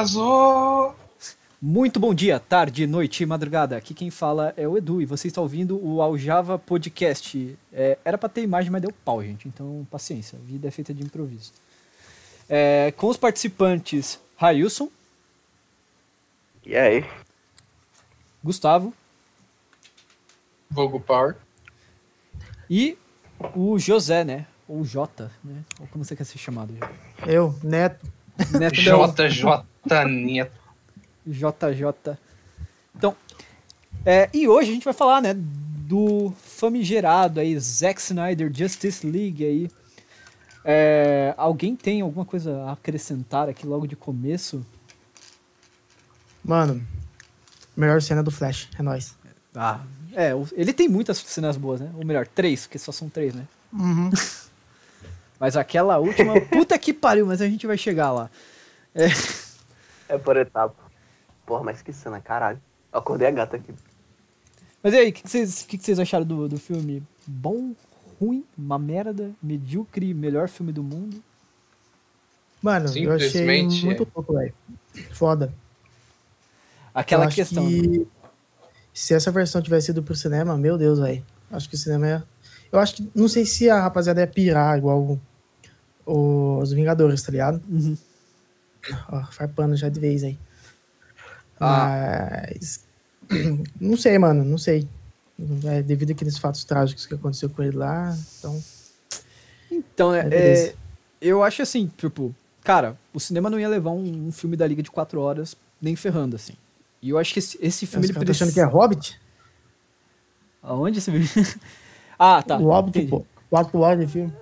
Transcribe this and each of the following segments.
Vazou! Muito bom dia, tarde, noite, madrugada. Aqui quem fala é o Edu e você está ouvindo o Aljava Podcast. É, era para ter imagem, mas deu pau, gente. Então, paciência. A vida é feita de improviso. É, com os participantes Railson. E aí? Gustavo. Vogo Power. E o José, né? Ou Jota, né? Ou como você quer ser chamado? Eu, Neto. Neto JJ Neto. JJ. Então, é, e hoje a gente vai falar, né, do famigerado aí, Zack Snyder Justice League aí. É, alguém tem alguma coisa a acrescentar aqui logo de começo? Mano, melhor cena do Flash, é nóis. Ah, é, ele tem muitas cenas boas, né? Ou melhor, três, porque só são três, né? Uhum. Mas aquela última, puta que pariu, mas a gente vai chegar lá. É, É por etapa. Porra, mas que cena, caralho. Eu acordei a gata aqui. mas e aí, o que, vocês, que, que vocês acharam do, do filme? Bom, ruim, uma merda, medíocre, melhor filme do mundo? Mano, eu achei muito pouco, velho. Foda. Aquela questão. né? que se essa versão tivesse ido pro cinema, meu Deus, velho. Acho que o cinema é. Eu acho que. Não sei se a rapaziada ia pirar igual os Vingadores, tá ligado? Uhum. Ó, farpando já de vez aí. Ah. Mas. Não sei, mano, não sei. É, devido àqueles fatos trágicos que aconteceu com ele lá, então. Então, Mas beleza. é, eu acho assim, tipo, cara, o cinema não ia levar um, um filme da Liga de quatro horas nem ferrando, assim. E eu acho que esse, esse filme Você ele tá precisa... achando que é Hobbit? Aonde esse filme? ah, tá. o Hobbit, pô. Quatro horas de filme.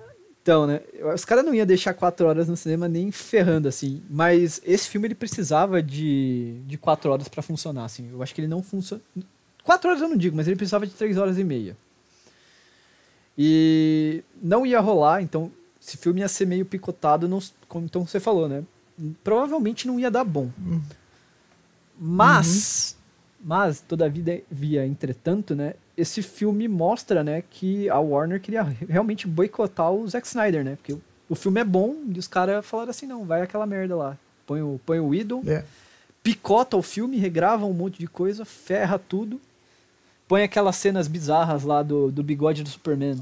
Então, né, os caras não iam deixar quatro horas no cinema nem ferrando, assim. Mas esse filme ele precisava de, de quatro horas pra funcionar, assim. Eu acho que ele não funciona... Quatro horas eu não digo, mas ele precisava de três horas e meia. E não ia rolar, então esse filme ia ser meio picotado, não, como então você falou, né? Provavelmente não ia dar bom. Mas, mas, todavia, via, entretanto, né? Esse filme mostra, né, que a Warner queria realmente boicotar o Zack Snyder, né? Porque o, filme é bom e os caras falaram assim, não, vai aquela merda lá. Põe o, põe o Idol, É. picota o filme, regrava um monte de coisa, ferra tudo. Põe aquelas cenas bizarras lá do, do bigode do Superman.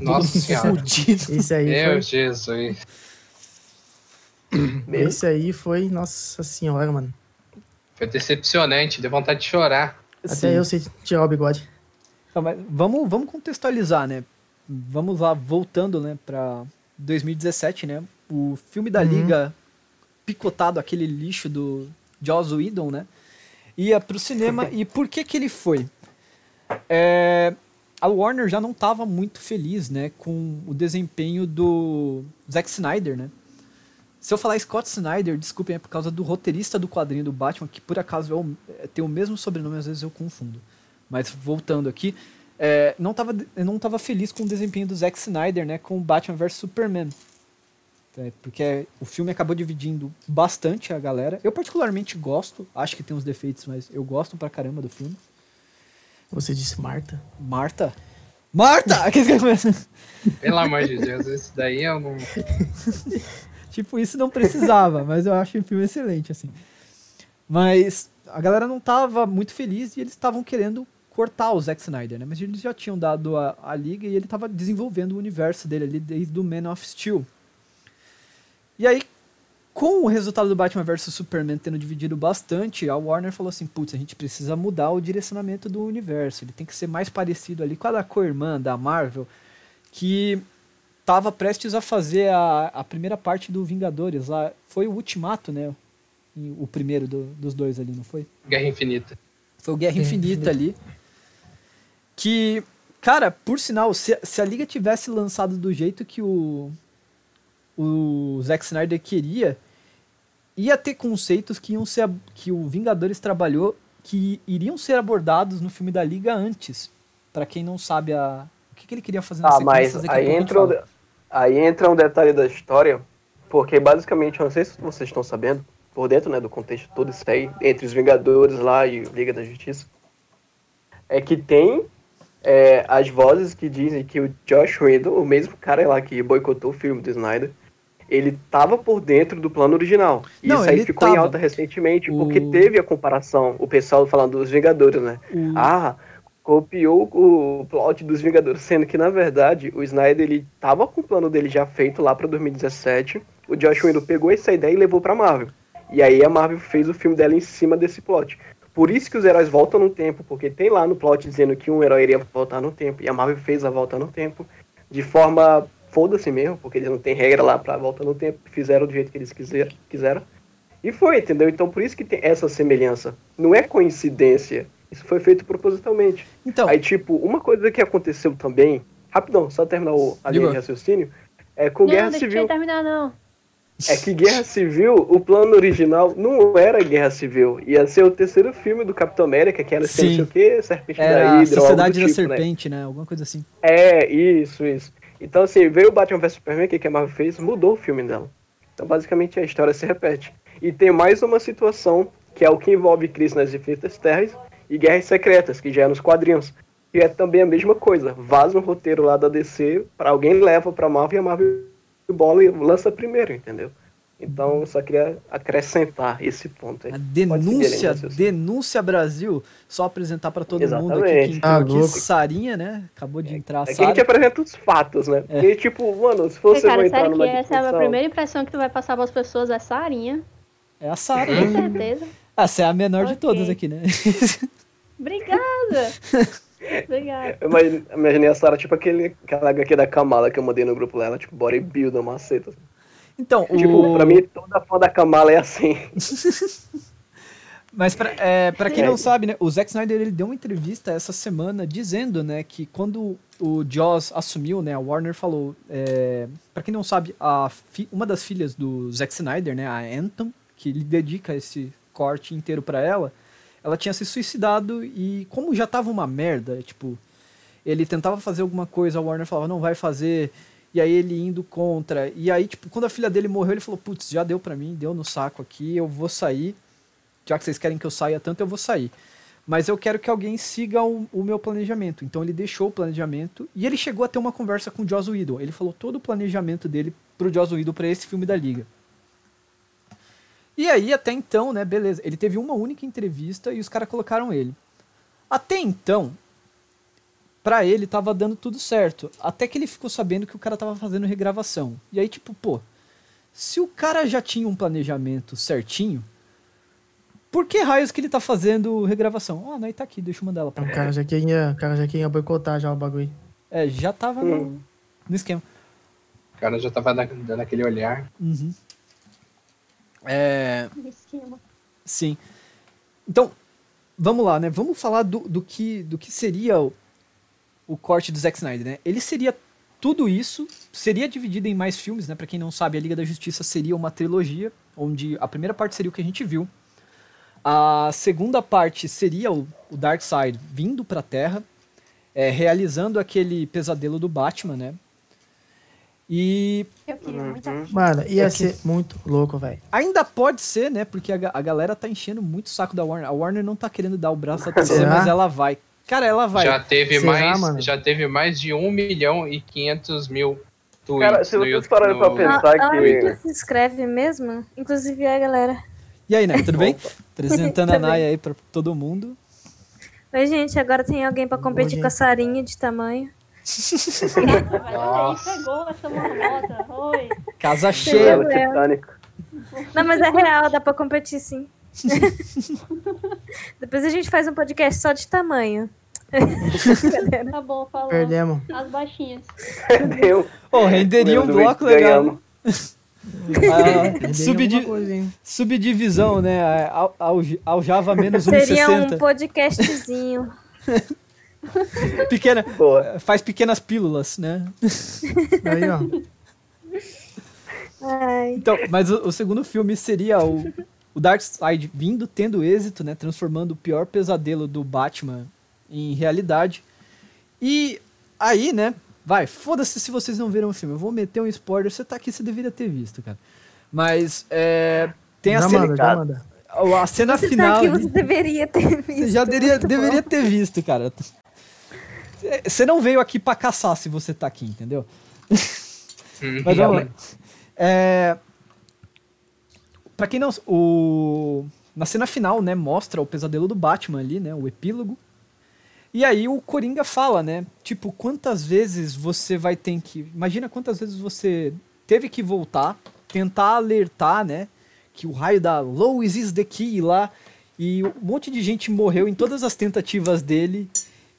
Nossa senhora. Fudido. Esse aí, Meu foi, Jesus. Esse aí foi. Nossa senhora, mano. Foi decepcionante, deu vontade de chorar. Até Sim. eu sei tirar o bigode. Mas vamos, vamos contextualizar, né? Vamos lá, voltando, né, pra 2017, né? O filme da Uhum. Liga, picotado, aquele lixo do Joss Whedon, né? Ia pro cinema. e por que que ele foi? É, a Warner já não estava muito feliz, né, com o desempenho do Zack Snyder, né? Se eu falar Scott Snyder, desculpem, é por causa do roteirista do quadrinho do Batman, que por acaso é o- é- tem o mesmo sobrenome, às vezes eu confundo. Mas voltando aqui, é, não tava, eu não tava feliz com o desempenho do Zack Snyder, né, com o Batman vs Superman. É, porque o filme acabou dividindo bastante a galera. Eu particularmente gosto, acho que tem uns defeitos, mas eu gosto pra caramba do filme. Você disse Marta? Marta? Marta! Pelo amor de Deus, esse daí eu não. Tipo, isso não precisava, mas eu acho o filme excelente, assim. Mas a galera não tava muito feliz e eles estavam querendo cortar o Zack Snyder, né? Mas eles já tinham dado a, a liga e ele tava desenvolvendo o universo dele ali desde o Man of Steel. E aí, com o resultado do Batman vs Superman tendo dividido bastante, a Warner falou assim: putz, a gente precisa mudar o direcionamento do universo. Ele tem que ser mais parecido ali com a da co-irmã da Marvel, que tava prestes a fazer a, a primeira parte do Vingadores lá. Foi o Ultimato, né? O primeiro do- dos dois ali, não foi? Guerra Infinita. Foi o Guerra Guerra Infinita ali. Que, cara, por sinal, se, se a Liga tivesse lançado do jeito que o, o Zack Snyder queria, ia ter conceitos que iam ser que o Vingadores trabalhou que iriam ser abordados no filme da Liga antes. Pra quem não sabe a, o que, que ele queria fazer na Ah, sequência, mas aí entra, aí entra um detalhe da história, porque basicamente, eu não sei se vocês estão sabendo, por dentro né, do contexto todo isso aí, entre os Vingadores lá e Liga da Justiça, é que tem é, as vozes que dizem que o Josh Whedon, o mesmo cara lá que boicotou o filme do Snyder, ele tava por dentro do plano original. E Não, isso aí ficou em tava. alta recentemente, O- porque teve a comparação, o pessoal falando dos Vingadores, né? O- Ah, copiou o plot dos Vingadores, sendo que, na verdade, o Snyder, ele tava com o plano dele já feito lá pra 2017, o Josh Whedon pegou essa ideia e levou pra Marvel. E aí a Marvel fez o filme dela em cima desse plot. Por isso que os heróis voltam no tempo, porque tem lá no plot dizendo que um herói iria voltar no tempo, e a Marvel fez a volta no tempo, de forma foda-se mesmo, porque eles não tem regra lá pra volta no tempo, fizeram do jeito que eles quiser, quiseram. E foi, entendeu? Então por isso que tem essa semelhança. Não é coincidência. Isso foi feito propositalmente. Então, Aí, tipo, uma coisa que aconteceu também, rapidão, só terminar o, a linha de raciocínio, é com Não, Guerra deixa Civil. eu terminar, não. É que Guerra Civil, o plano original não era Guerra Civil. Ia ser o terceiro filme do Capitão América, que era ser não Sim. sei o quê, Serpente era da a Hidra, Sociedade da tipo, né? Serpente, né? Alguma coisa assim. É, isso, isso. Então, assim, veio o Batman vs Superman, que que a Marvel fez, mudou o filme dela. Então, basicamente, a história se repete. E tem mais uma situação, que é o que envolve crise nas infinitas terras e guerras secretas, que já é nos quadrinhos. Que é também a mesma coisa. Vaza um roteiro lá da DC, pra alguém leva pra Marvel e a Marvel bola e lança primeiro, entendeu? Então, eu só queria acrescentar esse ponto aí. A denúncia, raciocínio. denúncia Brasil. Só apresentar pra todo mundo aqui Exatamente. quem entrou Ah, aqui. louco. Sarinha, né? Acabou de entrar a É que a gente apresenta os fatos, né? É. Porque, tipo, mano, se você Cara, entrar sério que numa essa é a discussão... primeira impressão que tu vai passar pras pessoas, é Sarinha. É a Sara. Com né? certeza. Essa é a menor de Ok. todas aqui, né? Obrigada. Obrigada. Eu imagine- imaginei a Sarah, tipo aquele, aquela HQ da Kamala que eu mandei no grupo lá, ela, tipo, bodybuilder, maceta. Então, Tipo, o... pra mim, toda fã da Kamala é assim. Mas pra, é, pra quem É. não sabe, né, o Zack Snyder ele deu uma entrevista essa semana dizendo, né, que quando o Joss assumiu, né, a Warner falou, é, para quem não sabe, a fi- uma das filhas do Zack Snyder, né, a Anton, que ele dedica esse corte inteiro pra ela, ela tinha se suicidado e como já tava uma merda, tipo, ele tentava fazer alguma coisa, a Warner falava, não vai fazer, e aí ele indo contra, e aí, tipo, quando a filha dele morreu, ele falou, putz, já deu pra mim, deu no saco aqui, eu vou sair, já que vocês querem que eu saia tanto, eu vou sair. Mas eu quero que alguém siga o, o meu planejamento. Então ele deixou o planejamento e ele chegou a ter uma conversa com o Joss Whedon. Ele falou todo o planejamento dele pro Joss Whedon pra esse filme da Liga. E aí, até então, né, beleza. Ele teve uma única entrevista e os caras colocaram ele. Até então, pra ele tava dando tudo certo. Até que ele ficou sabendo que o cara tava fazendo regravação. E aí, tipo, pô, se o cara já tinha um planejamento certinho, por que raios que ele tá fazendo regravação? Ah, não, tá aqui, deixa eu mandar ela pra O cá. cara já queria, o cara já queria boicotar já o bagulho. É, já tava no, no esquema. O cara já tava da- dando aquele olhar. Uhum. É, sim. Então, vamos lá, né? Vamos falar do, do, que, do que seria o, o corte do Zack Snyder, né? Ele seria tudo isso, seria dividido em mais filmes, né? Pra quem não sabe, a Liga da Justiça seria uma trilogia, onde a primeira parte seria o que a gente viu. A segunda parte seria o, o Darkseid vindo pra Terra, é, realizando aquele pesadelo do Batman, né? E Eu queria muito. Mano, ia É que- ser muito louco, velho. Ainda pode ser, né? Porque a, a galera tá enchendo muito o saco da Warner. A Warner não tá querendo dar o braço a torcer, mas ela vai. Cara, ela vai. Já teve Será, mais. mano? Já teve mais de 1 milhão e 500 mil tweets. Cara, se vocês pararem pra no- pensar Ah, que- ah, se inscreve mesmo? Inclusive a galera. E aí, né? Tudo bem? Apresentando a. Naya aí pra todo mundo. Oi, gente, agora tem alguém pra competir Oi, com a. Sarinha de tamanho. Olha aí, pegou essa marmota. Oi. Casa cheia. Novela Titânico. Não, mas é real, dá pra competir sim. Depois a gente faz um podcast só de tamanho. Tá bom, falou. Perdemos. As baixinhas. Deu. Pô, renderia um bloco legal. ganhamos. Ah, subdi- subdivisão, né? Al- alj- Aljava menos Seria um 1,60. podcastzinho. Pequena, Boa. faz pequenas pílulas, né? Aí, ó. Ai. Então, mas o, o segundo filme seria o, o Darkseid vindo, tendo êxito, né? Transformando o pior pesadelo do Batman em realidade. E aí, né? Vai, foda-se se vocês não viram o filme. Eu vou meter um spoiler. Você tá aqui, você deveria ter visto, cara. Mas, é. Tem a cena, manda, a cena Você final. tá aqui, você deveria ter visto. Você já deveria, deveria ter visto, cara. Você não veio aqui pra caçar se você tá aqui, entendeu? Uhum. Mas vamos lá. É... Pra quem não... O... Na cena final, né, mostra o pesadelo do Batman ali, né, o epílogo. E aí o Coringa fala, né, tipo, quantas vezes você vai ter que... Imagina quantas vezes você teve que voltar, tentar alertar, né, que o raio da Lois is the key lá, e um monte de gente morreu em todas as tentativas dele,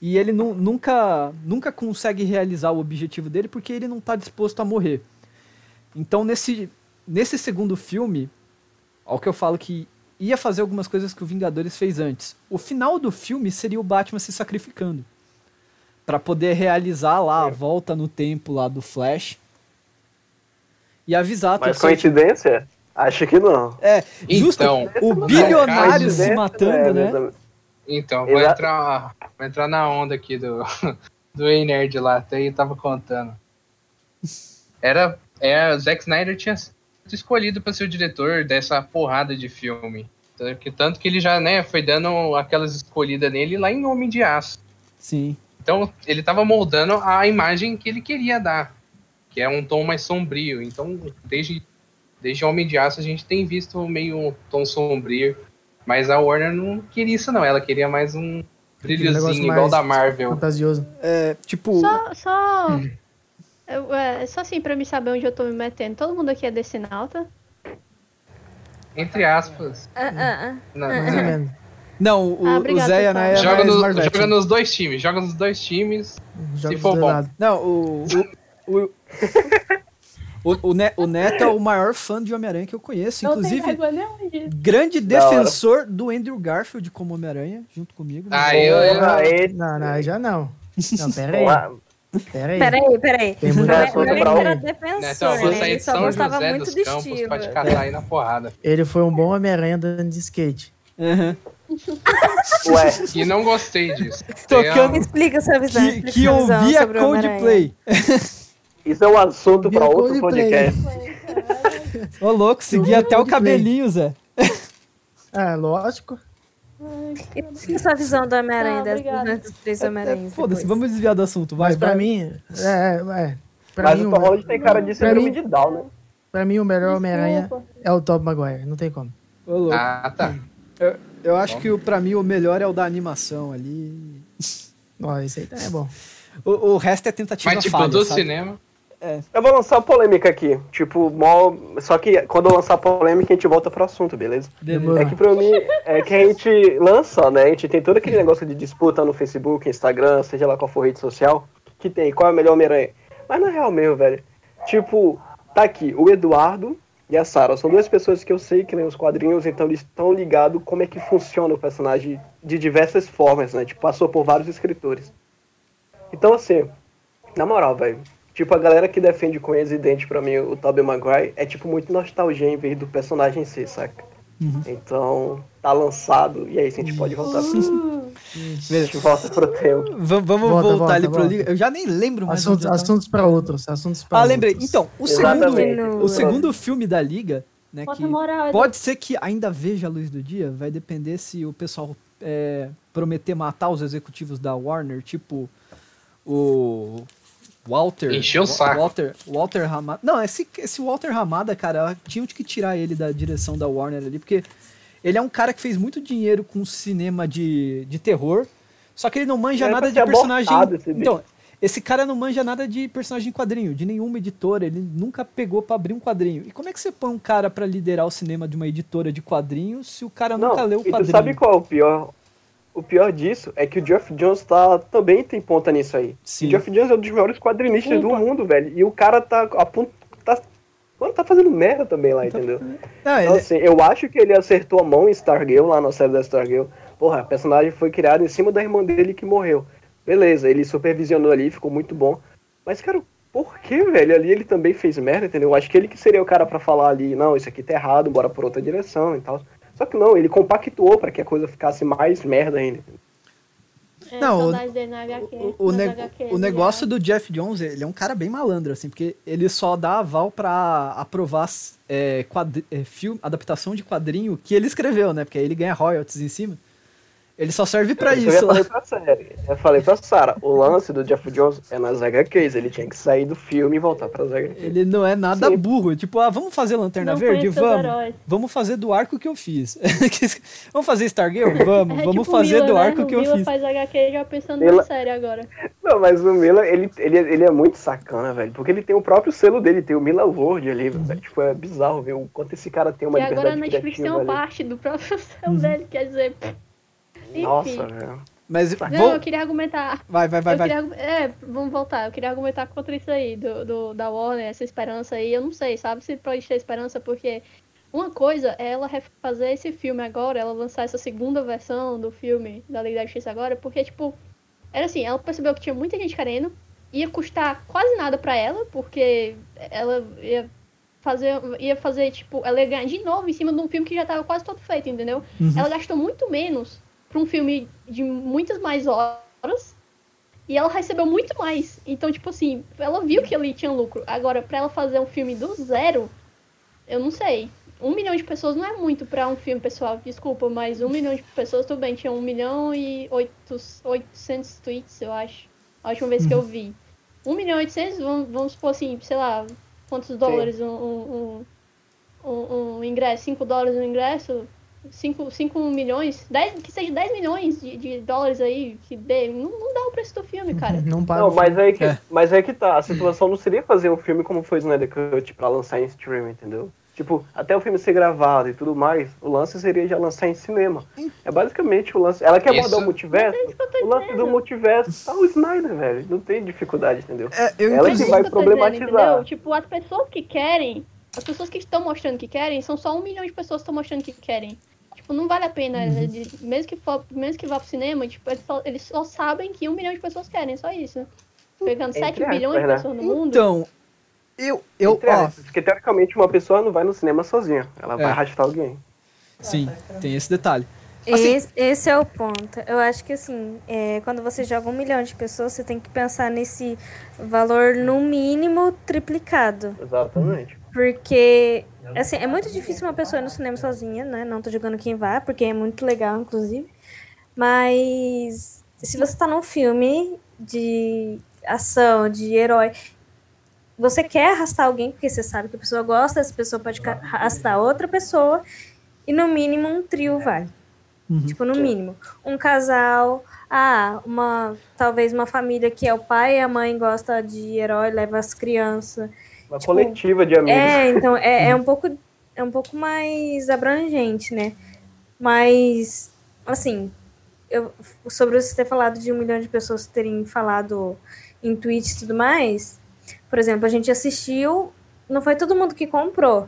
e ele nu- nunca, nunca consegue realizar o objetivo dele porque ele não está disposto a morrer. Então, nesse, nesse segundo filme, ao que eu falo que ia fazer algumas coisas que o Vingadores fez antes. O final do filme seria o Batman se sacrificando para poder realizar lá a volta no tempo lá do Flash e avisar Mas coincidência? Acho que não. É, justo Então, o é bilionário se matando, né? Então, vou entrar, vou entrar na onda aqui do, do Ei Nerd lá, até aí tava contando. Era, é, o Zack Snyder tinha sido escolhido para ser o diretor dessa porrada de filme. Tanto que, tanto que ele já né, foi dando aquelas escolhidas nele lá em Homem de Aço. Sim. Então, ele tava moldando a imagem que ele queria dar, que é um tom mais sombrio. Então, desde, desde Homem de Aço, a gente tem visto meio um tom sombrio. Mas a Warner não queria isso, não. Ela queria mais um brilhozinho igual da Marvel. Fantasioso. É, tipo, Só, só, eu, é, só assim pra me saber onde eu tô me metendo. Todo mundo aqui é decenalta? Entre aspas. Ah, ah, ah. Não, ou é. não, o, Ah, o Zé pessoal. Ana é joga, mais no- joga nos dois times. Joga nos dois times. Joga for dos dois bom. lados. Não, o. O, o, o, o Ne- o Neto é o maior fã de Homem-Aranha que eu conheço. Não Inclusive, grande defensor do Andrew Garfield como Homem-Aranha, junto comigo. Ah, eu, eu, Não, não, já não. Não, pera aí. lá, Pera aí. Peraí, peraí. Tem muita é- é pra um. defensor, né? Ele de só São gostava José muito do Campos estilo. te catar aí na porrada. Ele foi um bom Homem-Aranha andando de skate. Aham. ué, E não gostei disso. Tocando- Me explica sua visão. Que, que ouvia. Coldplay. isso é um assunto pra outro podcast. Ô, louco, segui até o cabelinho, Zé. Ah, lógico. Explica sua visão do Homem-Aranha, Tá, das três Homem-Aranhas. É, Foda-se, depois. vamos desviar do assunto. Vai, Mas pra vai. mim, é, é, é. Pra Mas mim, o Tom Holland tem cara de síndrome mim- de Down, né? pra mim, o melhor Homem-Aranha é o Tobey Maguire. Não tem como. Ô, louco. Ah, tá. Eu, eu acho que o- pra mim o melhor é o da animação ali. Ó, esse aí tá é bom. O, o resto é tentativa Mas, tipo, falha, do sabe? cinema. Eu vou lançar polêmica aqui. Tipo, mó... só que quando eu lançar a polêmica, a gente volta pro assunto, beleza? Beleza. É que pra mim, é que a gente lança, né? A gente tem todo aquele negócio de disputa no Facebook, Instagram, seja lá qual for rede social, que tem qual é o melhor Homem-Aranha. Mas na real mesmo, velho. Tipo, tá aqui, o Eduardo e a Sarah. São duas pessoas que eu sei que leem os quadrinhos, então eles estão ligados como é que funciona o personagem de diversas formas, né? Tipo, passou por vários escritores. Então, assim, na moral, velho. Tipo, a galera que defende com Resident pra mim, o Tobey Maguire, é tipo muito nostalgia em vez do personagem em si, saca? Então, tá lançado, e aí a gente pode voltar pro, a gente volta pro tempo. Va- vamos Volta, voltar volta, ali pro volta. Liga. Eu já nem lembro mais. Assuntos, assuntos pra outros. Assuntos pra Ah, lembrei. outros. Então, o Exatamente. segundo, o segundo filme da Liga, né, Bota que moral, pode ser que ainda veja a luz do dia, vai depender se o pessoal é, prometer matar os executivos da Warner, tipo o Walter. Encheu o saco. Walter, Walter Ramada. Não, esse, esse Walter Ramada, cara, tinham que tirar ele da direção da Warner ali, porque ele é um cara que fez muito dinheiro com cinema de, de terror, só que ele não manja Era nada pra de ser personagem. esse. Então, esse cara não manja nada de personagem em quadrinho, de nenhuma editora, ele nunca pegou pra abrir um quadrinho. E como é que você põe um cara pra liderar o cinema de uma editora de quadrinhos se o cara nunca leu o e tu quadrinho? sabe qual é o pior? O pior disso é que o Geoff Jones tá, também tem ponta nisso aí. Sim. O Geoff Jones é um dos maiores quadrinistas do Opa. mundo, velho. E o cara tá a ponto. Tá, mano, tá fazendo merda também lá, entendeu? Não, Então, ele- assim, eu acho que ele acertou a mão em Stargirl, lá na série da Stargirl. Porra, a personagem foi criada em cima da irmã dele que morreu. Beleza, ele supervisionou ali, ficou muito bom. Mas, cara, por que, velho? Ali ele também fez merda, entendeu? Eu acho que ele que seria o cara pra falar ali, não, isso aqui tá errado, bora por outra direção e tal. Só que não, ele compactuou pra que a coisa ficasse mais merda ainda. É, Não, o- HQ, o, o nas ne- HQ, o negócio já. do Jeff Jones, ele é um cara bem malandro, assim, porque ele só dá aval pra aprovar é, quadri- é, filme, adaptação de quadrinho que ele escreveu, né? Porque aí ele ganha royalties em cima. Ele só serve pra Isso eu falei pra série. Eu falei pra Sarah, o lance do Jeff Jones é nas HQs, ele tinha que sair do filme e voltar pras HQs. Ele não é nada Sim. burro. Tipo, ah, vamos fazer Lanterna Não Verde? Vamos. Vamos fazer do arco que eu fiz. vamos fazer Stargirl? Vamos. É vamos tipo fazer Mila, do né? arco o que eu Mila fiz. faz HQ já pensando Mila- na série agora. Não, mas o Miller, ele, ele, ele é muito sacana, velho. Porque ele tem o próprio selo dele, tem o Miller Word ali, velho. Tipo, é bizarro ver o quanto esse cara tem uma e agora a liberdade Netflix tem uma ali. parte do próprio céu dele, quer dizer. Enfim. Nossa, velho. Mas Não, vou... eu queria argumentar. Vai, vai, vai, eu vai. queria, é, vamos voltar. Eu queria argumentar contra isso aí, do, do- da Warner, essa esperança aí. Eu não sei, sabe, se pode ter esperança, porque uma coisa é ela refazer esse filme agora, ela lançar essa segunda versão do filme da Liga da Justiça agora, porque, tipo, era assim, ela percebeu que tinha muita gente querendo, ia custar quase nada pra ela, porque ela ia fazer, ia fazer, tipo, ela ia ganhar de novo em cima de um filme que já tava quase todo feito, entendeu? Uhum. Ela gastou muito menos pra um filme de muitas mais horas e ela recebeu muito mais. Então, tipo assim, ela viu que ali tinha lucro. Agora, pra ela fazer um filme do zero, eu não sei. Um milhão de pessoas não é muito pra um filme, pessoal. Desculpa, mas um milhão de pessoas, tudo bem. Tinha um milhão e oitos- 800 tweets, eu acho. A última vez que eu vi. Um milhão e oitocentos, vamos, vamos supor assim, sei lá, quantos dólares um, um, um, um, um ingresso? 5 dólares um ingresso? 5, 5 milhões? 10, que seja 10 milhões de, de dólares aí, que dê. Não, não dá o preço do filme, cara. Não para. Não, mas aí, que, É. mas aí que tá. A situação não seria fazer um filme como foi o Snyder Cut pra lançar em streaming, entendeu? Tipo, até o filme ser gravado e tudo mais, o lance seria já lançar em cinema. É basicamente o lance. Ela quer Isso. mudar o multiverso. É O lance do dizendo. multiverso tá o Snyder, velho. Não tem dificuldade, entendeu? É, eu Ela que vai dizendo, problematizar. entendeu? Tipo, as pessoas que querem, as pessoas que estão mostrando que querem, são só um milhão de pessoas que estão mostrando que querem. Tipo, não vale a pena, Uhum. né, de- mesmo, que for, mesmo que vá pro cinema, tipo, eles só, eles só sabem que um milhão de pessoas querem, só isso. Pegando Entre 7 aspas, bilhões de né? pessoas no mundo. Então, eu, eu, Entre ó, aspas, Porque teoricamente uma pessoa não vai no cinema sozinha. Ela vai É. arrastar alguém. sim, tem esse detalhe. Assim- Esse, esse é o ponto. Eu acho que assim, é, quando você joga um milhão de pessoas, você tem que pensar nesse valor no mínimo triplicado. Exatamente. Porque, assim, é muito difícil uma pessoa ir no cinema sozinha, né? Não tô jogando quem vá, porque é muito legal, inclusive. Mas se você tá num filme de ação, de herói, você quer arrastar alguém porque você sabe que a pessoa gosta, essa pessoa pode arrastar outra pessoa, e no mínimo um trio vai. Uhum. Tipo, no mínimo. Um casal, ah, uma talvez uma família que é o pai e a mãe gosta de herói, leva as crianças. Uma Tipo, coletiva de amigos. É, então é, é um pouco é um pouco mais abrangente, né? Mas assim, eu, sobre você ter falado de um milhão de pessoas terem falado em tweets e tudo mais, por exemplo, a gente assistiu, não foi todo mundo que comprou,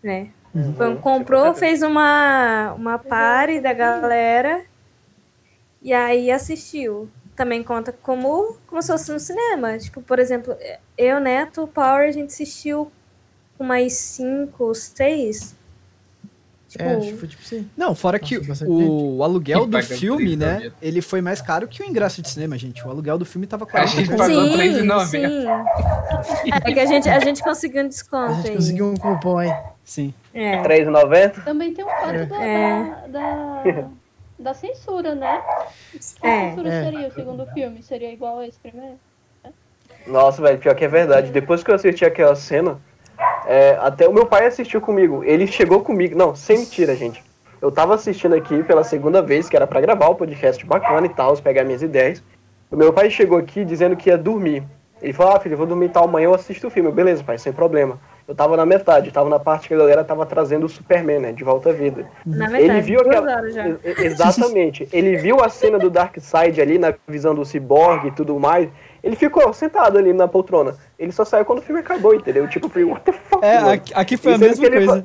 né? Foi um comprou, fez uma, uma party da galera e aí assistiu. Também conta como, como se fosse no cinema. Tipo, por exemplo, eu, Neto, o Power, a gente assistiu com mais cinco, seis. Tipo, É, acho que foi tipo assim. Não, fora Nossa, que bastante o aluguel Que do filme, né? Ele foi mais caro que o ingresso de cinema, gente. O aluguel do filme tava A 40 gente conto. pagou sim, R$3,90. sim. É que a gente, a gente conseguiu um A desconto gente aí. conseguiu um cupom aí. Sim. É. 3,90? Também tem o fato da, É. da, da, da censura, né? Que É, censura é. seria o segundo filme? Seria igual a esse primeiro? Nossa, velho, pior que é verdade. Depois que eu assisti aquela cena, é, até o meu pai assistiu comigo. Ele chegou comigo. Não, sem mentira, gente. Eu tava assistindo aqui pela segunda vez, que era pra gravar o podcast bacana e tal, pegar minhas ideias. O meu pai chegou aqui dizendo que ia dormir. Ele falou, ah, filho, eu vou dormir tal, amanhã eu assisto o filme. Eu, Beleza, pai, sem problema. Eu tava na metade, tava na parte que a galera tava trazendo o Superman, né, de volta à vida. Na Ele verdade, viu aquela. Exatamente. Ele viu a cena do Darkseid ali na visão do Cyborg e tudo mais. Ele ficou sentado ali na poltrona. Ele só saiu quando o filme acabou, entendeu? Tipo, eu falei, what the fuck? É, mano? aqui, foi a mesma que ele coisa.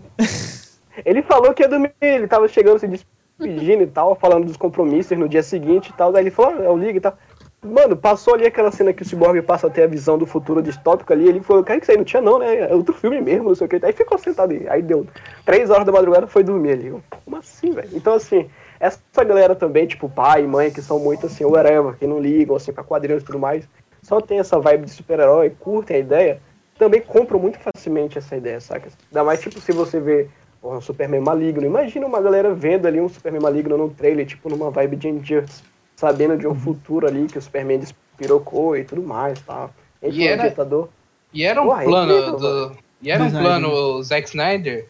Ele falou que ia dormir, ele tava chegando, se despedindo e tal, falando dos compromissos no dia seguinte e tal. Daí ele falou, ah, eu ligo e tal. Mano, passou ali aquela cena que o Cyborg passa a ter a visão do futuro distópico ali. Ele falou, cara, que isso aí não tinha não, né? É outro filme mesmo, não sei o que. Aí ficou sentado aí. Aí deu três horas da madrugada foi dormir ali. Eu, Como assim, velho? Então, assim, essa galera também, tipo pai e mãe, que são muito assim, whatever, que não ligam, assim, pra quadrinhos e tudo mais, só tem essa vibe de super-herói, curtem a ideia, também compram muito facilmente essa ideia, saca? Ainda mais, tipo, se você vê porra, um Superman maligno. Imagina uma galera vendo ali um Superman maligno no trailer, tipo numa vibe de Injustice, sabendo de um futuro ali que o Superman despirocou e tudo mais, tá? Entre E um era- ditador. E era um é plano incrível, do. E era um Snyder. plano o Zack Snyder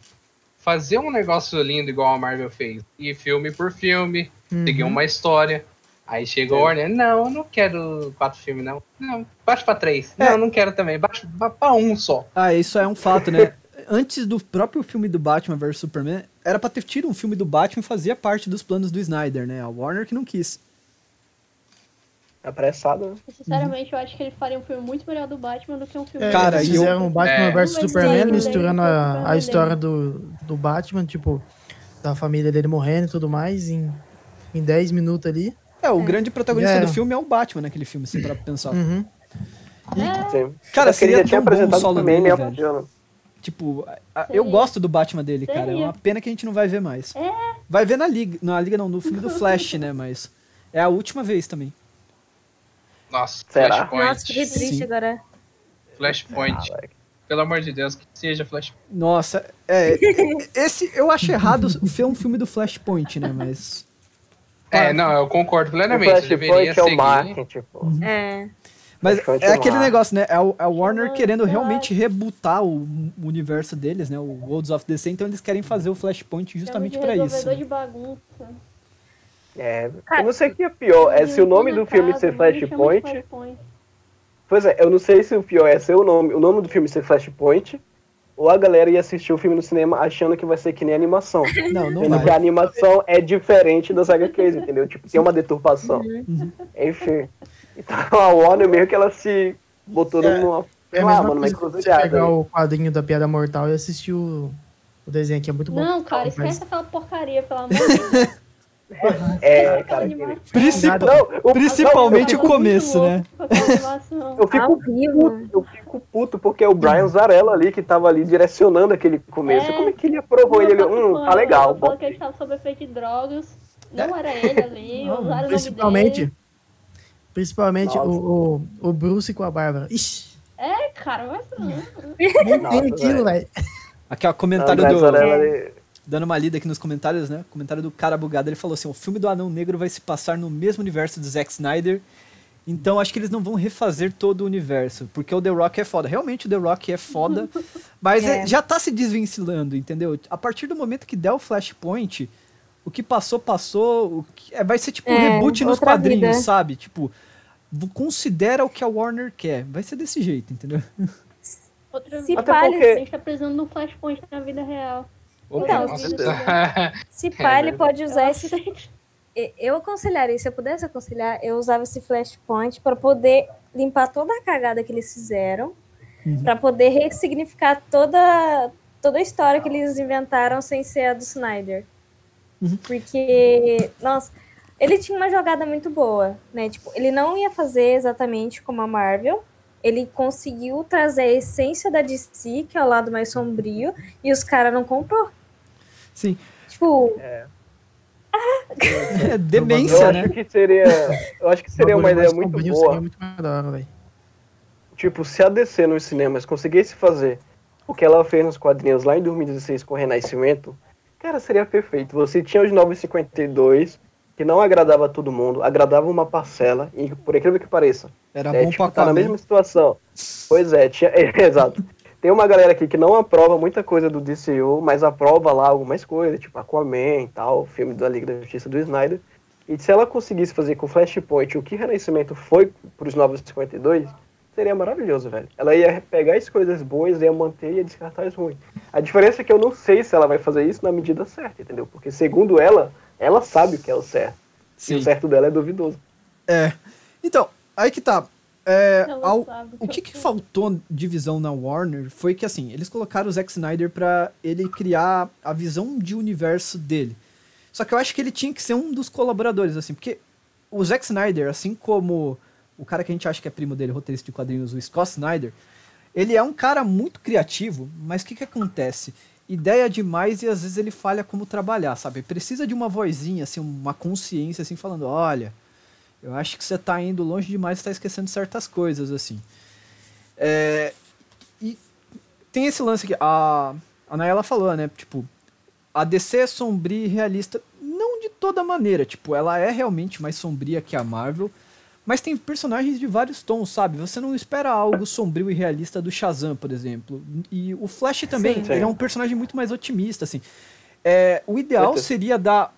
fazer um negócio lindo igual a Marvel fez. E filme por filme, seguir Uhum. uma história. Aí chegou o Warner, não, eu não quero quatro filmes, não. Não, baixa pra três. É. Não, não quero também. Baixa ba- pra um só. Ah, isso é um fato, né? Antes do próprio filme do Batman vs Superman, era pra ter tido um filme do Batman e fazia parte dos planos do Snyder, né? A Warner que não quis. Apressado, né? Sinceramente, eu acho que ele faria um filme muito melhor do Batman do que um filme É, Cara, eles e eu- fizeram o Batman É. vs Superman, sim, misturando ele foi a, a história do, do Batman, tipo, da família dele morrendo e tudo mais, em, em 10 minutos ali. É, o grande protagonista do filme é o Batman naquele filme, se parar pra pensar. Uhum. É, Sim. Cara, Acho ele seria tinha tão bom o apresentado solo também, dele, né? velho. Bacana. Tipo, a- a- eu Seria. gosto do Batman dele, cara. É Seria. uma pena que a gente não vai ver mais. É. Vai ver na Liga. Na Liga não, no filme do Flash, né? Mas é a última vez também. Nossa, Será? Flashpoint. Nossa, fiquei triste Sim. agora. Flashpoint. Ah. Pelo amor de Deus, que seja Flashpoint. Nossa, é. esse eu acho errado ser um filme do Flashpoint, né? Mas. É, não, eu concordo O plenamente. Deveria Flashpoint é o marketing, pô. É. Mas é é aquele negócio, né? É o, é o Warner querendo realmente rebutar o, o universo deles, né? O Worlds of DC, então eles querem fazer o Flashpoint justamente de isso. né? de bagunça. É, Cara, eu não sei o que é pior, é se o nome do filme Casa, ser Flashpoint. Flashpoint. Pois é, eu não sei se o pior é ser o nome, o nome do filme ser Flashpoint, ou a galera ia assistir o filme no cinema achando que vai ser que nem animação. Não, não Sendo que a animação é diferente das HQs, entendeu? Tipo, tem uma deturpação. Uhum. Enfim. Então a Warner meio que ela se botou É, numa. É a mesma mano, uma coisa que você pegar o quadrinho da Piada Mortal e assistir o, o desenho que é muito bom. Não, cara, Mas- esquece aquela porcaria, pelo amor de Deus. É, cara. Principal- Não, o- Principalmente não, o começo, né? Eu fico puto, eu fico puto porque é o Brian Zarella ali que tava ali direcionando aquele começo. É. Como é que ele aprovou ele? Hum, tá legal. Ele falou que ele estava sob efeito de drogas. Não era ele ali, Não, principalmente principalmente Nossa. o, o, o Bruce com a Bárbara. Ixi, É, cara, mas não. tem aquilo, velho. Não, o comentário Brian do. Zarella, ele- Dando uma lida aqui nos comentários, né? Comentário do cara bugado, ele falou assim: o filme do Anão Negro vai se passar no mesmo universo do Zack Snyder. Então acho que eles não vão refazer todo o universo. Porque o The Rock é foda. Realmente o The Rock é foda. Mas é- É. já tá se desvencilhando, entendeu? A partir do momento que der o Flashpoint, o que passou, passou. O que- é, vai ser tipo um É, reboot nos quadrinhos, vida. sabe? Tipo, considera o que a Warner quer. Vai ser desse jeito, entendeu? Outra Se. Até pá, porque- A gente tá precisando de um flashpoint na vida real. Então, se- certeza. Se pá, ele verdade. pode usar esse. e- Eu aconselharia, se eu pudesse aconselhar, eu usava esse flashpoint para poder limpar toda a cagada que eles fizeram, Uhum. para poder ressignificar toda, toda a história que eles inventaram sem ser a do Snyder. Uhum. Porque, nossa, ele tinha uma jogada muito boa, né? Tipo, ele não ia fazer exatamente como a Marvel. Ele conseguiu trazer a essência da DC, que é o lado mais sombrio, e os caras não comprou. Sim. Tipo, É demência, Eu né? acho que seria. Eu acho que seria uma ideia muito boa. Seria muito velho. Tipo, se a DC nos cinemas conseguisse fazer o que ela fez nos quadrinhos lá em 2016 com o Renascimento, cara, seria perfeito. Você tinha os 952, que não agradava a todo mundo, agradava uma parcela, e por incrível que pareça, Era é, bom tipo, pra tá na mesma situação. Pois é, tinha, é, exato. Tem uma galera aqui que não aprova muita coisa do DCU, mas aprova lá algumas coisas, tipo Aquaman e tal, filme da Liga da Justiça do Snyder. E se ela conseguisse fazer com Flashpoint o que Renascimento foi pros 952, seria maravilhoso, velho. Ela ia pegar as coisas boas, ia manter e ia descartar as ruins. A diferença é que eu não sei se ela vai fazer isso na medida certa, entendeu? Porque segundo ela, ela sabe o que é o certo. E Sim. o certo dela é duvidoso. É. Então, aí que tá. É, ao- o que, que faltou de visão na Warner foi que, assim, eles colocaram o Zack Snyder pra ele criar a visão de universo dele. Só que eu acho que ele tinha que ser um dos colaboradores, assim, porque o Zack Snyder, assim como o cara que a gente acha que é primo dele, roteirista de quadrinhos, o Scott Snyder, ele é um cara muito criativo, mas o que, que acontece? Ideia demais e às vezes ele falha como trabalhar, sabe? Precisa de uma vozinha, assim, uma consciência, assim, falando, olha, eu acho que você tá indo longe demais e tá esquecendo certas coisas, assim. É, e tem esse lance que a, a Nayela falou, né? Tipo, a DC é sombria e realista, não de toda maneira, tipo, ela é realmente mais sombria que a Marvel, mas tem personagens de vários tons, sabe? Você não espera algo sombrio e realista do Shazam, por exemplo. E o Flash também, Sim. ele é um personagem muito mais otimista, assim. É, o ideal seria dar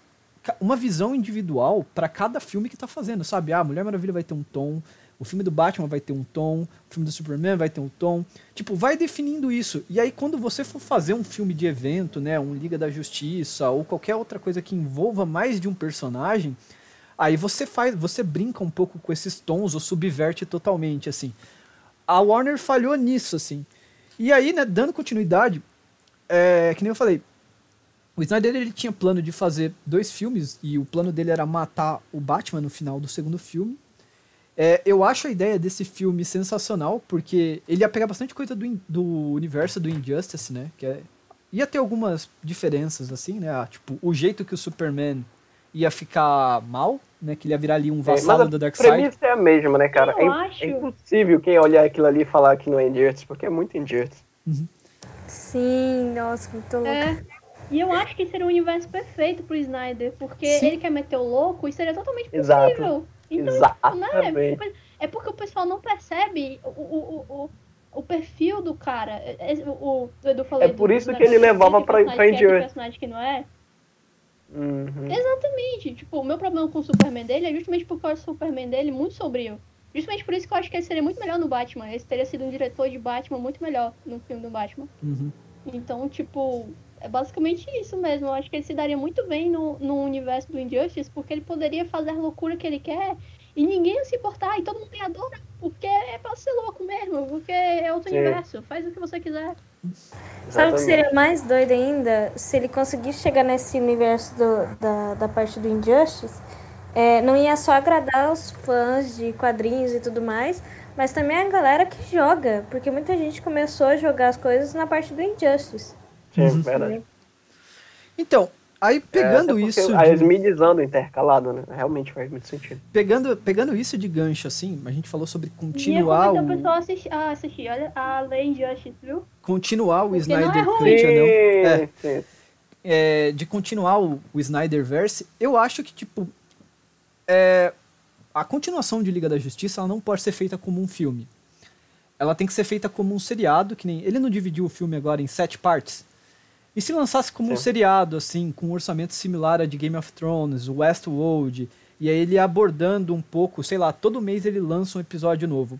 uma visão individual pra cada filme que tá fazendo, sabe? Ah, Mulher Maravilha vai ter um tom, o filme do Batman vai ter um tom, o filme do Superman vai ter um tom. Tipo, vai definindo isso. E aí, quando você for fazer um filme de evento, né, um Liga da Justiça ou qualquer outra coisa que envolva mais de um personagem, aí você faz, você brinca um pouco com esses tons ou subverte totalmente, assim. A Warner falhou nisso, assim. E aí, né, dando continuidade, é, que nem eu falei, o Snyder ele tinha plano de fazer dois filmes e o plano dele era matar o Batman no final do segundo filme. É, eu acho a ideia desse filme sensacional porque ele ia pegar bastante coisa do, do universo do Injustice, né? Que é- ia ter algumas diferenças assim, né? Ah, tipo o jeito que o Superman ia ficar mal, né? Que ele ia virar ali um É, vassalo a do Darkseid. premissa é a mesma, né, cara? Eu É, acho. é impossível quem olhar aquilo ali e falar que não é Injustice, porque é muito Injustice. Sim, nossa, muito louco. É. E eu acho que seria um universo perfeito pro Snyder, porque Sim. ele quer meter o louco e seria totalmente Exato. possível. Então, Exatamente. É porque o pessoal não percebe o, o, o, o, o perfil do cara. É- é- O, o Edu falou É por isso do- que ele levava pra- é, do Injustice. personagem que não é. Uhum. Exatamente. Tipo, o meu problema com o Superman dele é justamente porque eu acho o Superman dele muito sombrio. Justamente por isso que eu acho que ele seria muito melhor no Batman. Esse teria sido um diretor de Batman muito melhor no filme do Batman. Uhum. Então, tipo, é basicamente isso mesmo. Eu acho que ele se daria muito bem no, no universo do Injustice, porque ele poderia fazer a loucura que ele quer e ninguém ia se importar, e todo mundo tem a dor, porque é pra ser louco mesmo, porque é outro Sim. universo, faz o que você quiser. Sabe o que Exatamente. seria mais doido ainda? Se ele conseguisse chegar nesse universo do- da, da parte do Injustice, é, não ia só agradar os fãs de quadrinhos e tudo mais, mas também a galera que joga, porque muita gente começou a jogar as coisas na parte do Injustice. Sim, verdade. Então, aí É, pegando porque isso. As de- mídias andam intercalado, né? Realmente faz muito sentido. pegando, pegando isso de gancho, assim, a gente falou sobre Ia continuar convencer o o, pessoal assistir, a assistir olha, a Lei Injustice, viu? continuar o Porque não é Snyder ruim. Cut. É. Sim, sim. é, de continuar o, o Snyderverse, eu acho que, tipo, é, a continuação de Liga da Justiça ela não pode ser feita como um filme. Ela tem que ser feita como um seriado, que nem. Ele não dividiu o filme agora em sete partes. E se lançasse como um Sim. seriado, assim, com um orçamento similar a de Game of Thrones, Westworld, e aí ele abordando um pouco, sei lá, todo mês ele lança um episódio novo.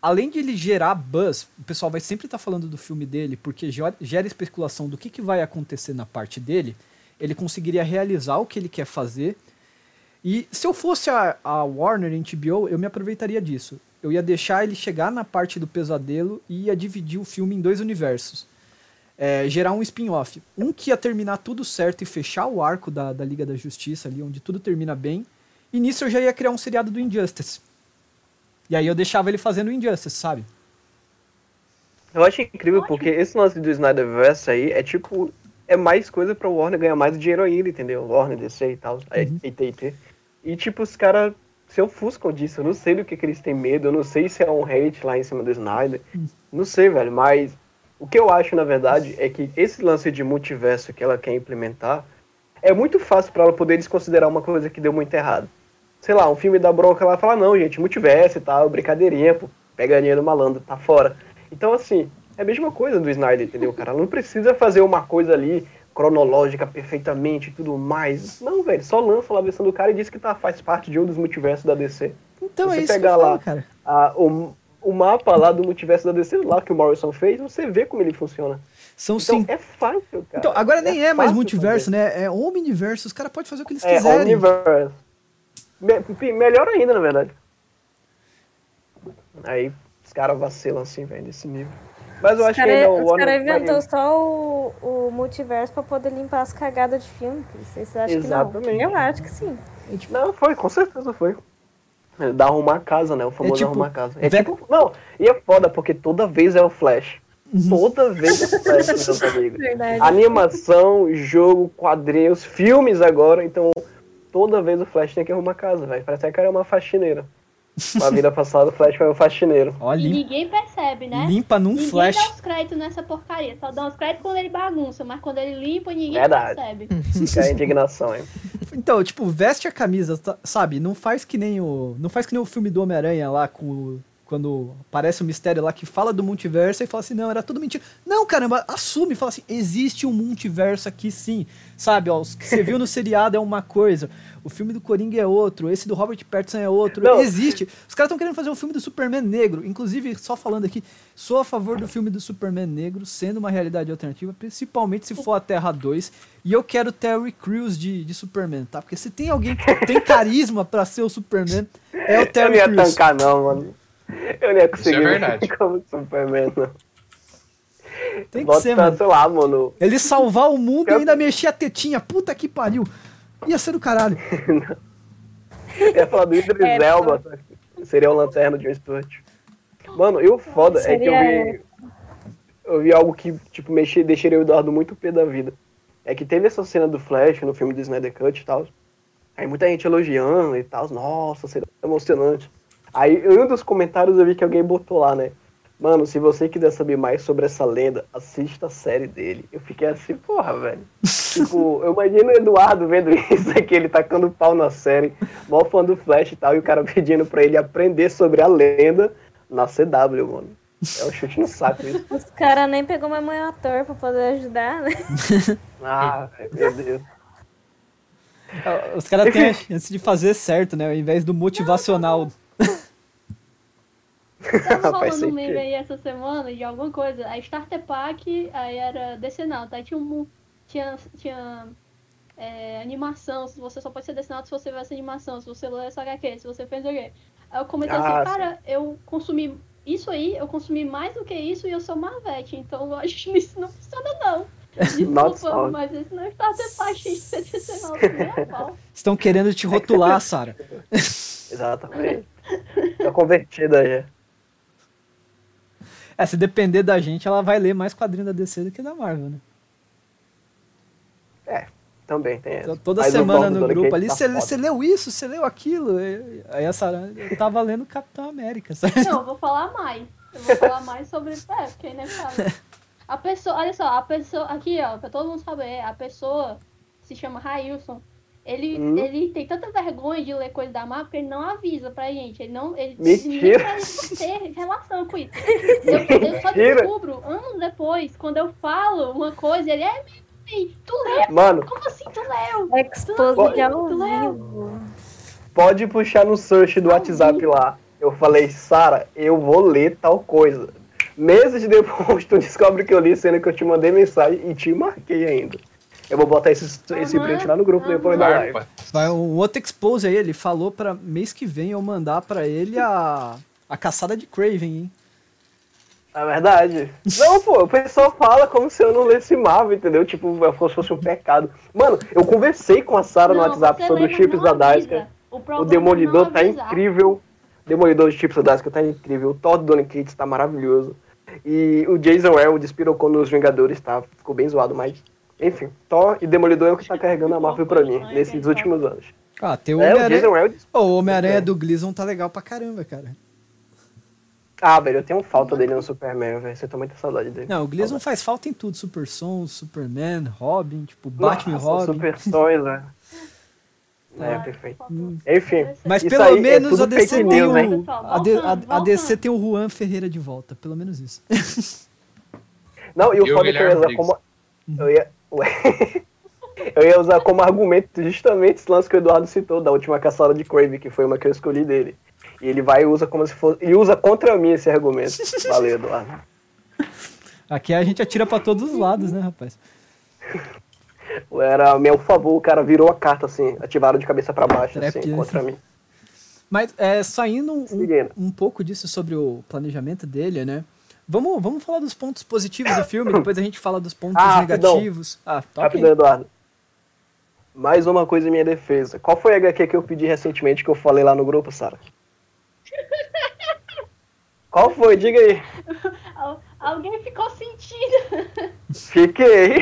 Além de ele gerar buzz, o pessoal vai sempre estar falando do filme dele, porque ge- gera especulação do que, que vai acontecer na parte dele, ele conseguiria realizar o que ele quer fazer. E se eu fosse a, a Warner em HBO, eu me aproveitaria disso. Eu ia deixar ele chegar na parte do pesadelo e ia dividir o filme em dois universos. É, gerar um spin-off. Um que ia terminar tudo certo e fechar o arco da, da Liga da Justiça ali, onde tudo termina bem. E nisso eu já ia criar um seriado do Injustice. E aí eu deixava ele fazendo o Injustice, sabe? Eu acho incrível porque esse lance do Snyderverse aí é tipo. É mais coisa pra Warner ganhar mais dinheiro ainda, entendeu? Warner, DC e tal, é, Uhum. AT&T. E tipo, os caras se ofuscam disso. Eu não sei do que, que eles têm medo, eu não sei se é um hate lá em cima do Snyder. Não sei, velho, mas o que eu acho, na verdade, é que esse lance de multiverso que ela quer implementar é muito fácil pra ela poder desconsiderar uma coisa que deu muito errado. Sei lá, um filme da bronca, ela fala, não, gente, multiverso e tal, brincadeirinha, pô, pegadinha do malandro, tá fora. Então, assim, é a mesma coisa do Snyder, entendeu, cara? Ela não precisa fazer uma coisa ali cronológica perfeitamente e tudo mais. Não, velho, só lança lá a versão do cara e diz que tá, faz parte de um dos multiversos da DC. Então Você é isso que pegar lá cara. Ah, o, o mapa lá do multiverso da DC, lá que o Morrison fez, você vê como ele funciona. São Então cinco. é fácil, cara. Então, agora nem é, mais fácil multiverso, fazer. né? É omniverso. Os caras podem fazer o que eles É, quiserem. Omniverse. Me- melhor ainda, na verdade. Aí os caras vacilam assim, velho, nesse nível. Mas eu Os acho que ainda caras o os Warner. cara vai- inventou só o, o multiverso pra poder limpar as cagadas de filme. Vocês acham que Exatamente. não? Eu acho que sim. Não, foi, com certeza foi. É, Dá arrumar a casa, né? O famoso tipo, arrumar a casa. É tipo, não, e é foda, porque toda vez é o Flash. Uhum. Toda vez é o Flash, meus amigos. Verdade. Animação, jogo, quadrinhos, filmes agora, então toda vez o Flash tem que arrumar a casa, velho. Parece que cara é uma faxineira. Na vida passada, o Flash foi um faxineiro. Ó, E ninguém percebe, né? limpa num ninguém flash. dá os créditos nessa porcaria. Só dá os créditos quando ele bagunça, mas quando ele limpa, ninguém Verdade. percebe. Fica a indignação, hein? Então, tipo, veste a camisa, sabe? Não faz que nem o. Não faz que nem o filme do Homem-Aranha lá, com, o- quando aparece o mistério lá que fala do multiverso e fala assim, não, era tudo mentira. Não, caramba, assume, fala assim, existe um multiverso aqui sim. Sabe, ó, os que você viu no seriado é uma coisa, o filme do Coringa é outro, esse do Robert Pattinson é outro. Não. Existe. Os caras estão querendo fazer um filme do Superman negro. Inclusive, só falando aqui, sou a favor do filme do Superman negro, sendo uma realidade alternativa, principalmente se for a Terra 2. E eu quero Terry Crews de, de Superman, tá? Porque se tem alguém que tem carisma pra ser o Superman, é o Eu não Terry ia Crews. tancar, não, mano. Eu não ia conseguir Isso é verdade. como Superman, não. Tem que Bota, ser, mano. sei lá, mano. Ele salvar o mundo e Eu- ainda mexer a tetinha. Puta que pariu. Ia ser do caralho. Eu ia falar do Idris É, Elba. Seria o lanterna de um Stewart. Mano, e o foda é que eu Seria- vi. Eu vi algo que, tipo, mexi, deixaria o Eduardo muito pé da vida. É que teve essa cena do Flash no filme do Snyder Cut e tal. Aí muita gente elogiando e tal. Nossa, seria emocionante. Aí em um dos comentários eu vi que alguém botou lá, né? Mano, se você quiser saber mais sobre essa lenda, assista a série dele. Eu fiquei assim, porra, velho. tipo, eu imagino o Eduardo vendo isso aqui, ele tacando pau na série, mó fã do Flash e tal, e o cara pedindo pra ele aprender sobre a lenda na CW, mano. É um chute no saco isso. Os caras nem pegou meu mãe ator pra poder ajudar, né? Ah, meu Deus. Os caras têm a chance de fazer certo, né? Ao invés do motivacional. Tava Faz rolando um meme sentido. aí essa semana de alguma coisa. A Starter Pack, aí era decenal, tá? Aí tinha um. Tinha. tinha é, animação, se você só pode ser decenado se você vê essa animação, se você lê essa HQ, se você fez o quê. Aí eu comentei Ah, assim, cara, eu consumi isso aí, eu consumi mais do que isso e eu sou Marvete, então eu acho que isso não funciona não. Desculpa, mas isso não é Starter Pack de. Estão querendo te rotular, Sara. Exatamente. Tô convertida já. É, se depender da gente, ela vai ler mais quadrinho da DC do que da Marvel, né? Também tem essa. Então, Toda Mas semana no grupo ali, tá você você leu isso, você leu aquilo. E- Aí a Sara, eu tava lendo Capitão América, sabe? Não, eu vou falar mais. Eu vou falar mais sobre isso. É, porque nem sabe. A pessoa, olha só, a pessoa, aqui ó, pra todo mundo saber, a pessoa se chama Railson. Ele, Hum. ele tem tanta vergonha de ler coisa da Marvel que ele não avisa pra gente. Ele não. Ele Mentira. nem pra ter relação com isso. Eu, eu só descubro anos depois, quando eu falo uma coisa, ele é "Ei, tu leu? Mano, Como assim tu leu? Exposed ao Tu leu? pode puxar no search do WhatsApp lá. Eu falei, Sara, eu vou ler tal coisa. Meses depois, tu descobre que eu li, sendo que eu te mandei mensagem e te marquei ainda. Eu vou botar esse, esse print lá no grupo depois da live. Vai um outro expose aí, ele falou pra mês que vem eu mandar pra ele a, a caçada de Craven, hein? É verdade. Não, pô, o pessoal fala como se eu não lesse Marvel, entendeu? Tipo, como se fosse um pecado. Mano, eu conversei com a Sara no WhatsApp sobre os lembra, chips não da avisa. Daisuke. O, O é Demolidor tá incrível. O Demolidor de chips da Daisuke tá incrível. O Thor do Donny Cates tá maravilhoso. E o Jason Aaron despirocou nos Vingadores, tá? Ficou bem zoado, mas... Enfim, Thor e Demolidor é o que tá carregando a Marvel pra mim, nesses últimos anos. Ah, tem o É, o Homem-Aranha. Ô, o Homem-Aranha É. do Gleason tá legal pra caramba, cara. Ah, velho, eu tenho falta dele no Superman, velho. Você tem muita saudade dele. Não, o Gleason faz falta em tudo. Super Sons, Superman, Robin, tipo, Batman e Nossa, Robin. Super Sons, velho. É, perfeito. Enfim, Mas Isso pelo aí é menos tudo a DC tem news, o. A, D- a- a DC tem o Juan Ferreira de volta, pelo menos isso. Não, e o foda é que eu ia como. Eu ia. Ué. eu ia usar como argumento justamente esse lance que o Eduardo citou, da última caçada de Crave, que foi uma que eu escolhi dele. E ele vai e usa como se fosse. E usa contra mim esse argumento. Valeu, Eduardo. Aqui a gente atira pra todos os lados, né, rapaz? Era meu favor, o cara virou a carta assim, ativaram de cabeça pra baixo, assim, Trap, contra mim. Mas é, saindo um, um pouco disso sobre o planejamento dele, né? Vamos, vamos falar dos pontos positivos do filme, depois a gente fala dos pontos Ah, rapidão. negativos. Ah, tá. Rápido, Eduardo. Mais uma coisa em minha defesa. Qual foi a HQ que eu pedi recentemente que eu falei lá no grupo, Sara? Qual foi? Diga aí. Al- Alguém ficou sentindo. Fiquei.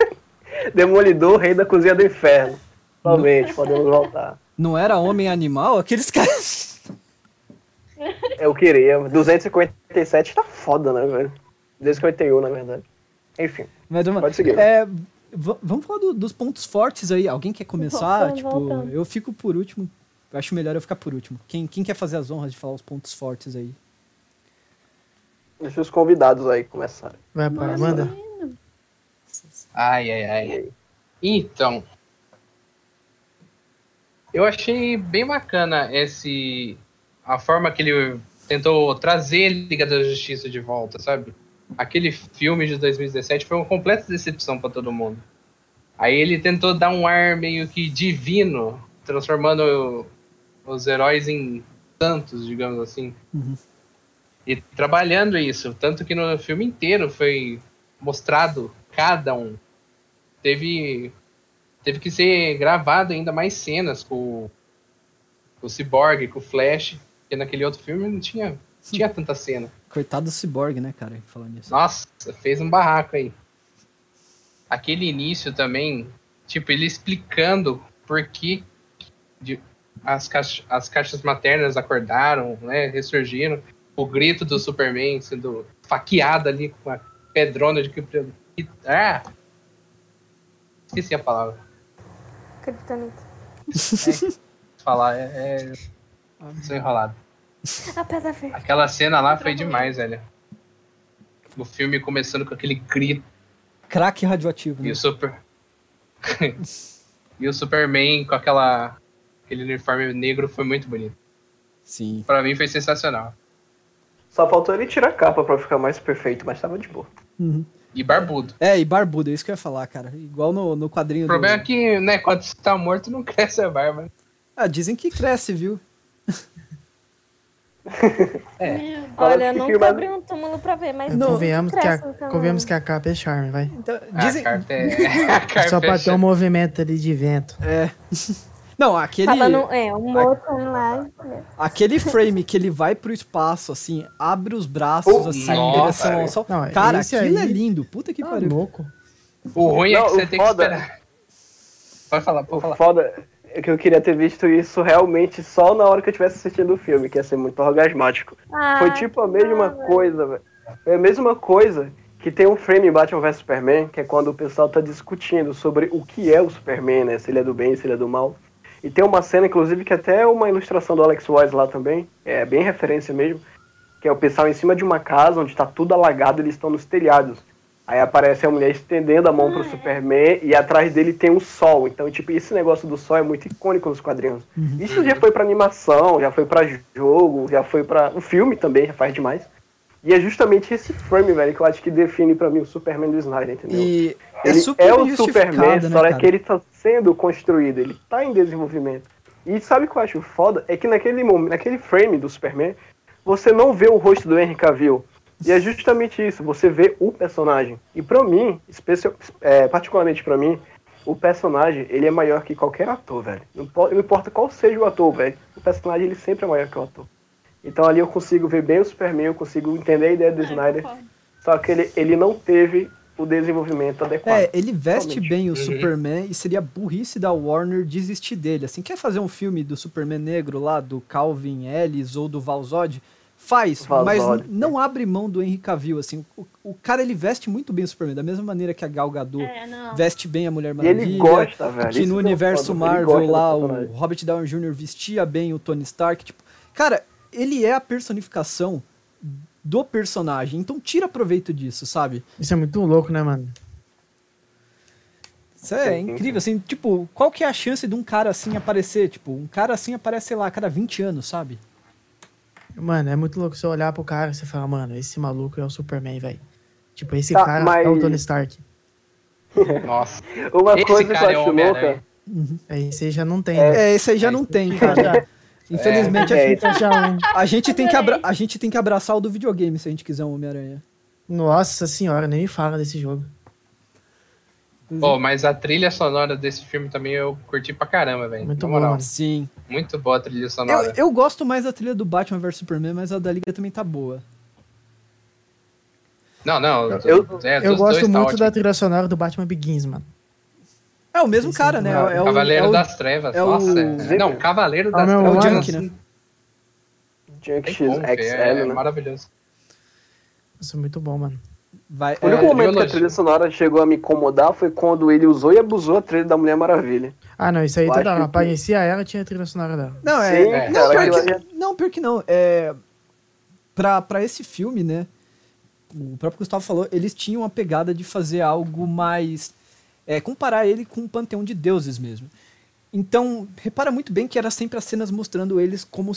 Demolidor, rei da cozinha do inferno. Somente, podemos voltar. Não era homem animal? Aqueles caras. Eu queria. 257 tá foda, né, velho? 251, na verdade. Enfim, Mas, mano, pode seguir. é, vamos falar do- dos pontos fortes aí. Alguém quer começar? Voltando, tipo, voltando. eu fico por último. Eu acho melhor eu ficar por último. Quem, quem quer fazer as honras de falar os pontos fortes aí? Deixa os convidados aí começarem. Vai, pai, manda. Ai, ai, ai. Então. Eu achei bem bacana esse. A forma que ele tentou trazer Liga da Justiça de volta, sabe? Aquele filme de 2017 foi uma completa decepção pra todo mundo. Aí ele tentou dar um ar meio que divino, transformando os heróis em santos, digamos assim. Uhum. E trabalhando isso, tanto que no filme inteiro foi mostrado cada um. Teve teve que ser gravado ainda mais cenas com, o- com o Cyborg, com o Flash, porque naquele outro filme não tinha, tinha tanta cena. Coitado do Cyborg, né, cara? Falando nisso. Nossa, fez um barraco aí. Aquele início também, tipo, ele explicando por que de- as, caix- as caixas maternas acordaram, né, ressurgiram. O grito do Superman sendo faqueado ali com a pedrona de que Ah! Esqueci a palavra. Kryptonita. Falar é, é... Sou enrolado. A pedra verde. Aquela cena lá foi demais, velho. O filme começando com aquele grito Crack radioativo, né? E o Super. e o Superman com aquela. aquele uniforme negro foi muito bonito. Sim. Pra mim foi sensacional. Só faltou ele tirar a capa pra ficar mais perfeito, mas tava de boa. Uhum. E barbudo. É, e barbudo, é isso que eu ia falar, cara. Igual no, no quadrinho O problema do... é que, né, quando você tá morto não cresce a barba. Ah, dizem que cresce, viu? Fala Olha, eu filma- abri um túmulo pra ver, mas Não, convenhamos, que a, convenhamos que a capa é charme, vai. Então, Ah, dizem... A carta é. A carta Só pra é ter um movimento ali de vento. É. Não, aquele... Falando, é, um outro lá. Aquele frame que ele vai pro espaço, assim, abre os braços, Oh, assim, nossa, em direção ao sol. Não, Cara, esse aquilo aí- é lindo. Puta que Tá pariu. louco. O ruim é Não, que você o tem que foda- esperar. Pode falar, pode O falar. foda é que eu queria ter visto isso realmente só na hora que eu tivesse assistindo o filme, que ia ser muito orgasmático. Ah, Foi tipo a mesma coisa, velho. É a mesma coisa que tem um frame em Batman vs Superman, que é quando o pessoal tá discutindo sobre o que é o Superman, né? Se ele é do bem, se ele é do mal. E tem uma cena, inclusive, que até é uma ilustração do Alex Wise lá também, é bem referência mesmo, que é o pessoal em cima de uma casa onde tá tudo alagado, eles estão nos telhados. Aí aparece a mulher estendendo a mão pro Superman e atrás dele tem um sol. Então, tipo, esse negócio do sol é muito icônico nos quadrinhos. Isso já foi pra animação, já foi pra jogo, já foi pra. O filme também já faz demais. E é justamente esse frame, velho, que eu acho que define pra mim o Superman do Snyder, entendeu? E é Ele super é o Superman, né, só é que ele tá sendo construído, ele tá em desenvolvimento. E sabe o que eu acho foda? É que naquele, momento, naquele frame do Superman, você não vê o rosto do Henry Cavill. E é justamente isso, você vê o personagem. E pra mim, especial, é, particularmente pra mim, o personagem, ele é maior que qualquer ator, velho. Não, não importa qual seja o ator, velho. O personagem, ele sempre é maior que o ator. Então ali eu consigo ver bem o Superman, eu consigo entender a ideia do Snyder. concordo. Só que ele, ele não teve o desenvolvimento adequado. É, ele veste Realmente. bem o Uhum. Superman e seria burrice da Warner desistir dele. Assim, quer fazer um filme do Superman negro lá, do Calvin Ellis ou do Valzod? Faz, Valzod, mas não abre mão do Henry Cavill, assim. O, o cara, ele veste muito bem o Superman, da mesma maneira que a Gal Gadot É, veste bem a Mulher E Maravilha. ele gosta, velho. que no é universo Marvel lá, o. Robert Downey Jr. vestia bem o Tony Stark. Tipo, cara, ele é a personificação do personagem, então tira proveito disso, sabe? Isso é muito louco, né, mano? Isso é incrível, assim, tipo, qual que é a chance de um cara assim aparecer? Tipo, um cara assim aparece, sei lá, a cada 20 anos, sabe? Mano, é muito louco você olhar pro cara e você falar, mano, esse maluco é o Superman, velho. Tipo, esse Tá, cara mas- é o Tony Stark. Nossa. Uma Esse coisa que eu é acho Homem-Aranha. louca. É, esse aí já não tem, né? É, esse aí já não tem, cara. Infelizmente, É, a, gente, Já um- a gente tem que abra- a gente tem que abraçar o do videogame se a gente quiser um Homem-Aranha. Nossa senhora, nem me fala desse jogo. Pô, mas a trilha sonora desse filme também eu curti pra caramba, velho. Muito moral. mano. Sim. Muito boa a trilha Eu, sonora. eu gosto mais da trilha do Batman vs Superman, mas a da Liga também tá boa. Não, não. Eu- é, Eu gosto tá muito ótimo. da trilha sonora do Batman Begins, mano. É o mesmo Sim, cara, sim, né? claro. É o, Cavaleiro é o, das Trevas. é o- Nossa. é- Não, Cavaleiro É o das meu Trevas. é o Junk, Junk, né? Filho, XL, é né? maravilhoso. Isso é muito bom, mano. Vai, O único é, momento que a trilha sonora chegou a me incomodar foi quando ele usou e abusou a trilha da Mulher Maravilha. Ah, não, isso aí toda acho hora. que- Aparecia ela, tinha a trilha sonora dela. Não, é. Sim, é. Não, pior que, não, pior que não. É, pra, pra esse filme, né? O próprio Gustavo falou, eles tinham a pegada de fazer algo mais. É, comparar ele com um panteão de deuses mesmo. Então, repara muito bem que era sempre as cenas mostrando eles como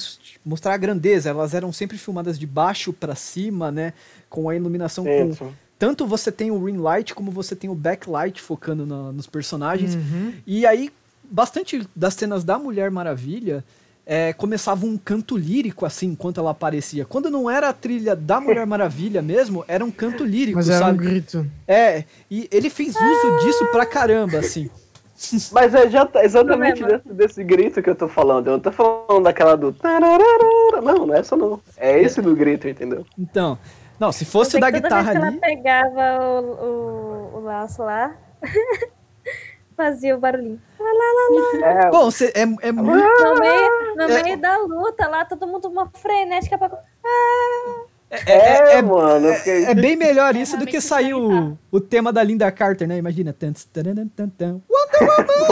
mostrar a grandeza. Elas eram sempre filmadas de baixo pra cima, né? Com a iluminação com tanto você tem o ring light como você tem o backlight focando na- nos personagens. Uhum. E aí, bastante das cenas da Mulher Maravilha é, começava um canto lírico, assim, enquanto ela aparecia. Quando não era a trilha da Mulher Maravilha mesmo, era um canto lírico, Mas era um sabe? grito. É, e ele fez uso disso pra caramba, assim. Mas é já tá exatamente desse, desse grito que eu tô falando. Eu não tô falando daquela do. Não, não é essa não. É esse do grito, entendeu? Então, não, se fosse Eu o da guitarra ali... ela pegava o, o, o laço lá, fazia o barulhinho. É, Bom, cê- é, é muito... No meio, no É. meio da luta lá, todo mundo uma frenética pra... É, é, é- é- mano. eu fiquei- é bem melhor isso do que sair o, o tema da Linda Carter, né? Imagina.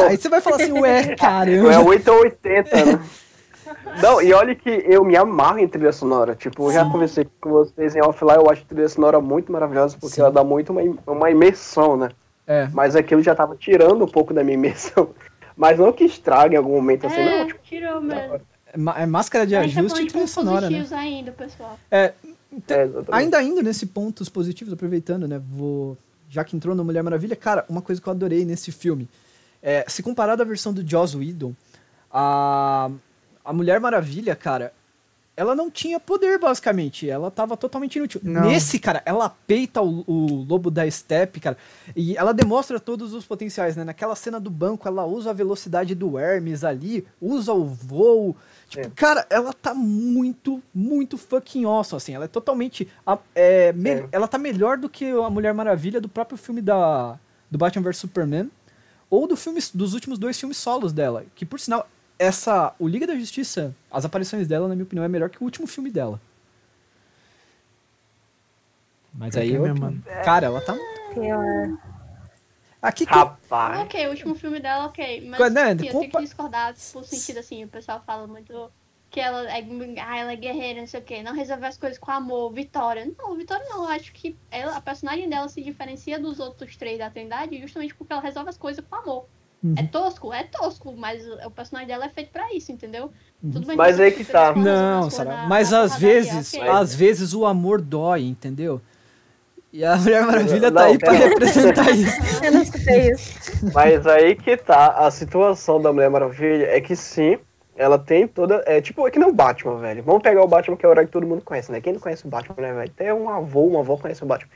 Aí você vai falar assim, ué, É caramba. 8 ou 80, né? Não, e olha que eu me amarro em trilha sonora. Tipo, eu já conversei com vocês em offline, eu acho a trilha sonora muito maravilhosa, porque Sim. ela dá muito uma, uma imersão, né? É, Mas aquilo já tava tirando um pouco da minha imersão. Mas não que estrague em algum momento assim, É, não. Tipo, tirou mesmo. é é máscara de gente tá ajuste falando e trilha sonora, né? ainda, pessoal. É, é, exatamente. Ainda indo nesse pontos positivos, aproveitando, né? Vou. Já que entrou na Mulher Maravilha, cara, uma coisa que eu adorei nesse filme. É, se comparado à versão do Joss Whedon, a, a Mulher Maravilha, cara, ela não tinha poder, basicamente. Ela tava totalmente inútil. Não. Nesse, cara, ela peita o, o lobo da Steppe, cara. E ela demonstra todos os potenciais, né? Naquela cena do banco, ela usa a velocidade do Hermes ali, usa o voo. Tipo, É. cara, ela tá muito, muito fucking awesome, assim. Ela é totalmente. é, me- É. Ela tá melhor do que a Mulher Maravilha do próprio filme da, do Batman vs Superman. Ou do filme, dos últimos dois filmes solos dela. Que, por sinal, essa. O Liga da Justiça, as aparições dela, na minha opinião, é melhor que o último filme dela. Mas aí É eu. Cara, ela tá. Pior. Aqui que. Rapaz. Ok, o último filme dela, ok. Mas Quando- né, assim, eu tenho que discordar por sentido assim, o pessoal fala muito que ela é, ah, ela é guerreira, não sei o quê, não resolve as coisas com amor, Vitória. Não, Vitória não, eu acho que ela, a personagem dela se diferencia dos outros três da Trindade justamente porque ela resolve as coisas com amor. Uhum. É tosco? É tosco, mas o personagem dela é feito pra isso, entendeu? Tudo bem Mas aí que tá. Não, Sara, mas às vezes, ok. às vezes o amor dói, entendeu? E a Mulher Maravilha tá Não, aí pra representar isso. Eu não escutei isso. Mas aí que tá, a situação da Mulher Maravilha é que sim, ela tem toda. É tipo, é que nem o Batman, velho. Vamos pegar o Batman, que é o herói que todo mundo conhece, né? Quem não conhece o Batman, né, velho? Até um avô, uma avó conhece o Batman.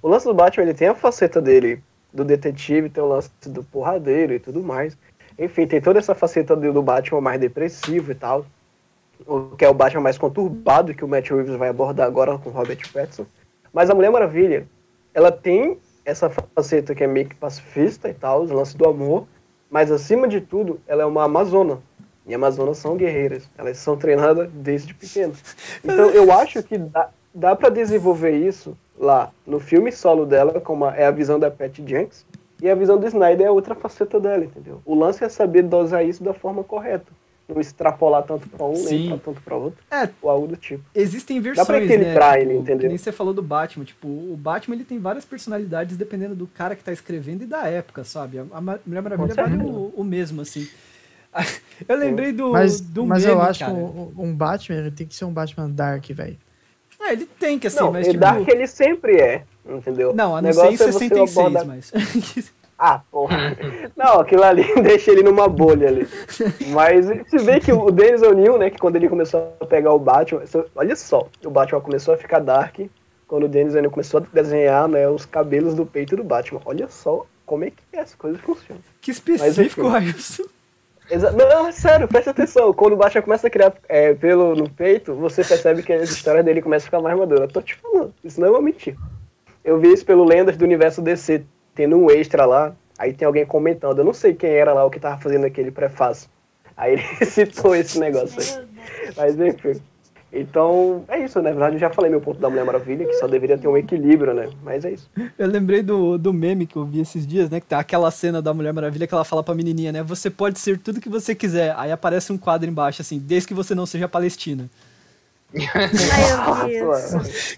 O lance do Batman, ele tem a faceta dele do detetive, tem o lance do porradeiro e tudo mais. Enfim, tem toda essa faceta do do Batman mais depressivo e tal. O que é o Batman mais conturbado, que o Matt Reeves vai abordar agora com o Robert Pattinson. Mas a Mulher Maravilha, ela tem essa faceta que é meio que pacifista e tal, os lances do amor, mas acima de tudo, ela é uma amazona. E amazonas são guerreiras, elas são treinadas desde pequenas. Então eu acho que dá, dá para desenvolver isso lá no filme solo dela, como é a visão da Patty Jenks, e a visão do Snyder é outra faceta dela, entendeu? O lance é saber dosar isso da forma correta. Não extrapolar tanto para um, Sim. nem pra tanto para outro, É, ou algo do tipo. existem Dá versões, pra equilibrar né? ele, Tipo, entendeu? Que nem você falou do Batman, tipo, o Batman ele tem várias personalidades dependendo do cara que tá escrevendo e da época, sabe? A Mulher Maravilha vale o, o mesmo, assim. Eu lembrei do, Mas, do mas meme, eu acho cara. que um, um Batman ele tem que ser um Batman dark, velho. Ah, ele tem que, assim, não, mas tipo... Dark ele sempre é, entendeu? Não, a não ser em negócio é você 66, abordar- mas... Ah, porra. Não, aquilo ali deixa ele numa bolha ali. Mas se vê que o Dennis O'Neill, né, que quando ele começou a pegar o Batman, olha só, o Batman começou a ficar dark quando o Dennis O'Neill começou a desenhar, né, os cabelos do peito do Batman. Olha só como é que as coisas funcionam. que específico. Railson. Exa- não, é sério, presta atenção. Quando o Batman começa a criar é, pelo no peito, você percebe que as histórias dele começam a ficar mais maduras. Eu tô te falando, isso não é uma mentira. Eu vi isso pelo Lendas do Universo DC, tendo um extra lá, aí tem alguém comentando. Eu não sei quem era lá o que tava fazendo aquele prefácio. Aí ele citou esse negócio aí. Mas enfim. Então, é isso, né? na verdade eu já falei meu ponto da Mulher Maravilha, que só deveria ter um equilíbrio, né? Mas é isso. Eu lembrei do, do meme que eu vi esses dias, né? Que tá aquela cena da Mulher Maravilha que ela fala pra menininha, né? Você pode ser tudo que você quiser. Aí aparece um quadro embaixo, assim, desde que você não seja palestina. Ai, eu.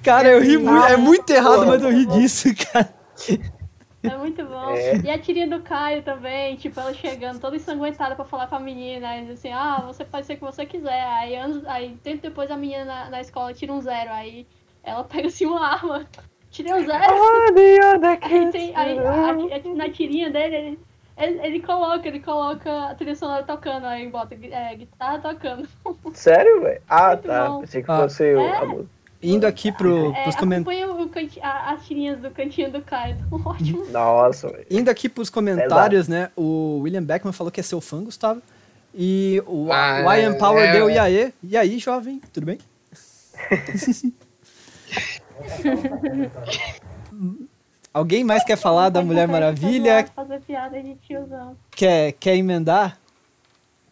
Cara, eu ri muito. É muito errado, mas eu ri disso, cara. É muito bom. É. E a tirinha do Caio também, tipo, ela chegando toda ensanguentada pra falar com a menina, aí assim, ah, você pode ser o que você quiser. Aí, anos, aí tempo depois a menina na, na escola tira um zero, aí ela pega assim uma arma, tirei um zero. Ah, other Aí tem, aí, a- a- na tirinha dele, ele, ele, ele coloca, ele coloca a trilha sonora tocando, aí bota é, guitarra tocando. Sério, velho? Ah, Muito tá. bom. Pensei que Ah. fosse o É? a música. Indo aqui pro, É, pros comentários. as tirinhas do cantinho do Caio, tão ótimo. Nossa, velho. Indo aqui pros comentários, né? O William Beckman falou que é seu fã, Gustavo. E o Ah, o Ian Power é- deu Iaê. E aí, jovem, tudo bem? Alguém mais quer falar da Mulher Maravilha? Fazer piada de tiozão. Quer, quer emendar?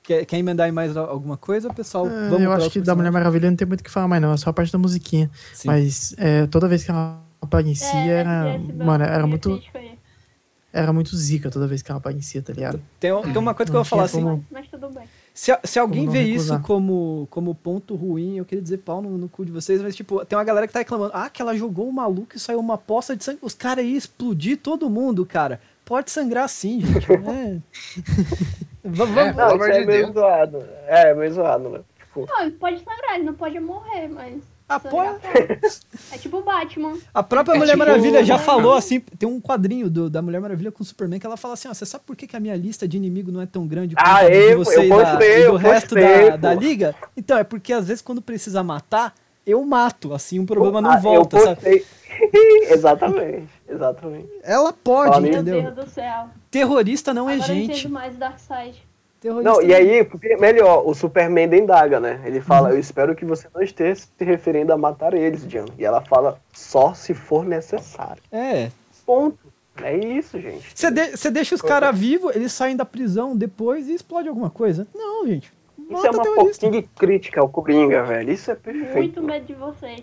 Quer, quer emendar em mais al- alguma coisa, pessoal? É, Vamos eu acho que da Mulher? Maravilha não tem muito o que falar mais, não. É só a parte da musiquinha. Sim. Mas é, toda vez que ela aparecia, É, era. Mano, era muito, era muito zica toda vez que ela aparecia, tá ligado? Tem, tem uma coisa que eu vou falar assim. como- Mas tudo bem. Se, se alguém vê isso recusar? como, como ponto ruim, eu queria dizer pau no, no cu de vocês, mas tipo, tem uma galera que tá reclamando, ah, que ela jogou um maluco e saiu uma poça de sangue. Os caras iam explodir todo mundo, cara. Pode sangrar sim, gente. É. Va- va- É, Pelo amor é de meio Deus. zoado. É, meio zoado, né? Tipo, Não, ele pode sangrar, ele não pode morrer, mas. Ah, pô. É tipo o Batman. A própria É Mulher tipo- Maravilha já falou assim, tem um quadrinho do- da Mulher Maravilha com o Superman que ela fala assim, ó, você sabe por que, que a minha lista de inimigo não é tão grande quanto Ah, eu- você eu e, da, postei, e do eu resto postei, da, da liga? Então, é porque às vezes quando precisa matar, eu mato, assim, o problema não ah, volta, eu sabe? postei. exatamente, exatamente. Ela pode, Ó, Meu entendeu? Deus do céu. Terrorista não é Agora eu gente. entendo mais Darkseid. Terrorista Não, e não- aí, melhor, o Superman da indaga, né? Ele fala, eu espero que você não esteja se referindo a matar eles, Diana. E ela fala, só se for necessário. É. Ponto. É isso, gente. Você de- você deixa os caras vivos, eles saem da prisão depois e explode alguma coisa. Não, gente. Isso é uma terrorista. pouquinho crítica ao Coringa, velho. Isso é Muito perfeito. medo de vocês.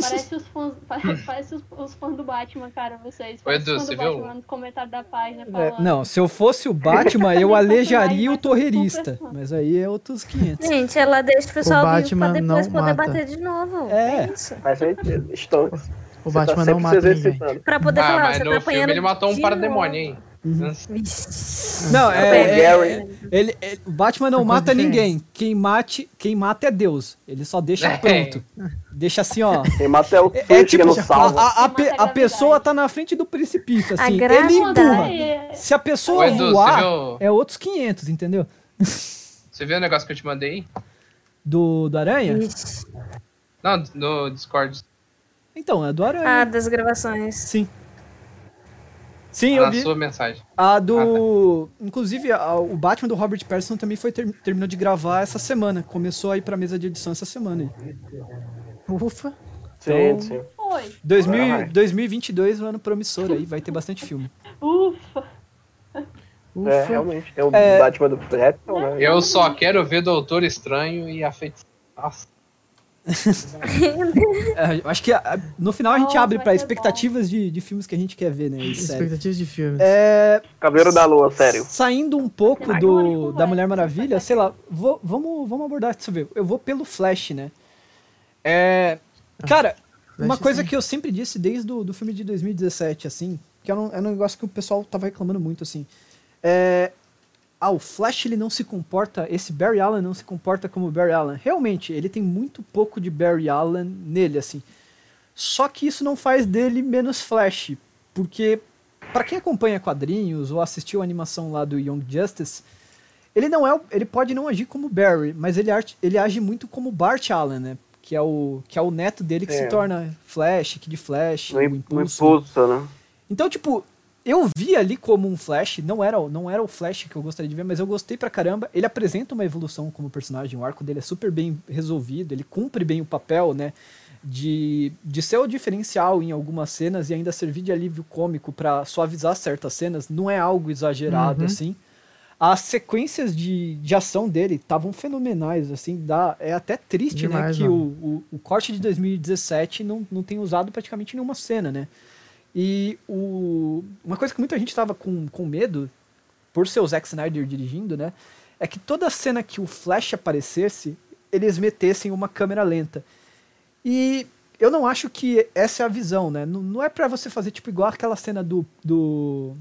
Parece os fãs, parece, os, os fãs do Batman, cara, vocês. Ô, Parece Edu, os fãs você do viu? Batman no comentário da página É, falando. não, se eu fosse o Batman, eu alejaria o Mas torreirista. Mas aí é outros 500. Gente, ela deixa o pessoal vivo Batman pra depois não poder mata. bater de novo. É. É isso. Faz sentido. Stonks. O Você tá Batman não mata ninguém. Pra poder Ah, falar, mas você no tá filme apanhando ele matou um de parademônio, hein? Vixe. Não, é, é- Gary. ele, ele- o Batman não coisa mata ninguém. Quem, mate, quem mata é Deus. Ele só deixa É. pronto. Deixa assim, ó. Quem mata é o É, é que tipo, não a, salva. a- a pe- é a pessoa tá na frente do precipício, A assim. Ele empurra. É, Se a Ô, pessoa Edu, voar, viu, é outros 500, entendeu? você viu o negócio que eu te mandei? Do, do Aranha? Vixe. Não, no Discord. Então, é do Aranha. Ah, das gravações. Sim. Sim, eu vi. sua mensagem. A do. Inclusive, a- o Batman do Robert Pattinson também foi ter- terminou de gravar essa semana. Começou a ir pra mesa de edição essa semana. aí. Ufa. Sim, então- sim. Foi. 2000, Vai. 2022 é um ano promissor aí, vai ter bastante filme. Ufa. Ufa. É, realmente. Tem o É. Batman do Pattinson, né? Eu só quero ver Doutor Estranho e a feiticeira. Nossa, É, acho que a- no final a gente Nossa, abre ser expectativas de, de filmes que a gente quer ver, né? Expectativas de filmes. É, Cavaleiro da Lua, sério. Saindo um pouco do, da. Mulher Maravilha, sei lá, vou- vamos, vamos abordar, deixa eu ver. Eu vou pelo Flash, né? É, cara, uma Flash, coisa sim. que eu sempre disse desde o do filme de 2017, assim, que é um, é um negócio que o pessoal tava reclamando muito, assim. É, ah, o Flash ele não se comporta, esse Barry Allen não se comporta como Barry Allen. Realmente, ele tem muito pouco de Barry Allen nele, assim. Só que isso não faz dele menos Flash, porque Pra quem acompanha quadrinhos ou assistiu a animação lá do Young Justice, ele não é, ele pode não agir como Barry, mas ele, age- ele age muito como Bart Allen, né? Que é o que é o neto dele que É. se torna Flash, Kid Flash, No, o im- no Impulso. impulso, né? Então, tipo, eu vi ali como um Flash, não era, não era o Flash que eu gostaria de ver, mas eu gostei pra caramba. Ele apresenta uma evolução como personagem, o arco dele é super bem resolvido, ele cumpre bem o papel, né? De, de ser o diferencial em algumas cenas e ainda servir de alívio cômico pra suavizar certas cenas, não é algo exagerado Uhum. assim. as sequências de, de ação dele estavam fenomenais, assim, dá, é até triste, Demais, né, que o, o, o corte de 2017 não, não tem usado praticamente nenhuma cena, né? E o, uma coisa que muita gente tava com, com medo, por ser o Zack Snyder dirigindo, né, é que toda cena que o Flash aparecesse, eles metessem uma câmera lenta. E eu não acho que essa é a visão, né? Não, não é pra você fazer tipo igual aquela cena do do,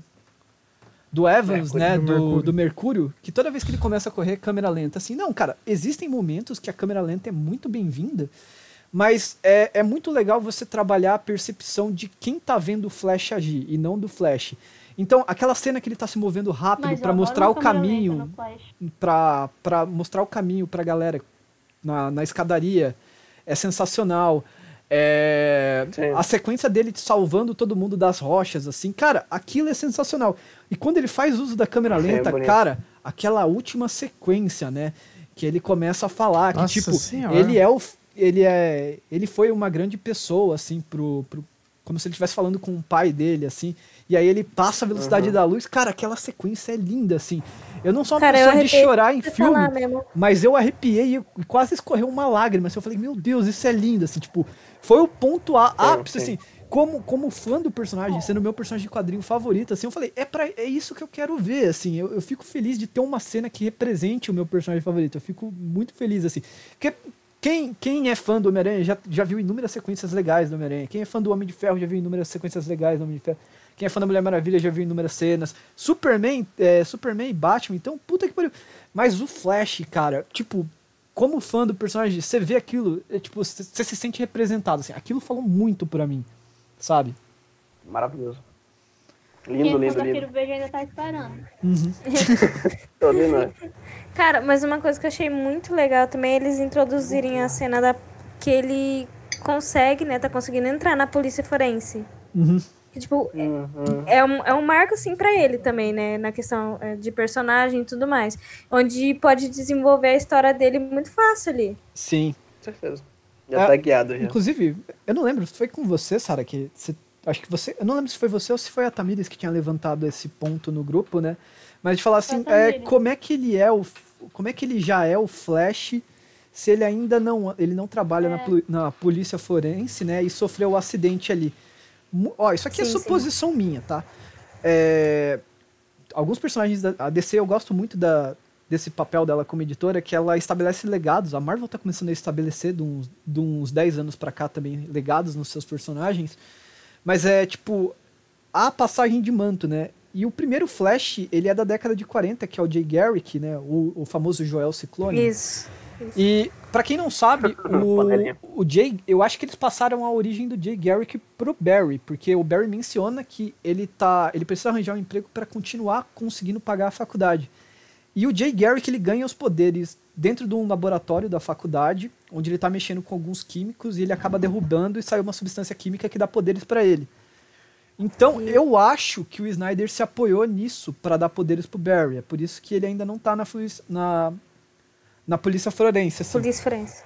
do Evans, Mercúrio, né, do do, Mercúrio. do Mercúrio, que toda vez que ele começa a correr câmera lenta, assim, não, cara, existem momentos que a câmera lenta é muito bem-vinda, mas é, é muito legal você trabalhar a percepção de quem tá vendo o Flash agir e não do Flash. Então, aquela cena que ele tá se movendo rápido adoro mostrar o caminho, pra mostrar o caminho pra galera na, na escadaria. É sensacional. É, a sequência dele salvando todo mundo das rochas, assim, cara, aquilo é sensacional. E quando ele faz uso da câmera é lenta, bonito. cara, aquela última sequência, né? Que ele começa a falar Nossa que, tipo, Senhora. ele é o. Ele é. Ele foi uma grande pessoa, assim, pro. pro como se ele estivesse falando com o pai dele, assim. E aí ele passa a velocidade Uhum. da luz. Cara, aquela sequência é linda, assim. Eu não sou uma Cara, pessoa de chorar em filme, mas eu arrepiei e quase escorreu uma lágrima. Assim, eu falei, meu Deus, isso é lindo, assim, tipo, foi o ponto á- ápice, sim. assim, como, como fã do personagem, sendo o meu personagem de quadrinho favorito, assim, eu falei, é, pra, é isso que eu quero ver, assim, eu, eu fico feliz de ter uma cena que represente o meu personagem favorito, eu fico muito feliz, assim, porque quem, quem é fã do Homem-Aranha já, já viu inúmeras sequências legais do Homem-Aranha, quem é fã do Homem de Ferro já viu inúmeras sequências legais do Homem de Ferro, quem é fã da Mulher Maravilha já viu inúmeras cenas. Superman, é, Superman e Batman, então, puta que pariu. Mas o Flash, cara, tipo, como fã do personagem, você vê aquilo, é, tipo, você se sente representado, assim. Aquilo falou muito pra mim, sabe? Maravilhoso. Lindo, lindo, lindo. Quiro Verde ainda tá esperando. Tô lindo, né? Cara, mas uma coisa que eu achei muito legal também é eles introduzirem a cena da que ele consegue, né, tá conseguindo entrar na polícia forense. Uhum. Que, tipo, Uhum. é um, é um marco, assim, pra ele também, né? Na questão é, de personagem e tudo mais. Onde pode desenvolver a história dele muito fácil ali. Sim. Com certeza. Já É, tá guiado já. Inclusive, eu não lembro, foi com você, Sara, que você, acho que você, eu não lembro se foi você ou se foi a Tamires que tinha levantado esse ponto no grupo, né? Mas de falar assim, é, como é que ele é o, como é que ele já é o Flash se ele ainda não, ele não trabalha na, É. poli- na polícia forense, né? E sofreu o acidente ali. Ó, isso aqui é Sim, sim. suposição minha, tá? É, alguns personagens da DC eu gosto muito da, desse papel dela como editora, que ela estabelece legados. A Marvel tá começando a estabelecer de uns, de uns 10 anos pra cá também legados nos seus personagens. Mas é tipo a passagem de manto, né? E o primeiro Flash, ele é da década de 40, que é o Jay Garrick, né? O, o famoso Joel Ciclone. Isso. E pra quem não sabe, o, o Jay, eu acho que eles passaram a origem do Jay Garrick pro Barry, porque o Barry menciona que ele tá, ele precisa arranjar um emprego para continuar conseguindo pagar a faculdade. E o Jay Garrick ele ganha os poderes dentro de um laboratório da faculdade, onde ele tá mexendo com alguns químicos e ele acaba derrubando e sai uma substância química que dá poderes para ele. Então, eu acho que o Snyder se apoiou nisso para dar poderes pro Barry. É por isso que ele ainda não tá na, na, na polícia forense. assim. Polícia forense.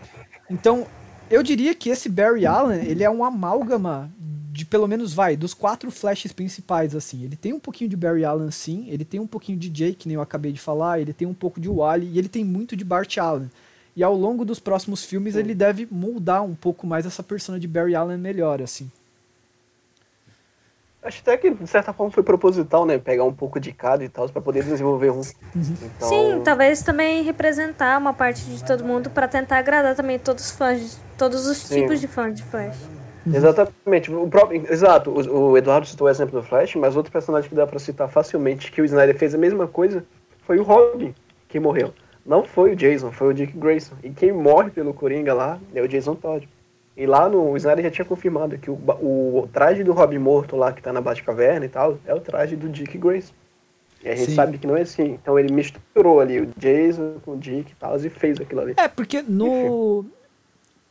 Então, eu diria que esse Barry Allen, ele é um amálgama de pelo menos, vai, dos quatro flashes principais, assim. Ele tem um pouquinho de Barry Allen, sim. Ele tem um pouquinho de Jake, que nem eu acabei de falar. Ele tem um pouco de Wally. E ele tem muito de Bart Allen. E ao longo dos próximos filmes, ele deve moldar um pouco mais essa persona de Barry Allen melhor, assim. Acho até que, de certa forma, foi proposital, né? Pegar um pouco de cada e tal, pra poder desenvolver um. Então, Sim, talvez também representar uma parte de todo mundo pra tentar agradar também todos os fãs, todos os Sim. tipos de fãs de Flash. Exatamente. O próprio, exato, o, o Eduardo citou o exemplo do Flash, mas outro personagem que dá pra citar facilmente que o Snyder fez a mesma coisa foi o Robin, que morreu. Não foi o Jason, foi o Dick Grayson. E quem morre pelo Coringa lá é o Jason Todd. E lá no o Snyder já tinha confirmado que o, o traje do Robin morto lá, que tá na Batcaverna e tal, é o traje do Dick Grayson. E a gente Sim. sabe que não é assim. Então ele misturou ali o Jason com o Dick e tal, e fez aquilo ali. É, porque no.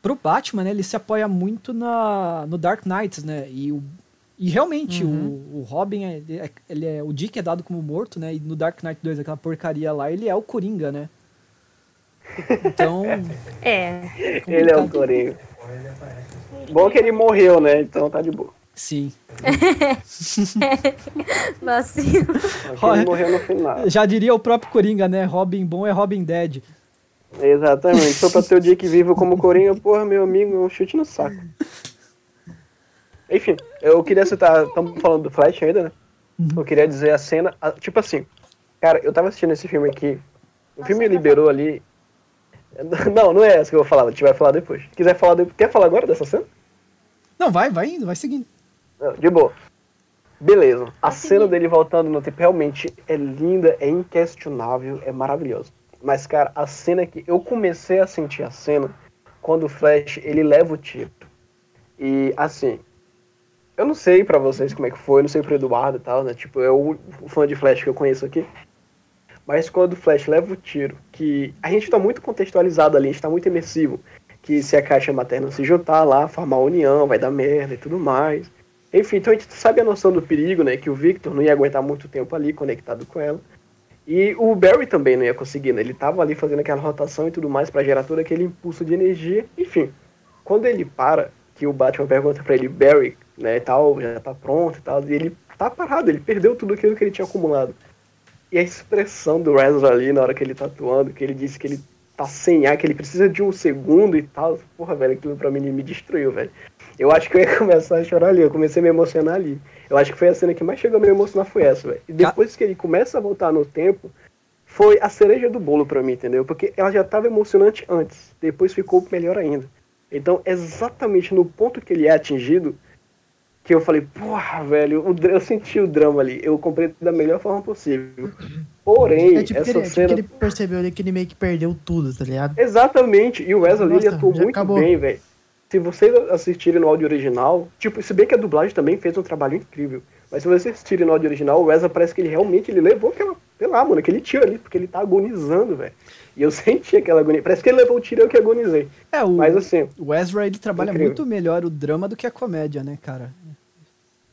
Pro Batman, né, ele se apoia muito na, no Dark Knights, né? E, o, e realmente, o, o Robin, é, ele é, ele é- O Dick é dado como morto, né? E no Dark Knight 2, aquela porcaria lá, ele é o Coringa, né? Então. É. Ele é o. Coringa. Bom que ele morreu, né? Então tá de boa. Sim. Vacilo. Que ele morreu no final. Já diria o próprio Coringa, né? Robin bom é Robin dead. Exatamente. Só pra ter o Dick vivo como Coringa, porra, meu amigo, é um chute no saco. Enfim, eu queria citar, estamos falando do Flash ainda, né? Eu queria dizer a cena, a- tipo assim, cara, eu tava assistindo esse filme aqui, o filme liberou ali. Não, não é essa que eu vou falar, a gente vai falar depois. Quiser falar, de... quer falar agora dessa cena? Não, vai, vai indo, vai seguindo. Não, De boa. Beleza. A cena dele voltando no tempo realmente é linda, é inquestionável, é maravilhoso. Mas, cara, a cena que eu comecei a sentir a cena quando o Flash ele leva o tiro. E assim, eu não sei pra vocês como é que foi, não sei pro Eduardo e tal, né? Tipo, é o fã de Flash que eu conheço aqui. Mas quando o Flash leva o tiro, que a gente tá muito contextualizado ali, a gente tá muito imersivo. Que se a caixa materna se juntar lá, formar união, vai dar merda e tudo mais. Enfim, então a gente sabe a noção do perigo, né? Que o Victor não ia aguentar muito tempo ali conectado com ela. E o Barry também não ia conseguir, né? Ele tava ali fazendo aquela rotação e tudo mais pra gerar todo aquele impulso de energia. Enfim, quando ele para, que o Batman pergunta pra ele, Barry, né, tal, já tá pronto e tal, e ele tá parado, ele perdeu tudo aquilo que ele tinha acumulado. E a expressão do Ezra ali na hora que ele tá atuando, que ele disse que ele tá sem ar, que ele precisa de um segundo e tal. Porra, velho, aquilo pra mim me destruiu, velho. Eu acho que eu ia começar a chorar ali, eu comecei a me emocionar ali. Eu acho que foi a cena que mais chegou a me emocionar foi essa, velho. E depois que ele começa a voltar no tempo, foi a cereja do bolo pra mim, entendeu? Porque ela já tava emocionante antes, depois ficou melhor ainda. Então, exatamente no ponto que ele é atingido, que eu falei, porra, velho, o eu senti o drama ali. Eu comprei da melhor forma possível. Porém, É tipo, que essa ele, é tipo cena. que ele percebeu ali que ele meio que perdeu tudo, tá ligado? Exatamente. E o Wesley ele Nossa, atuou muito acabou. bem, velho. Se vocês assistirem no áudio original, tipo, se bem que a dublagem também fez um trabalho incrível. Mas se vocês assistirem no áudio original, o Wesley parece que ele realmente ele levou aquela, sei lá, mano, aquele tiro ali, porque ele tá agonizando, velho. E eu senti aquela agonia. Parece que ele levou o tiro e eu que agonizei. É, o, Mas assim, o Ezra, ele trabalha Incrível. muito melhor o drama do que a comédia, né, cara?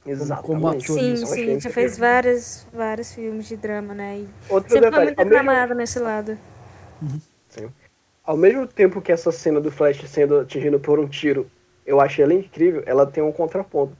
Exatamente. como ator. Sim, achei sim, já fez vários, vários filmes de drama, né? E Outro sempre foi detalhe, muito ao mesmo, aclamado nesse lado. ao mesmo tempo que essa cena do Flash sendo atingido por um tiro, eu achei ela incrível, ela tem um contraponto.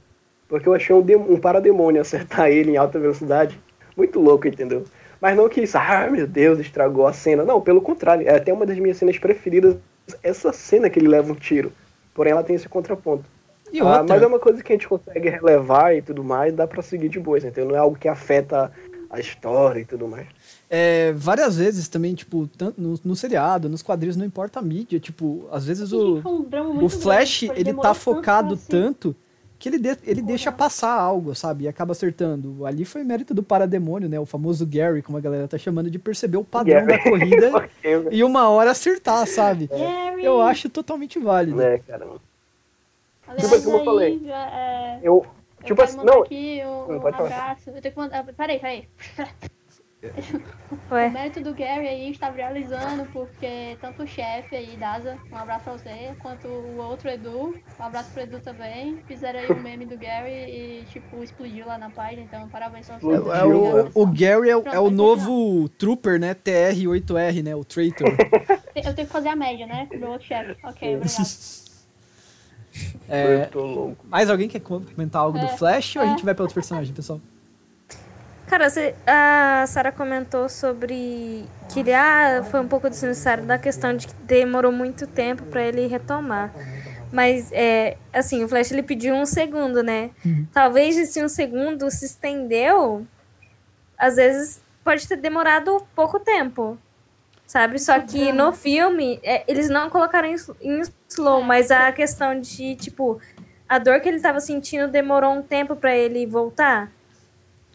Porque eu achei um, dem- um parademônio acertar ele em alta velocidade. Muito louco, entendeu? Mas não que isso, ah, meu Deus, estragou a cena. Não, pelo contrário, é até uma das minhas cenas preferidas, essa cena que ele leva um tiro. Porém, ela tem esse contraponto. E Ah, outra, mas é uma coisa que a gente consegue relevar e tudo mais, dá pra seguir de boas, entendeu? Não é algo que afeta a história e tudo mais. é, várias vezes também, tipo, tanto no, no seriado, nos quadrinhos, não importa a mídia, tipo, às vezes o, um drama o Flash, grande, ele tá focado tanto que ele, de- ele deixa passar algo, sabe? E acaba acertando. Ali foi mérito do parademônio, né? O famoso Gary, como a galera tá chamando, de perceber o padrão da Gary. corrida Ok, velho. e uma hora acertar, sabe? Gary! Eu acho totalmente válido. Né, caramba. Aliás, Tipo, como eu falei. já, é, Eu, eu tipo assim, não, aqui um, um pode falar. abraço. Eu tenho que mandar. Peraí, peraí. O Ué, mérito do Gary aí está viralizando porque tanto o chefe aí, Daza, um abraço pra você, quanto o outro Edu, um abraço pro Edu também, fizeram aí o meme do Gary e, tipo, explodiu lá na página, então parabéns pra vocês. Explodiu, É o, o Gary é, o- Pronto, é o novo Trooper, né? TR-8R, né? O Traitor. Eu tenho que fazer a média, né? Pro meu outro chefe. Ok, obrigado. É, eu tô louco. mais alguém quer comentar algo do É, Flash ou a é. gente vai pra outro personagem, pessoal? Cara, você- a Sarah comentou sobre que ele ah, foi um pouco desnecessário da questão de que demorou muito tempo pra ele retomar. Mas, é, assim, o Flash ele pediu um segundo, né? Talvez esse um segundo se estendeu, às vezes pode ter demorado pouco tempo, sabe? Só que no filme, é, eles não colocaram em, s- em slow, mas a questão de, tipo, a dor que ele tava sentindo demorou um tempo pra ele voltar.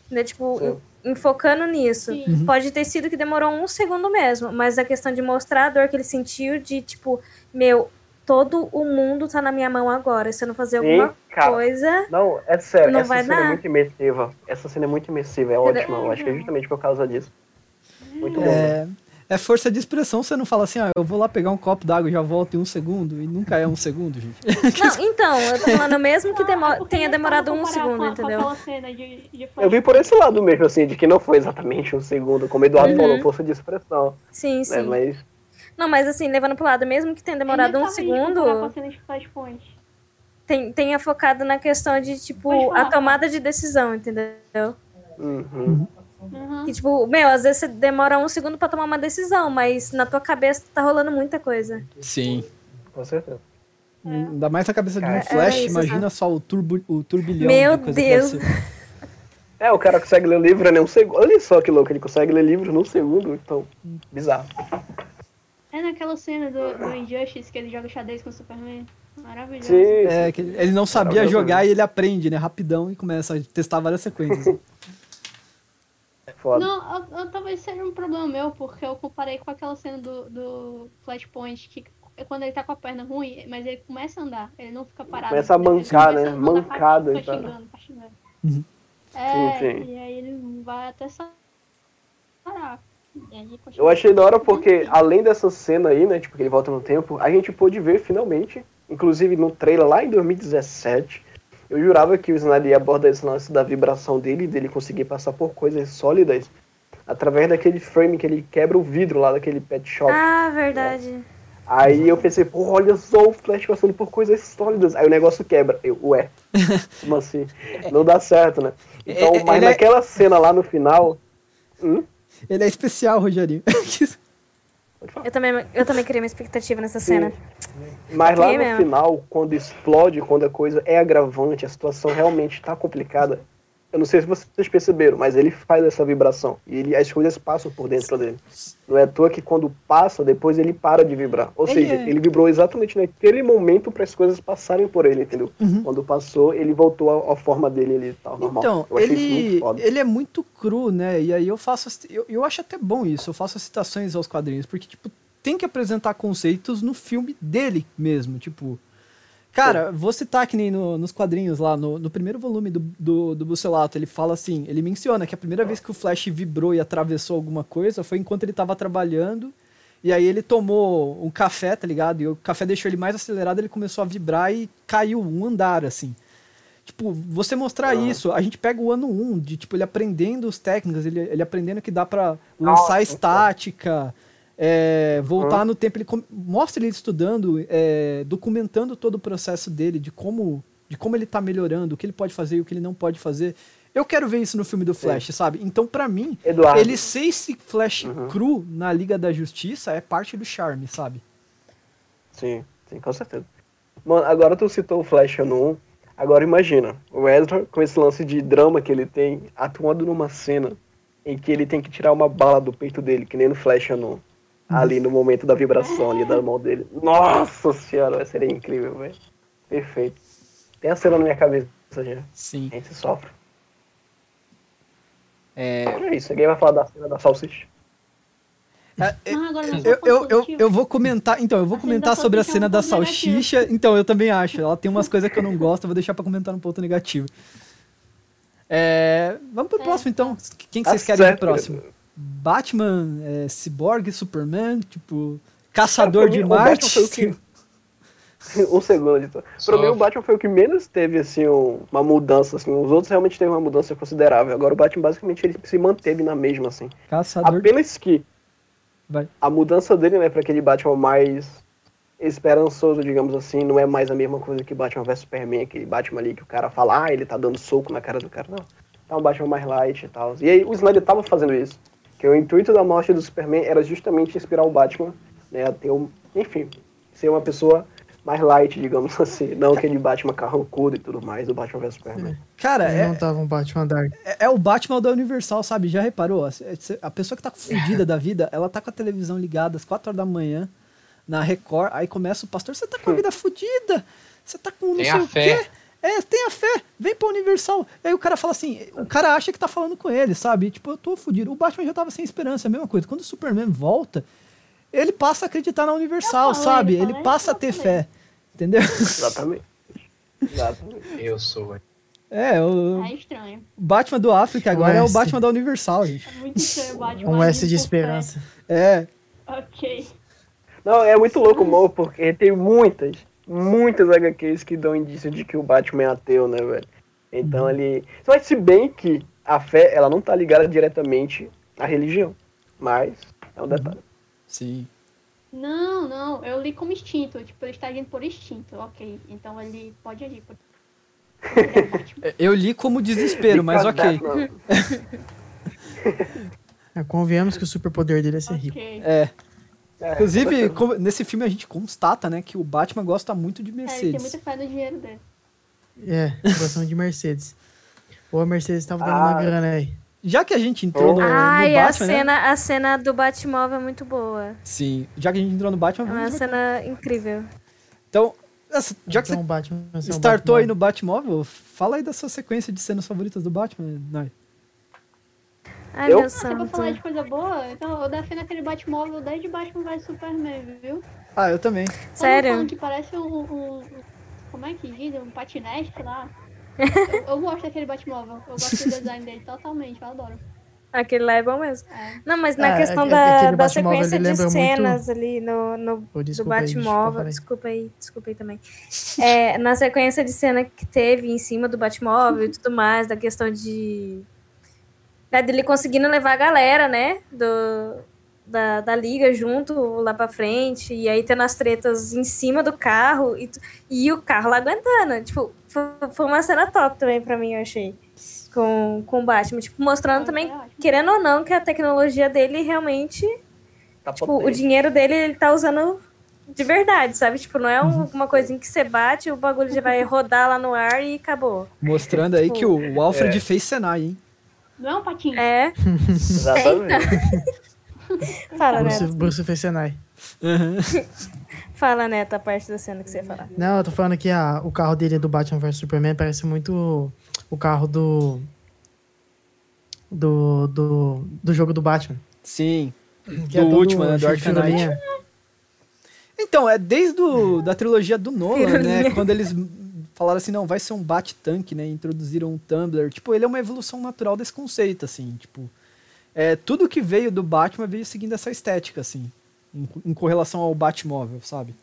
Né? Tipo, Sim. enfocando nisso. Sim. Pode ter sido que demorou um segundo mesmo, mas a questão de mostrar a dor que ele sentiu, de tipo, meu, todo o mundo tá na minha mão agora. Se eu não fazer alguma cara. coisa. Não, é sério, Não essa vai cena é dar. muito imersiva. Essa cena é muito imersiva, é ótima. Eu acho que é justamente por causa disso. Muito bom. É, é força de expressão, você não fala assim, ah, eu vou lá pegar um copo d'água e já volto em um segundo, e nunca é um segundo, gente. Não, então, eu tô falando mesmo que porque tenha demorado um segundo, com com entendeu? cena de, de Eu vi por esse lado mesmo, assim, de que não foi exatamente um segundo, como o Eduardo Uhum. falou, força de expressão. Sim, sim. Né? Mas Não, mas assim, levando pro lado, mesmo que tenha demorado um segundo. Com tem, tenha focado na questão de, tipo, a tomada de decisão, entendeu? Uhum. Uhum. Que, tipo, meu, às vezes você demora um segundo pra tomar uma decisão, mas na tua cabeça tá rolando muita coisa. Sim. Com certeza. Ainda mais na cabeça de um Cara, Flash, era isso, imagina só o, turbo, o turbilhão Meu de Deus. É, o cara consegue ler livro em um segundo. Olha só que louco, ele consegue ler livro num segundo, então. Bizarro. É naquela cena do, do Injustice que ele joga xadrez com o Superman. Maravilhoso. Sim, É, que ele ele não sabia jogar e ele aprende, né? Rapidão e começa a testar várias sequências. foda. Não, eu, eu- talvez seja um problema meu, porque eu comparei com aquela cena do, do Flashpoint, que é quando ele tá com a perna ruim, mas ele começa a andar, ele não fica parado. Começa a mancar, começa né? a andar Mancada Tá xingando, tá xingando. Uhum. É, Sim, sim. e aí ele vai até parar. Eu achei da hora porque, além dessa cena aí, né, tipo, que ele volta no tempo, a gente pôde ver finalmente, inclusive no trailer lá em 2017, eu jurava que o Snyder ia abordar esse lance da vibração dele, dele conseguir passar por coisas sólidas, através daquele frame que ele quebra o vidro lá daquele pet shop. Ah, verdade. Aí eu pensei, pô, olha só o Flash passando por coisas sólidas. Aí o negócio quebra. Eu, ué, como assim? Não dá certo, né? Então, É, é, mas é- naquela cena lá no final. Hum? ele é especial, Rogerinho. Eu também, eu também criei uma expectativa nessa cena. Mas lá no mesmo. final, quando explode, quando a coisa é agravante, a situação realmente tá complicada. Eu não sei se vocês perceberam, mas ele faz essa vibração. E ele, as coisas passam por dentro dele. Não é à toa que quando passa, depois ele para de vibrar. Ou Ele seja, é- ele vibrou exatamente naquele momento para as coisas passarem por ele, entendeu? Uhum. Quando passou, ele voltou à, forma dele, ele tal, normal. Então, eu achei isso ele, muito foda. ele é muito cru, né? E aí eu faço. Eu, eu acho até bom isso, eu faço as citações aos quadrinhos, porque, tipo, tem que apresentar conceitos no filme dele mesmo. Tipo. Cara, vou citar que nem no- nos quadrinhos lá, no, no primeiro volume do, do, do Bucelato, ele fala assim, ele menciona que a primeira vez que o Flash vibrou e atravessou alguma coisa foi enquanto ele tava trabalhando, e aí ele tomou um café, tá ligado? E o café deixou ele mais acelerado, ele começou a vibrar e caiu um andar, assim. Tipo, você mostrar Ah. isso, a gente pega o ano 1, de tipo, ele aprendendo os técnicas, ele, ele aprendendo que dá pra lançar Nossa. estática, é, voltar no tempo, ele mostra ele estudando, é, documentando todo o processo dele, de como, de como ele tá melhorando, o que ele pode fazer e o que ele não pode fazer. Eu quero ver isso no filme do Flash, sabe? Então, pra mim, Eduardo, ele ser esse Flash Uhum. cru na Liga da Justiça é parte do charme, sabe? Sim, sim, com certeza. Mano, agora tu citou o Flash no 1. Agora imagina, o Ezra, com esse lance de drama que ele tem, atuando numa cena em que ele tem que tirar uma bala do peito dele, que nem no Flash no 1. Ali no momento da vibração ali da mão dele. Nossa senhora, seria incrível, velho. Perfeito. Tem a cena na minha cabeça já. Sim. A gente sofre. É, É isso, ninguém vai falar da cena da salsicha. Ah, agora não Eu, eu, eu, eu vou comentar, então, eu vou comentar da sobre a é um cena da salsicha. Então, eu também acho. Ela tem umas coisas que eu não gosto, eu vou deixar pra comentar no ponto negativo. É, vamos pro É, próximo, então. Quem que Tá vocês querem pro próximo? Batman, é, Cyborg, Superman, tipo, Caçador Cara, de mim, o Batman Marte. o que- um segundo, editor. Pra mim, o Batman foi o que menos teve, assim, um- uma mudança, assim. Os outros realmente teve uma mudança considerável. Agora, o Batman, basicamente, ele se manteve na mesma, assim. Caçador de... Apenas que Vai. a mudança dele, né, pra aquele Batman mais esperançoso, digamos assim, não é mais a mesma coisa que Batman vs Superman, aquele Batman ali que o cara fala, ah, ele tá dando soco na cara do cara. Não. Tá um Batman mais light e tal. E aí, o Snyder tava fazendo isso. Que o intuito da morte do Superman era justamente inspirar o Batman, né, a ter um, enfim, ser uma pessoa mais light, digamos assim. Não aquele Batman carrancudo e tudo mais do Batman vs Superman. Cara, Ele é, não tava um Batman Dark. é, é o Batman da Universal, sabe? Já reparou? A, a pessoa que tá fudida da vida, ela tá com a televisão ligada às 4 horas da manhã, na Record, aí começa o pastor, você tá com a vida fudida, você tá com não Tenha sei o fé. quê. É, tenha fé, vem pra Universal. Aí o cara fala assim, o cara acha que tá falando com ele, sabe? Tipo, eu tô fudido. O Batman já tava sem esperança, é a mesma coisa. Quando o Superman volta, ele passa a acreditar na Universal, falei, sabe? Ele falei, passa a ter fé. Entendeu? Exatamente. Exatamente. Eu sou. É, o É estranho. Batman do África agora é o. Batman da Universal, gente. É muito estranho o Batman. Um S de esperança. É, Ok. Não, é muito louco o Mo, porque tem muitas, muitas HQs que dão indício de que o Batman é ateu, né, velho? Então ele. Mas se bem que a fé, ela não tá ligada diretamente à religião. Mas é um detalhe. sim. Não, não, eu li como instinto. Tipo, ele está agindo por instinto. Ok, então ele pode agir por. Eu li como desespero, mas ok. É, convenhamos que o superpoder dele é ser rico. ok. É. É, Inclusive, como- nesse filme a gente constata, né, que o Batman gosta muito de É, ele tem Mercedes. muita fé no dinheiro dele. É, gostamos de Mercedes. Ou a Mercedes tava dando Ah. uma grana aí. Já que a gente entrou no, no Ai, a Batman, né? cena, a cena do Batmóvel é muito boa. Sim, já que a gente entrou no Batman, É uma vamos... cena incrível. então, essa- já que então, você Batman startou aí Batman. no Batmóvel, fala aí da sua sequência de cenas favoritas do Batman, Nai. Ai, Eu? meu Ah, se eu santo. falar de coisa boa, então eu defendo aquele Batmóvel desde Batman vs Superman, viu? Ah, eu também. Sério? Um que parece um, um- um- Como é que diz? Um patinete lá. eu, eu gosto daquele Batmóvel. Eu gosto do design dele totalmente, eu adoro. Aquele lá é bom mesmo. É. Não, mas na É, questão é- da, da sequência de lembra muito- cenas ali no, no Pô, do aí, Batmóvel. falei. Desculpa aí, desculpa aí também. É, na sequência de cena que teve em cima do Batmóvel e tudo mais, da questão de. Né, dele conseguindo levar a galera, né? Do, da, da liga junto lá pra frente. E aí tendo as tretas em cima do carro e, e o carro lá aguentando. Tipo, foi, foi uma cena top também pra mim, eu achei. Com, com o Batman. Tipo, mostrando Foi também, ótimo. querendo ou não, que a tecnologia dele realmente Tá Tipo, o potente. dinheiro dele ele tá usando de verdade, sabe? Tipo, não é um- uma coisinha que você bate, o bagulho já vai rodar lá no ar e acabou. Mostrando aí que o, o Alfred É. fez Senai, hein? Não é um patinho. É, Exatamente. fala, Bruce, Neto. Bruce fez Senai. Fala, Neto, a parte da cena que você ia falar. Não, eu tô falando que a, o carro dele do Batman vs Superman parece muito o carro do. Do, do, do jogo do Batman. Sim. Que é Do todo último, né? Do Arkham Knight. Então, é desde o, da trilogia do Nolan, né? Quando eles falaram assim, não, vai ser um bate-tanque, né? Introduziram um Tumblr. Tipo, ele é uma evolução natural desse conceito, assim. Tipo, é, tudo que veio do Batman veio seguindo essa estética, assim. Em, em correlação ao Batmóvel, sabe?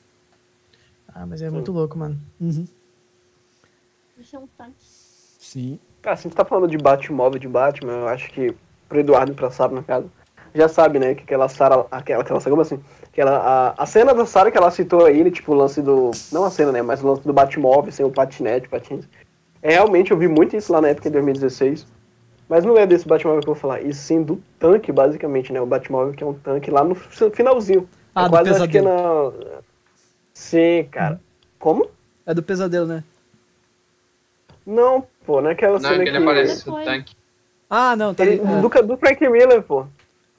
Ah, mas é muito louco, mano. Uhum. Isso é um tanque. Sim. Cara, se a gente tá falando de Batmóvel, de Batman, eu acho que pro Eduardo e pra Sara, no caso, já sabe, né, que aquela Sara, aquela, aquela, como assim, aquela, a, a cena da Sara que ela citou aí, tipo, o lance do, não a cena, né, mas o lance do Batmóvel, sem o patinete, patins, é, realmente, eu vi muito isso lá na época, em 2016, mas não é desse Batmóvel que eu vou falar, e sim do tanque, basicamente, né, o Batmóvel que é um tanque lá no finalzinho. Ah, é do quase, acho que é na... Sim, cara. Como? É do pesadelo, né? Não, pô, naquela Não, cena que ele que... aparece Foi. tanque. Ah, não, tá Ele- ali. do, do Frank Miller, pô.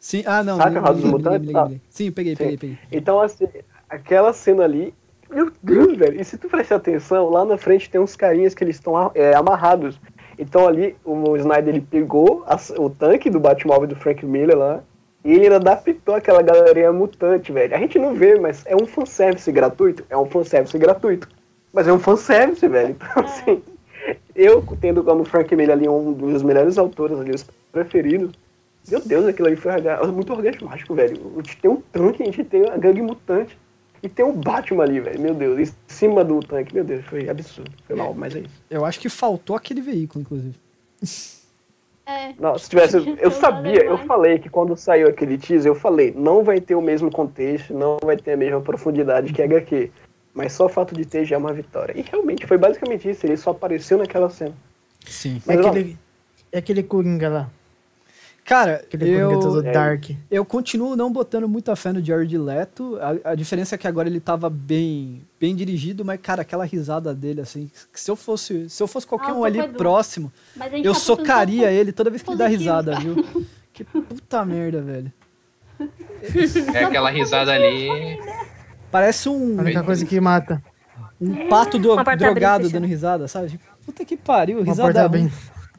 Sim, ah, não. Saca a dos Mutantes? Tá. me- Sim, peguei, peguei, peguei. Então, assim, aquela cena ali. Meu Deus, velho. E se tu prestar atenção, lá na frente tem uns carinhas que eles estão é, amarrados. Então ali, o Snyder ele pegou as- o tanque do Batmóvel do Frank Miller lá. E ele ainda adaptou aquela galerinha mutante, velho. A gente não vê, mas é um fanservice gratuito. É um fanservice gratuito. Mas é um fanservice, velho. Então, assim, eu tendo como Frank Miller ali um dos melhores autores ali, os preferidos. Meu Deus, aquilo ali foi muito orgasmático, velho. A gente tem um tanque, a gente tem a gangue mutante. E tem um Batman ali, velho. Meu Deus, em cima do tanque. Meu Deus, foi absurdo. Foi mal, mas é isso. Eu acho que faltou aquele veículo, inclusive. É. Não, se tivesse. Eu sabia, eu falei que quando saiu aquele teaser, eu falei, não vai ter o mesmo contexto, não vai ter a mesma profundidade que HQ. Mas só o fato de ter já é uma vitória. E realmente foi basicamente isso, ele só apareceu naquela cena. Sim. É Mas, ó, aquele, é aquele Coringa lá. Cara, eu, É. dark. eu continuo não botando muita fé no Jared Leto. A, a diferença é que agora ele tava bem, bem dirigido, mas, cara, aquela risada dele, assim, que se eu fosse, se eu fosse qualquer Ah, um ali Edu. próximo, a eu tá socaria ele toda vez que ele dá positivo, risada, viu? Que puta merda, velho. É aquela risada ali. Parece A um, única coisa que mata. um pato do, drogado e dando risada, sabe? Tipo, puta que pariu, Uma risada bem.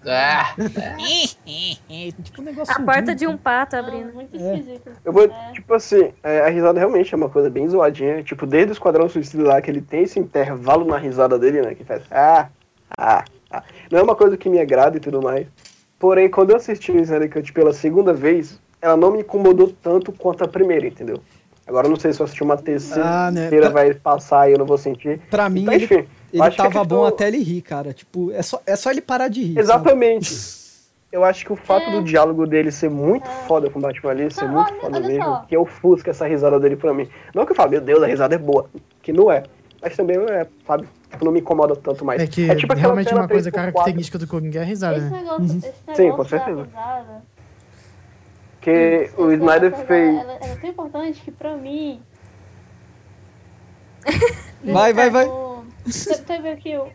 Ah, Tipo um negócio A porta ruim. de um pato abrindo. muito É. esquisito. Eu vou, É. tipo assim, é, a risada realmente é uma coisa bem zoadinha. Tipo, desde o Esquadrão Suicida lá, que ele tem esse intervalo na risada dele, né? Que faz ah, ah, ah. Não é uma coisa que me agrada e tudo mais. Porém, quando eu assisti o Snyder Cut pela segunda vez, ela não me incomodou tanto quanto a primeira, entendeu? Agora eu não sei se eu assistir uma terceira Ah, né? Pra- vai passar e eu não vou sentir. Pra mim, Então, ele, enfim, ele acho que a tava bom até ele rir, cara. Tipo, é só, é só ele parar de rir. Exatamente. eu acho que o fato É. do diálogo dele ser muito foda com o Batman ali, ser muito olha- foda olha mesmo, só. que ofusca essa risada dele pra mim. Não que eu falo, meu Deus, a risada é boa, que não é. Mas também não é, sabe? Tipo, não me incomoda tanto mais. É que tipo aquela realmente uma coisa 3x4, característica do Coringa é a risada, Esse né? negócio, esse negócio Sim, com da certeza. Risada, Que o Snyder fez. Ela, ela é tão importante que pra mim. Vai, vai, vai. O- Teve aqui o.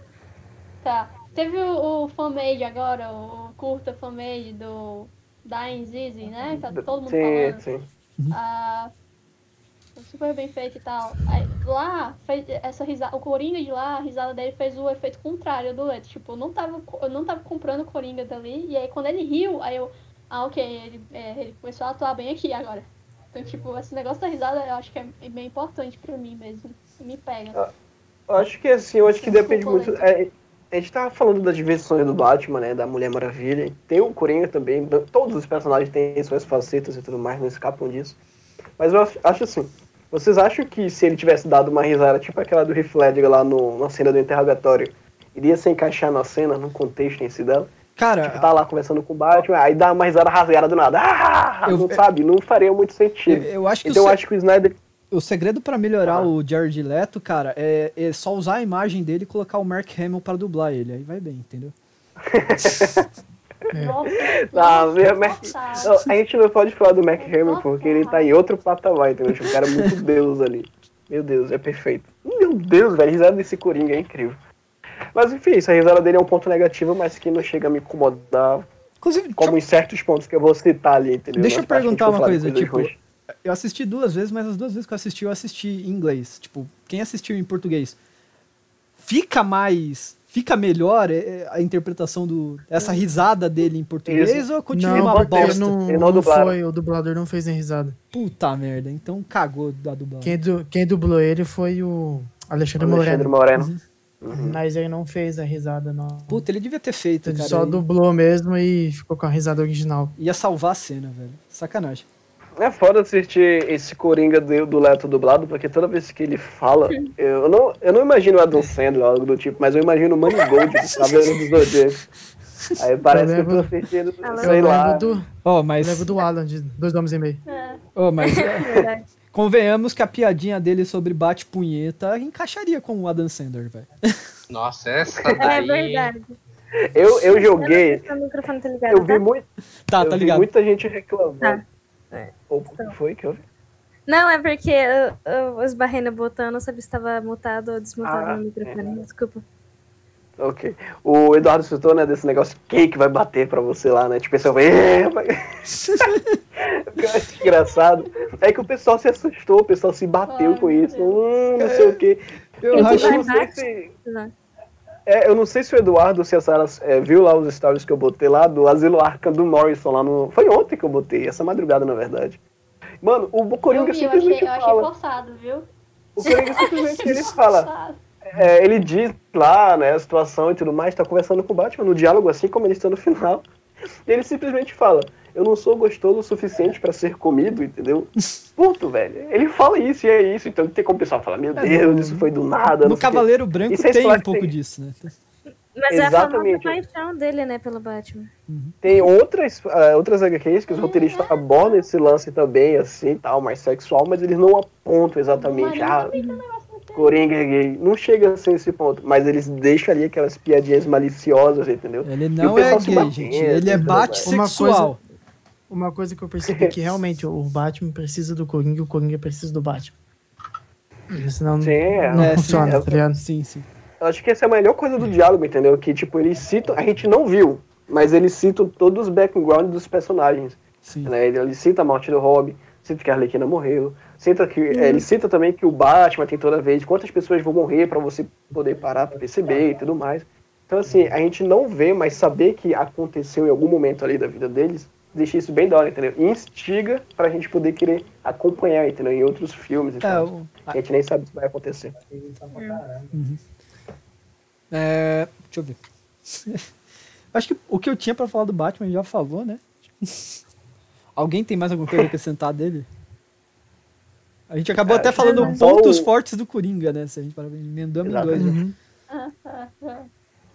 Tá. Teve o, o fanmade agora, o curta fanmade do Dying Zizi, né? Tá todo mundo Sim, falando. sim. Ah, super bem feito e tal. Aí, lá, fez essa risada, o Coringa de lá, a risada dele fez o efeito contrário do outro. Tipo, eu não tava, eu não tava comprando o Coringa dali, e aí quando ele riu, aí eu, ah, ok, ele, é, ele começou a atuar bem aqui agora. Então, tipo, esse negócio da risada eu acho que é bem importante pra mim mesmo. Me pega. Eu acho que assim, eu acho que depende muito. é, a gente tava falando das versões do Batman, né? Da Mulher Maravilha. Tem o Coringa também. Todos os personagens têm suas facetas e tudo mais, não escapam disso. Mas eu acho- acho assim. Vocês acham que se ele tivesse dado uma risada, tipo aquela do Heath Ledger lá no, na cena do interrogatório, iria se encaixar na cena, no contexto em si dela? Cara, Tipo, tá lá conversando com o Batman, aí dá uma risada rasgada do nada. Ah, Eu- não sabe? Não faria muito eu, sentido. eu acho que Então o, eu acho que o Snyder. o segredo pra melhorar Ah. o Jared Leto, cara, é, é só usar a imagem dele e colocar o Mark Hamill pra dublar ele. Aí vai bem, entendeu? É. Nossa, Não, nossa, meu. Não, a gente não pode falar do Mac Hamill porque ele tá em outro patamar, entendeu? Tipo, O cara é muito Deus ali. Meu Deus, é perfeito. Meu Deus, velho, risada desse Coringa é incrível. Mas enfim, isso, a risada dele é um ponto negativo, mas que não chega a me incomodar, Inclusive, como em certos pontos que eu vou citar ali, entendeu? Deixa eu a gente perguntar uma coisa, tipo, ruins. eu assisti duas vezes, mas as duas vezes que eu assisti, eu assisti em inglês. Tipo, quem assistiu em português, fica mais. Fica melhor é, a interpretação do. essa risada dele em português Isso. ou continua Não, uma bosta? não, não não foi, o dublador não fez nem risada. Puta merda, então cagou da dublagem. Quem, du- quem dublou ele foi o Alexandre, Alexandre Moreno. Moreno. Uhum. Mas ele não fez a risada, não. Puta, ele devia ter feito, Ele cara. só aí. dublou mesmo e ficou com a risada original. Ia salvar a cena, velho. Sacanagem. É foda assistir esse Coringa do, do Leto dublado, porque toda vez que ele fala, eu não, eu não imagino o Adam Sandler ou algo do tipo, mas eu imagino o Money Gold, Cavaleiro do Zodíaco. Aí parece que eu tô assistindo, Eu sei eu lá. lembro do, Ó, eu mas. lembro do Alan, de Dois Homens e Meio. É. Ó, mas. é, Verdade. Convenhamos que a piadinha dele sobre bate-punheta encaixaria com o Adam Sandler, velho. Nossa, essa É daí. verdade. Eu, eu joguei, microfone tá ligado, eu vi, tá? muito, Tá, eu tá vi ligado. muita gente reclamando. Tá. É. Ou o que foi que eu vi? Não, é porque eu, eu esbarrei no botão, não sabia se estava mutado ou desmutado Ah, no microfone. Desculpa. Ok. O Eduardo citou, né, desse negócio, quem que vai bater pra você lá, né? Tipo, esse é o que eu acho engraçado é que o pessoal se assustou, o pessoal se bateu Ai, com isso. Deus. Hum, não sei o quê. Eu Ele acho. Eu vai não sei se. Não. É, eu não sei se o Eduardo, se a Sarah é, viu lá os stories que eu botei lá do Asilo Arkham do Morrison lá no. Foi ontem que eu botei, essa madrugada, na verdade. Mano, o Eu Coringa vi, eu achei, simplesmente eu achei fala. forçado, viu? O Coringa simplesmente ele fala. É, ele diz lá, né, a situação e tudo mais, tá conversando com o Batman no diálogo, assim como ele está no final. E ele simplesmente fala: Eu não sou gostoso o suficiente pra ser comido, entendeu? Ponto, velho. Ele fala isso e é isso. Então tem como o pessoal falar: Meu É, Deus, no- isso foi do nada. não No sei o quê." Cavaleiro Branco Isso é tem um que pouco tem. disso, né? Mas é a famosa Exatamente. paixão dele, né, pelo Batman. Tem outras, ah, outras HQs que os roteiristas abordam esse lance também, assim, tal, mais sexual, mas eles não apontam exatamente. Ah, um negócio muito- Coringa é gay. Não chega assim esse ponto, mas eles deixam ali aquelas piadinhas maliciosas, entendeu? Ele não é gay, batendo, gente. Ele é bate-sexual. Uma coisa que eu percebi é que realmente o Batman precisa do Coringa e o Coringa precisa do Batman. Senão Sim, é. não É, sim, funciona, é. tá ligado? Sim, sim. Eu acho que essa é a melhor coisa do diálogo, entendeu? Que, tipo, eles citam. A gente não viu, mas eles citam todos os backgrounds dos personagens. sim. Né? Ele, ele cita a morte do Robin, cita que a Arlequina morreu, cita que, é, ele cita também que o Batman tem toda vez quantas pessoas vão morrer pra você poder parar pra perceber e tudo mais. Então, assim, a gente não vê, mas saber que aconteceu em algum momento ali da vida deles, deixa isso bem da hora, entendeu? E instiga pra gente poder querer acompanhar, entendeu? Em outros filmes e É, tal. o- A gente nem sabe se vai acontecer. é, deixa eu ver. Acho que o que eu tinha pra falar do Batman já falou, né? Alguém tem mais alguma coisa a acrescentar dele? A gente acabou Cara, até falando só pontos o- fortes do Coringa, né? Se a gente parar, emendamos em dois já. Uhum.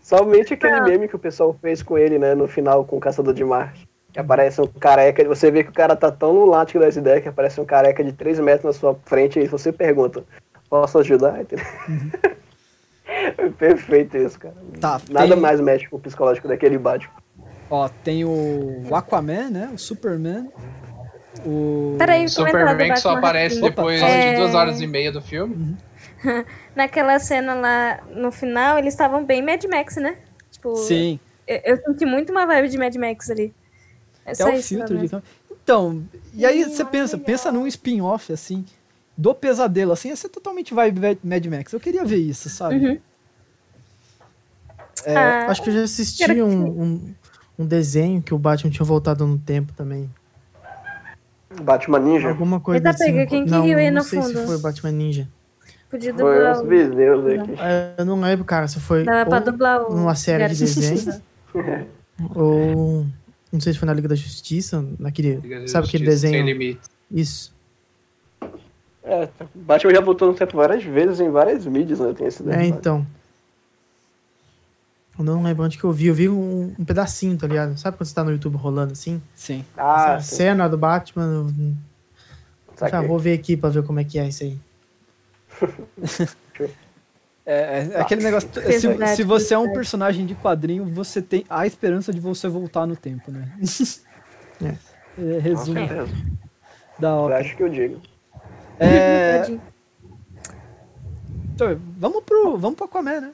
Somente aquele Não. meme que o pessoal fez com ele, né, no final com o Caçador de Marte. Que aparece um careca, você vê que o cara tá tão lunático das ideias que aparece um careca de 3 metros na sua frente e você pergunta, posso ajudar? Entendeu? Perfeito isso, cara. Tá, Nada tem- mais mexe com o psicológico daquele Batman. Ó, tem o Aquaman, né? O Superman. O. Peraí, Superman que só aparece rapidinho. depois É. de duas horas e meia do filme. Naquela cena lá no final, eles estavam bem Mad Max, né? Tipo, Sim, eu, eu senti muito uma vibe de Mad Max ali. É até só o isso, filtro de. Então, e aí Sim, você pensa, pensa num spin-off, assim, do pesadelo, assim, ia ser totalmente vibe Mad- Mad Max. Eu queria ver isso, sabe? Uhum. É, Ah, Acho que eu já assisti um, um, um desenho que o Batman tinha voltado no tempo também. Batman Ninja. Alguma coisa Eita, assim. pega, quem que não, aí não sei se fundo? foi Batman Ninja. Podia Foi dublar. os o- vizinhos aqui. É, Eu não lembro, cara, se foi Dava pra ou dublar o. numa série de Gareth. desenho ou não sei se foi na Liga da Justiça, naquele, Liga da sabe aquele desenho? Isso. É, Batman já voltou no tempo várias vezes em várias mídias, né? Tem esse É, então. Eu não lembro onde que eu vi. Eu vi um, um pedacinho, tá ligado? Sabe quando você tá no YouTube rolando assim? sim. Ah, sim. cena do Batman. eu- Já vou ver aqui pra ver como é que é isso aí. É, é aquele negócio. Se, Verdade, se você é um personagem de quadrinho, você tem a esperança de você voltar no tempo, né? É. É, resumo da Eu obra. acho que eu digo. É, então, vamos pro, vamos pro Aquaman, né?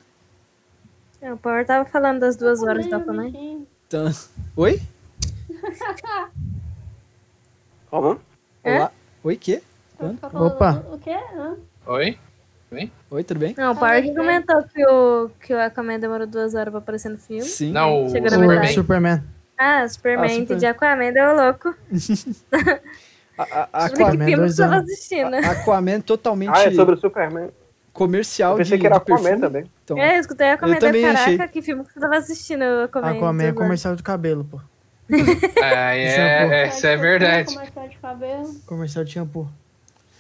É, O Power tava falando das duas horas da Aquaman. Então, oi? Como? É? Olá? Oi, quê? Opa. O quê? Hã? Oi? Oi, tudo bem? Não, o Power que comentou que o, que o Aquaman demorou duas horas pra aparecer no filme. Sim. Não, o Chegou. Superman. Superman. Ah, Superman, Ah, entendi. Aquaman deu louco. A, a- a Aquaman, filme dois anos. assistindo? Aquaman totalmente Ah, é sobre o Superman. Comercial Eu pensei de, que era de Aquaman perfume. também. Então, É, eu escutei Aquaman. Eu também Caraca, achei. que filme que você tava assistindo, Aquaman? Aquaman é comercial de cabelo, pô. Ah, é, essa é verdade. Comercial de cabelo. Comercial de shampoo.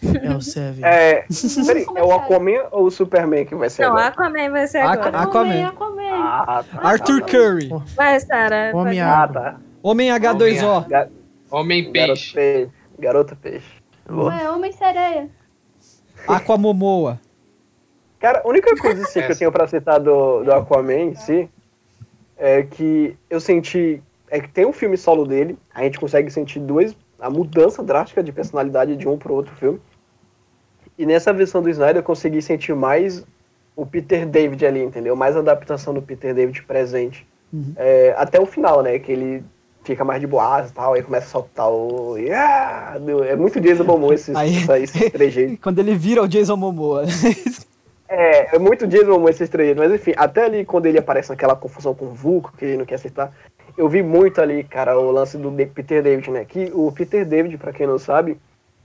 É o Seven. É, peraí, é o Aquaman ou o Superman que vai ser Não, agora? Aquaman vai ser agora. Aquaman. Aquaman. Ah, tá. Arthur Curry, Vai, Sara. Homem pode- Ah, tá. Homem H2O. Ga- Homem Garoto peixe. peixe. Garota peixe. Boa. Ué, Homem Sereia. Aquamomoa. Cara, a única coisa assim, que eu tenho pra citar do, do Aquaman em si é que eu senti. É que tem um filme solo dele, a gente consegue sentir duas. a mudança drástica de personalidade de um pro outro filme. E nessa versão do Snyder eu consegui sentir mais o Peter David ali, entendeu? Mais a adaptação do Peter David presente. Uhum. É, até o final, né? Que ele fica mais de boas e tal, aí começa a soltar o. Yeah! É muito Jason Momoa esse, Aí- esses trejeitos. Quando ele vira o Jason Momoa. É, é muito Momoa esses trejeitos, mas enfim, até ali quando ele aparece naquela confusão com o Vulco, que ele não quer acertar, eu vi muito ali, cara, o lance do Peter David, né? Que o Peter David, pra quem não sabe,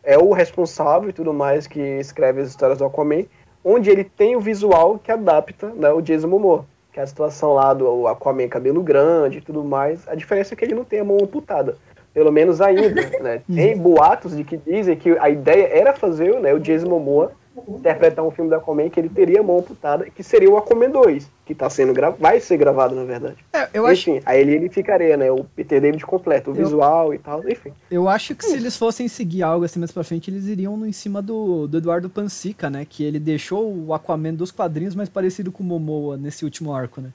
é o responsável e tudo mais que escreve as histórias do Aquaman, onde ele tem o visual que adapta né, o Jason Momoa. Que é a situação lá do Aquaman cabelo grande e tudo mais. A diferença é que ele não tem a mão amputada. Pelo menos ainda, né? Tem boatos de que dizem que a ideia era fazer né, o Jason Momoa interpretar um filme do Aquaman que ele teria a mão amputada, que seria o Aquaman 2, que tá sendo gra... vai ser gravado, na verdade. É, eu acho, enfim, aí ele, ele ficaria, né? O Peter David completo, o Eu- visual e tal, enfim. eu acho que se eles fossem seguir algo assim mais pra frente, eles iriam em cima do, do Eduardo Pansica, né? Que ele deixou o Aquaman dos quadrinhos mais parecido com o Momoa nesse último arco, né?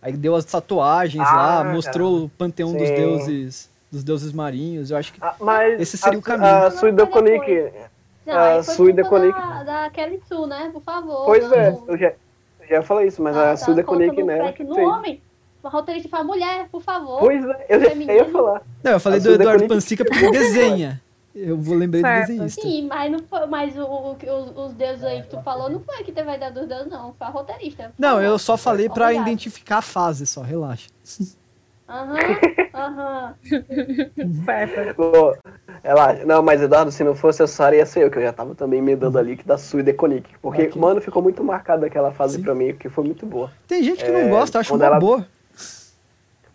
Aí deu as tatuagens Ah, lá, mostrou o panteão dos Sim. deuses dos deuses marinhos. Eu acho que Ah, Esse seria a, o caminho. A Suida Não, A Suida culpa Koenig- da, da Kelly Sue, né? Por favor. pois é, não- eu já, eu já falei isso, mas tá- a Suida tá colocando Koenig, né? No fez. homem. O roteirista foi a mulher, por favor. Pois é, eu já eu ia Feminino. falar. Não, eu falei A do Suda Eduardo Pansica porque desenha. Eu vou lembrar do desenhista. Sim, mas, não foi, mas o, o- os, os deuses aí que tu falou não foi que teve a ideia dos deuses, não. Foi a roteirista. Não, eu só falei pra Obrigada. identificar a fase só, relaxa. Aham, aham. Relaxa. Não, mas Eduardo, se não fosse a Sarah, ia ser eu, que eu já tava também emendando ali que da Suida Koenig. Porque, Ok. mano, ficou muito marcada aquela fase Sim. pra mim, que foi muito boa. Tem gente que É, não gosta, quando uma ela- boa.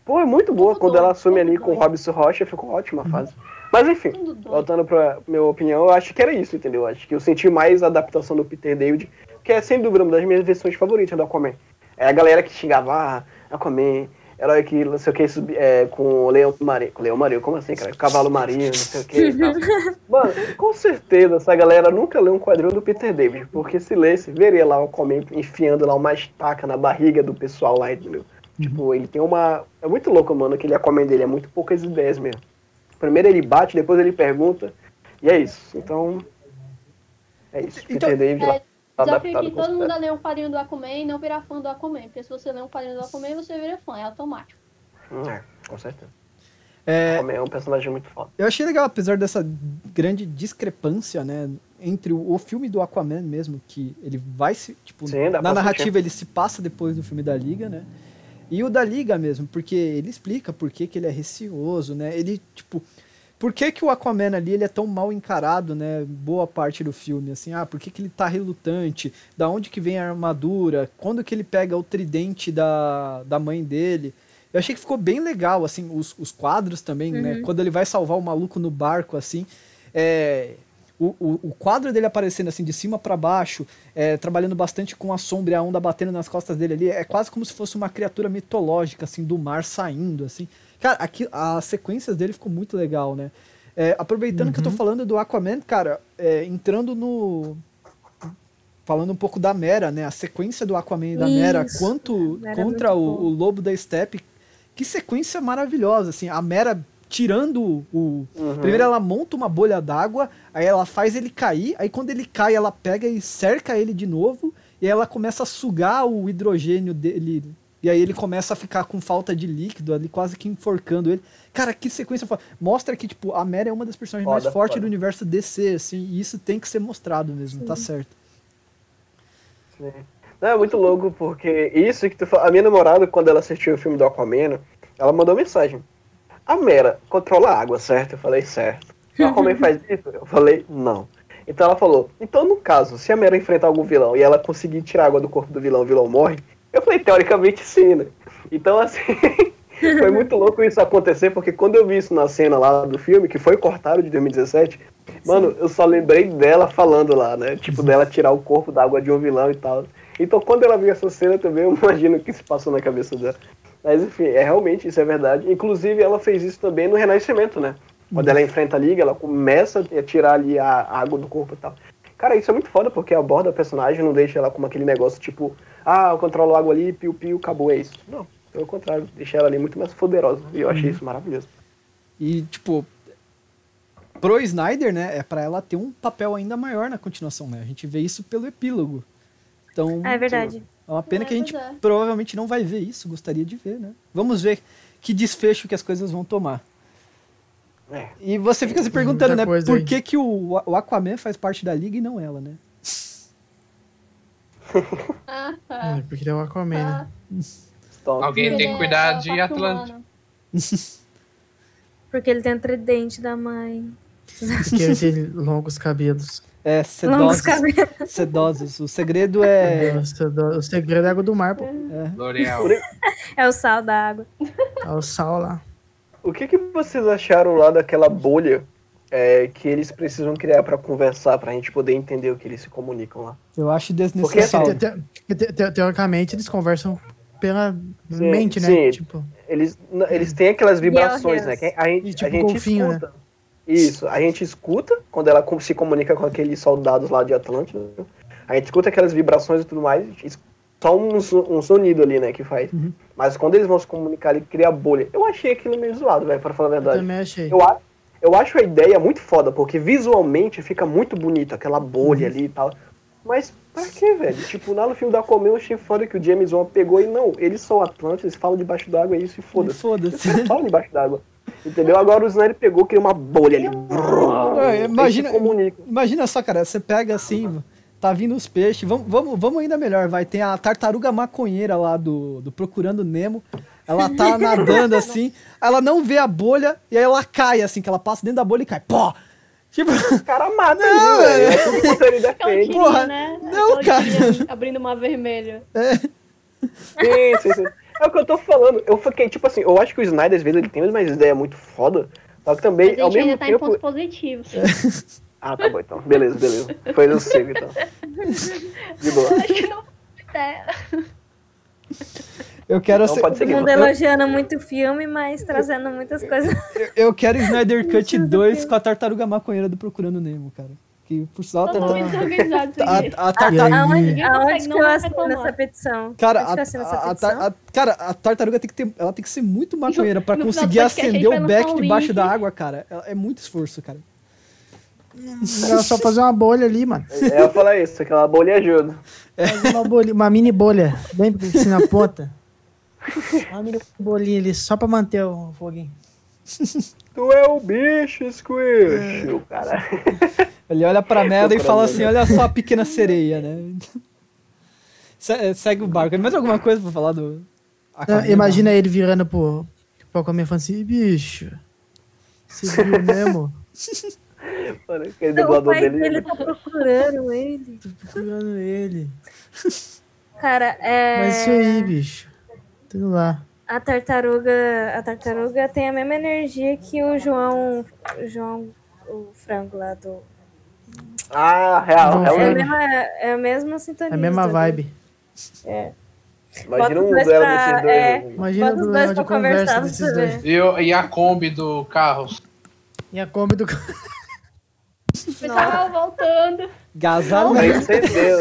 Pô, é muito boa. Tudo Quando doido, ela assume tudo ali com o. Robson Rocha, ficou ótima a fase. Mas enfim, voltando pra minha opinião, eu acho que era isso, entendeu? Acho que eu senti mais a adaptação do Peter David, que é sem dúvida uma das minhas versões favoritas do Aquaman. Aí a galera que xingava, ah, Aquaman, herói que não sei o que, é, com o leão marinho. Com leão marinho, como assim, cara? Cavalo marinho, não sei o que. Mano, com certeza essa galera nunca leu um quadrinho do Peter David, porque se lesse, veria lá o Aquaman enfiando lá uma estaca na barriga do pessoal lá, entendeu? Tipo, ele tem uma. É muito louco, mano, aquele Aquaman dele, é muito poucas ideias mesmo. Primeiro ele bate, depois ele pergunta, e é isso. Então. É isso. Então- Peter David lá. É, Desafio adaptado aqui com todo mundo ler um quadrinho do Aquaman e não virar fã do Aquaman. Porque se você ler um quadrinho do Aquaman, você vira fã, é automático. Hum, É, com certeza. É, Aquaman é um personagem muito foda. eu achei legal, apesar dessa grande discrepância, né, entre o, o filme do Aquaman mesmo, que ele vai se, tipo, Sim, na narrativa ele se passa depois do filme da Liga, né, e o da Liga mesmo, porque ele explica por que, que ele é receoso, né, ele, tipo, por que, que o Aquaman ali ele é tão mal encarado, né, boa parte do filme, assim, ah, por que, que ele tá relutante, da onde que vem a armadura, quando que ele pega o tridente da, da mãe dele, eu achei que ficou bem legal, assim, os, os quadros também, né? Quando ele vai salvar o maluco no barco, assim. É, o, o, o quadro dele aparecendo assim de cima para baixo, é, trabalhando bastante com a sombra e a onda batendo nas costas dele ali, é quase como se fosse uma criatura mitológica, assim, do mar saindo, assim. Cara, aqui, as sequências dele ficou muito legal, né? É, aproveitando que eu tô falando do Aquaman, cara, é, entrando no. Falando um pouco da Mera, né? A sequência do Aquaman e da Mera Isso. quanto, Mera é contra muito o, o Lobo da Steppe. Que sequência maravilhosa, assim. A Mera tirando o. Uhum. Primeiro ela monta uma bolha d'água, aí ela faz ele cair, aí quando ele cai, ela pega e cerca ele de novo, e aí ela começa a sugar o hidrogênio dele. E aí ele começa a ficar com falta de líquido ali, quase que enforcando ele. Cara, que sequência foda. Mostra que, tipo, a Mera é uma das personagens Foda, mais fortes foda. do universo DC, assim, e isso tem que ser mostrado mesmo, tá certo. Sim. Não, é muito louco, porque isso que tu fala. A minha namorada, quando ela assistiu o filme do Aquaman, ela mandou mensagem. A Mera controla a água, certo? Eu falei, certo. O Aquaman faz isso? Eu falei, não. Então ela falou, então no caso, se a Mera enfrentar algum vilão e ela conseguir tirar a água do corpo do vilão, o vilão morre? Eu falei, teoricamente sim, né? Então assim, foi muito louco isso acontecer, porque quando eu vi isso na cena lá do filme, que foi cortado de 2017, mano, eu só lembrei dela falando lá, né? Tipo, dela tirar o corpo da água de um vilão e tal. Então quando ela viu essa cena também, eu imagino o que se passou na cabeça dela. Mas enfim, é realmente, isso é verdade. Inclusive, ela fez isso também no Renascimento, né? Quando ela enfrenta a Liga, ela começa a tirar ali a água do corpo e tal. Cara, isso é muito foda, porque aborda a personagem, não deixa ela como aquele negócio tipo, ah, eu controlo a água ali, piu-piu, acabou, é isso. Não, pelo contrário, deixa ela ali muito mais poderosa. E eu achei isso maravilhoso. E, tipo, pro Snyder, né, é pra ela ter um papel ainda maior na continuação, né? A gente vê isso pelo epílogo. Então, é verdade. é uma pena É, que a gente é. provavelmente não vai ver isso, gostaria de ver, né? Vamos ver que desfecho que as coisas vão tomar. É. E você fica se perguntando, né, por aí. que, que o, o Aquaman faz parte da liga e não ela, né? É, porque ele é o Aquaman, né? Alguém tem que é cuidar de Atlântico. Porque ele tem tridente da mãe. Porque ele tem longos cabelos. É, Longos sedosos. cabelos. sedosos. O segredo é... O segredo- é a água do mar, pô. L'Oreal. É o sal da água. É o sal lá. O que, que vocês acharam lá daquela bolha é, que eles precisam criar pra conversar, pra gente poder entender o que eles se comunicam lá? Eu acho Porque, desnecessário. Te- te- te- te- Teoricamente, eles conversam pela Sim, mente, né? sim. Tipo, Eles, eles têm aquelas vibrações, Deus. né? que a gente, E tipo a gente golfinho, né? escuta. Isso, a gente escuta quando ela se comunica com aqueles soldados lá de Atlântida. né? A gente escuta aquelas vibrações e tudo mais. Só um, um sonido ali, né, que faz. Uhum. Mas quando eles vão se comunicar, ele cria bolha. Eu achei aquilo meio zoado, velho, pra falar a eu verdade. também achei. Eu, eu acho a ideia muito foda, porque visualmente fica muito bonito, aquela bolha ali e tal. Mas pra quê, velho? Tipo, lá no filme da Aquaman eu achei foda que o James Wan pegou e não, eles são Atlantes, eles falam debaixo d'água, é isso e foda-se. Foda-se. Eles falam debaixo d'água. Entendeu? Agora o Snyder pegou, criou uma bolha ali. É, imagina-. Imagina só, cara, você pega assim, tá vindo os peixes, vamos, vamos, vamos ainda melhor, vai, tem a tartaruga maconheira lá do, do Procurando Nemo, ela tá nadando assim, ela não vê a bolha e aí ela cai assim, que ela passa dentro da bolha e cai, pó! Tipo, O cara mata Não, ali, velho. é. É tudo ele Porra, né? não, Aquela cara. tirinha abrindo uma vermelha. Sim, sim, sim. É o que eu tô falando. Eu fiquei, tipo assim, eu acho que o Snyder, às vezes, ele tem umas ideias muito foda. Só que também, Mas ao gente mesmo ainda tá em tempo. pontos positivos. Ah, tá bom então. Beleza, beleza. Foi eu sigo então. De boa. Acho que não. É. Eu quero, Então ser- Todo mundo elogiando muito o filme, mas trazendo muitas coisas. eu quero Snyder Cut 2 com a tartaruga maconheira do Procurando Nemo, cara. Que por sinal tartaruga. isso A, a tarta- E aí? Aonde, que eu assino essa petição? Cara, a, eu a- a cara, a tartaruga tem que, ter, ela tem que ser muito maconheira pra conseguir acender o beck debaixo da água, cara. Ela- É muito esforço, cara. Era só fazer uma bolha ali, mano. Eu ia falar isso, aquela bolha ajuda. Fazer uma, bolha, uma mini bolha, bem assim na ponta. Uma mini bolinha ali, só pra manter o foguinho. Tu é o bicho, Squish. O cara. Ele olha pra Mela e fala assim: olha só a pequena sereia, né? Se- Segue o barco. Mais alguma coisa pra falar do. Ah? Imagina ele virando pro, pro Aquaman falando assim, bicho, você viu mesmo? Mano, aquele O dublador pai dele. dele tá procurando ele. Tô procurando ele. Cara, é. Mas isso aí, bicho. Tudo lá. A tartaruga. A tartaruga tem a mesma energia que o João. O João. O frango lá do. Ah, real, Não, É a realmente. mesma, é a mesma sintonia. É a mesma vibe. Imagina Bota um duelo pra- desses dois. é. né? Imagina Bota os duelo dois de pra conversa conversar pra desses dois. E, e a Kombi do carro. E a Kombi do... Pessoal, voltando. Gasalho. Transcendeu.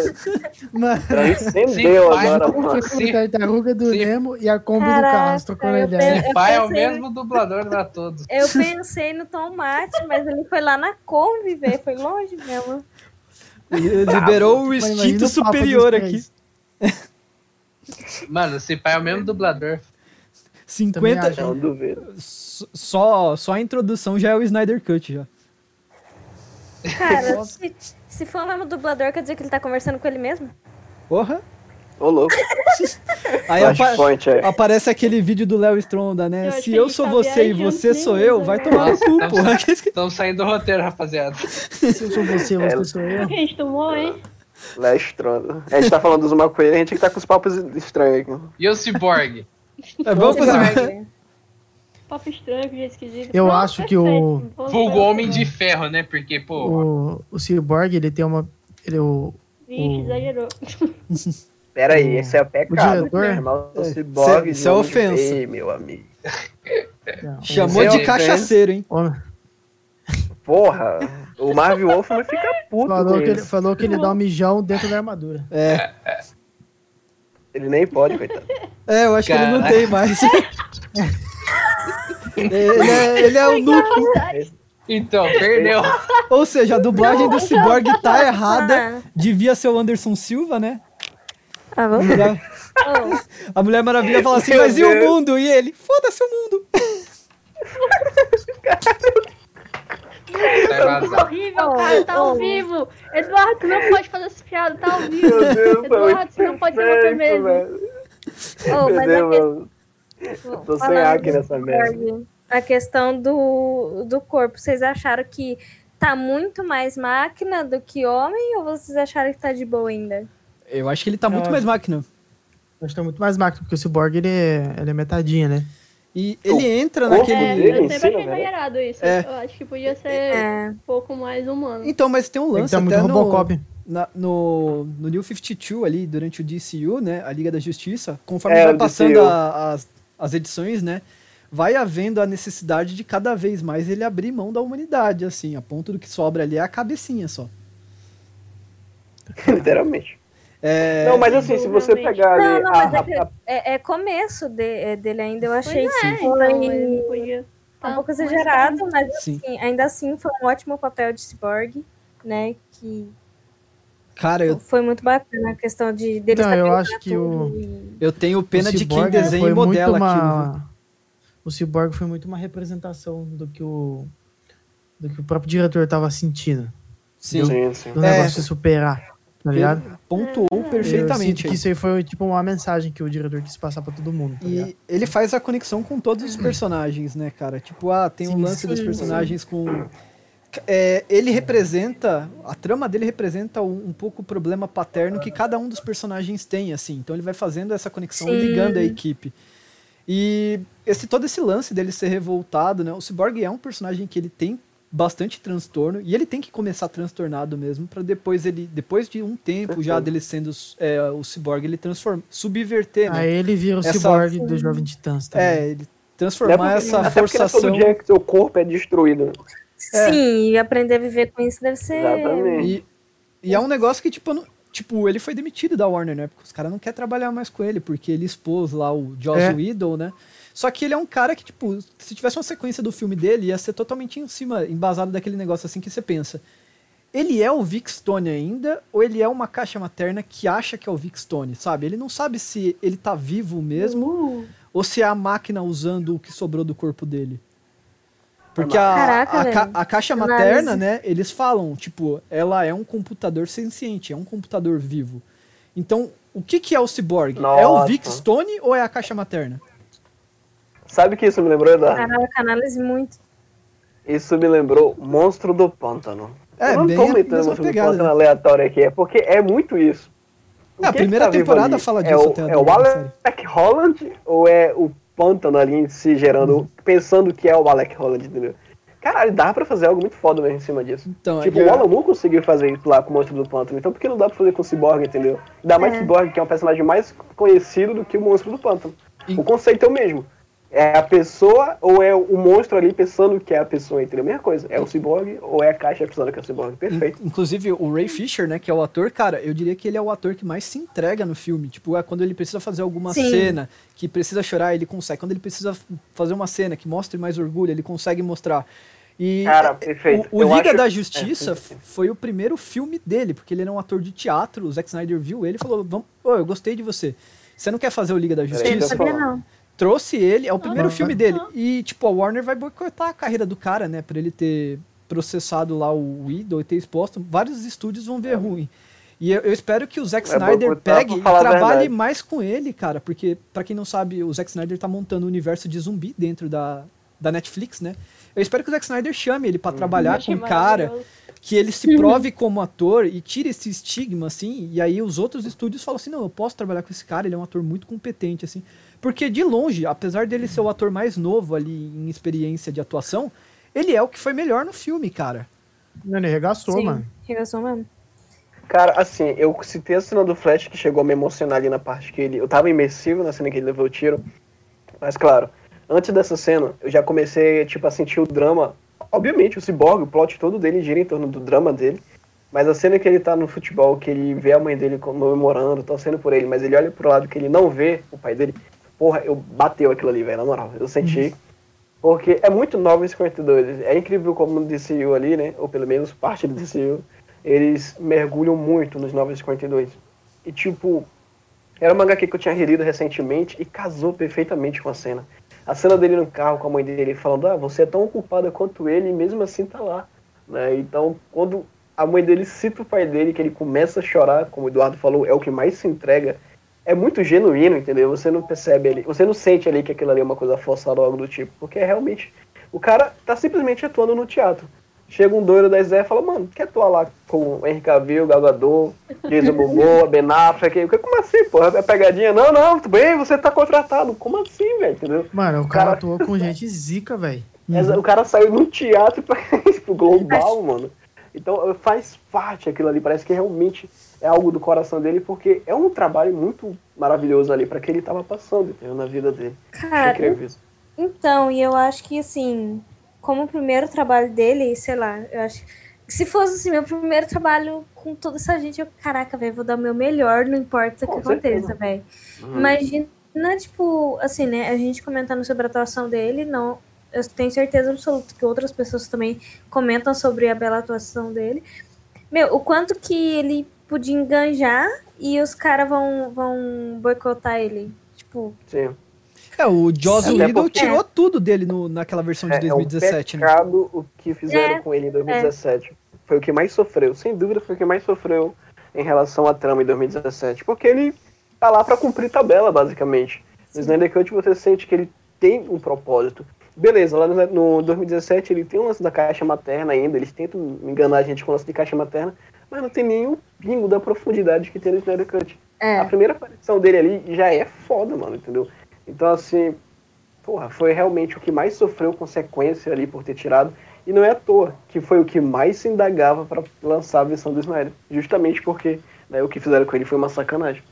Mano, Transcendeu agora, pai. mano. A tartaruga do Sim. Nemo e a Kombi do Caraca, carro, trocando eu ideia. pe- pai é o mesmo dublador pra todos. Eu pensei no tomate, mas ele foi lá na Kombi, velho. Foi longe mesmo. Liberou o Mas imagina instinto o papo superior aqui. Mano, esse pai é o mesmo dublador. 50. acho. Não duvido. Só, só a introdução já é o Snyder Cut já. Cara, se, se for o mesmo dublador, quer dizer que ele tá conversando com ele mesmo? Porra. Ô, louco. Aí apa- Flashpoint, é. aparece aquele vídeo do Léo Stronda, né? Eu Se eu sou você e você sou eu, vai né? tomar no cu, Nossa, porra. Estamos saindo do roteiro, rapaziada. Se eu sou você, É. você sou eu. A gente tomou, hein? Lestrondo. A gente tá falando dos maconheiros, a gente que tá com os papos estranhos aqui. E o Cyborg? É, vamos fazer. Cyborg. Papo estranho, que esquisito. Eu acho que o-. Vulgo Homem de Ferro, né? Porque, pô, O, o Cyborg, ele tem uma... Ele, o, Vixe, o- exagerou. Pera aí, esse é pecado. diretor- Chamar o É, ciborgue isso de é ofensa. Ei, meu amigo. não, Chamou de cachaceiro, hein? o- Porra, o Marvel Wolf vai ficar puto falou, que ele, isso. falou que ele dá um mijão dentro da armadura. É, Ele nem pode, coitado. é, eu acho que ele não Caraca. tem mais. ele, é, ele é o nuco. então, perdeu. Ou seja, a dublagem do Cyborg tá errada. Ah, Devia ser o Anderson Silva, né? ah, A vamos. mulher, Oh, a Mulher Maravilha fala assim, Meu mas e o Deus. mundo? E ele, foda-se o mundo. Vazar. Horrível, Oh, cara, tá ao oh. vivo. Eduardo, não pode fazer essa piada, tá ao vivo. Meu Deus, Eduardo, você não pode ser firmeza. velho. oh, mas Deus, a, que- tô sem falando ar aqui nessa merda. A questão do, do corpo, vocês acharam que tá muito mais máquina do que homem ou vocês acharam que tá de boa ainda? Eu acho que ele tá muito Eu mais máquina. Acho que tá muito mais máquina, porque o Cyborg, ele é, ele é metadinha, né? E ele entra naquele... É, dele eu em sempre achei exagerado isso. É. Eu acho que podia ser É. um pouco mais humano. Então, mas tem um lance tá muito até no, Robocop. na- no, no New 52 ali, durante o DCU, né, a Liga da Justiça, conforme É, vai passando a- as, as edições, né, vai havendo a necessidade de cada vez mais ele abrir mão da humanidade, assim, a ponto do que sobra ali é a cabecinha só. Literalmente. É, Não, mas assim, se você pegar Não, ali. não, a- mas é, a- é, é começo de- é, dele ainda, eu achei Pois é, que então, foi podia. um pouco exagerado, mas sim. assim, ainda assim foi um ótimo papel de Cyborg, né, que Cara, eu, foi muito bacana a questão de dele Não, saber eu acho que tudo o- e- eu tenho pena O de quem Cyborg desenha foi e muito modela uma- aquilo. O Cyborg foi muito uma representação do que o, do que o próprio diretor tava sentindo. Sim, Sim, sim. Do É. negócio de superar, tá ligado? pontuou Eu sinto perfeitamente. que isso aí foi tipo uma mensagem que o diretor quis passar pra todo mundo. Tá? E ele faz a conexão com todos os personagens, né, cara? Tipo, ah, tem um Sim, lance dos sim, personagens com. É, ele representa. A trama dele representa um, um pouco o problema paterno que cada um dos personagens tem, assim. Então ele vai fazendo essa conexão e Sim. ligando a equipe. E esse todo esse lance dele ser revoltado, né? O Cyborg é um personagem que ele tem bastante transtorno e ele tem que começar transtornado mesmo pra depois ele, depois de um tempo já Perfeito. dele sendo é, o cyborg, ele transforma, subverter, né? Aí ele vira o Essa- cyborg do Jovem Titãs também. É, ele Não é transformar porque- essa até é forçação todo dia que seu corpo é destruído. É. Sim, e aprender a viver com isso deve ser. Exatamente. E, e é um negócio que, tipo, não- tipo, ele foi demitido da Warner, né? Porque os caras não querem trabalhar mais com ele, porque ele expôs lá o Joss É. Whedon, né? Só que ele é um cara que, tipo, se tivesse uma sequência do filme dele, ia ser totalmente em cima, embasado daquele negócio assim que você pensa. Ele é o Vic Stone ainda, ou ele é uma caixa materna que acha que é o Vic Stone, sabe? Ele não sabe se ele tá vivo mesmo, Uh, ou se é a máquina usando o que sobrou do corpo dele. Porque a, Caraca, a, ca- a caixa Análise. materna, né, eles falam, tipo, ela é um computador senciente, é um computador vivo. Então, o que, que é o cyborg? É o. Vic Stone ou é a caixa materna? Sabe o que isso me lembrou, Eduardo? Caraca, análise muito. Isso me lembrou Monstro do Pântano. É, Eu não bem tô metendo Monstro do pegada, Pântano né? aleatório aqui, é porque é muito isso. É, a primeira tá temporada ali? fala é disso o, até É o Alec Holland ou é o Pântano ali em si gerando, Uhum. pensando que é o Alec Holland, entendeu? Caralho, dá pra fazer algo muito foda mesmo em cima disso. Então, Tipo, é- o Alan Moore conseguiu fazer isso lá com o Monstro do Pântano, então por que não dá pra fazer com o Cyborg, entendeu? Ainda mais É. Cyborg, que é um personagem mais conhecido do que o Monstro do Pântano. E- O conceito é o mesmo. É a pessoa ou é o monstro ali pensando que é a pessoa, entendeu? Mesma coisa. É o Cyborg ou é a caixa pensando que é o Cyborg. Perfeito. In- Inclusive, o Ray Fisher, né, que é o ator, cara, eu diria que ele é o ator que mais se entrega no filme. Tipo, é quando ele precisa fazer alguma Sim. cena que precisa chorar, ele consegue. Quando ele precisa fazer uma cena que mostre mais orgulho, ele consegue mostrar. E Cara, é, perfeito. o, o Liga acho- da é, Justiça sim, sim. foi o primeiro filme dele, porque ele era um ator de teatro, o Zack Snyder viu ele e falou, Vamos, ô, eu gostei de você. Você não quer fazer o Liga da não Justiça? eu sabia, não. Trouxe ele, é o primeiro Aham. filme dele. E, tipo, a Warner vai boicotar a carreira do cara, né? Pra ele ter processado lá o Widow e ter exposto. Vários estúdios vão ver ruim. E eu, eu espero que o Zack É Snyder boicotar pegue e trabalhe mais com ele, cara. Porque, pra quem não sabe, o Zack Snyder tá montando um universo de zumbi dentro da, da Netflix, né? Eu espero que o Zack Snyder chame ele pra trabalhar com um cara que ele se prove como ator e tire esse estigma, assim, e aí os outros estúdios falam assim, não, eu posso trabalhar com esse cara, ele é um ator muito competente, assim. Porque de longe, apesar dele ser o ator mais novo ali em experiência de atuação, ele é o que foi melhor no filme, cara. Ele regaçou, Sim, mano. regaçou mesmo. Cara, assim, eu citei a cena do Flash que chegou a me emocionar ali na parte que ele. Eu tava imersivo na cena que ele levou o tiro. Mas claro, antes dessa cena, eu já comecei, tipo, a sentir o drama. Obviamente, o Cyborg, o plot todo dele gira em torno do drama dele. Mas a cena que ele tá no futebol, que ele vê a mãe dele comemorando, torcendo por ele, mas ele olha pro lado que ele não vê o pai dele. Porra, eu bateu aquilo ali, velho, na moral. Eu senti. Porque é muito 952. É incrível como no DCU ali, né? Ou pelo menos parte do DCU, eles mergulham muito nos 952. E tipo, era uma HQ que eu tinha relido recentemente e casou perfeitamente com a cena. A cena dele no carro com a mãe dele falando, ah, você é tão ocupada quanto ele e mesmo assim tá lá. Né? Então, quando a mãe dele cita o pai dele, que ele começa a chorar, como o Eduardo falou, é o que mais se entrega. É muito genuíno, entendeu? Você não percebe ali, você não sente ali que aquilo ali é uma coisa forçada ou algo do tipo, porque é realmente. O cara tá simplesmente atuando no teatro. Chega um doido da Zé e fala, mano, quer atuar lá com o Henry Cavill, Gal Gadot, Jason Momoa, Ben Affleck? Como assim, porra? É pegadinha? Não, não, tudo bem, você tá contratado. Como assim, velho? Entendeu? Mano, o cara Cara- atuou com gente zica, velho. Essa- O cara saiu num teatro pra, pro global, mano. Então faz parte aquilo ali, parece que realmente é algo do coração dele, porque é um trabalho muito maravilhoso ali pra que ele tava passando, entendeu? Na vida dele. Cara. Então, e eu acho que assim, como o primeiro trabalho dele, sei lá, eu acho se fosse assim, meu primeiro trabalho com toda essa gente, eu, caraca, velho, vou dar o meu melhor, não importa o que aconteça, velho. Uhum. Imagina, tipo, assim, né, a gente comentando sobre a atuação dele, não, eu tenho certeza absoluta que outras pessoas também comentam sobre a bela atuação dele. Meu, o quanto que ele podia enganjar e os caras vão, vão boicotar ele. Tipo, Sim. É, o Joss Whedon tirou tudo dele no, naquela versão de É, é um 2017, né? pecado o que fizeram É, com ele em 2017. Foi o que mais sofreu, sem dúvida foi o que mais sofreu em relação à trama em 2017. Porque ele tá lá pra cumprir tabela, basicamente. No Snyder Cut você sente que ele tem um propósito. Beleza, lá no, no 2017 ele tem um lance da caixa materna ainda, eles tentam enganar a gente com o lance de caixa materna, mas não tem nenhum pingo da profundidade que tem no Snyder Cut. A é. primeira aparição dele ali já é foda, mano, entendeu? Então, assim, porra, foi realmente o que mais sofreu consequência ali por ter tirado. E não é à toa que foi o que mais se indagava para lançar a versão do Snyder. Justamente porque né, o que fizeram com ele foi uma sacanagem.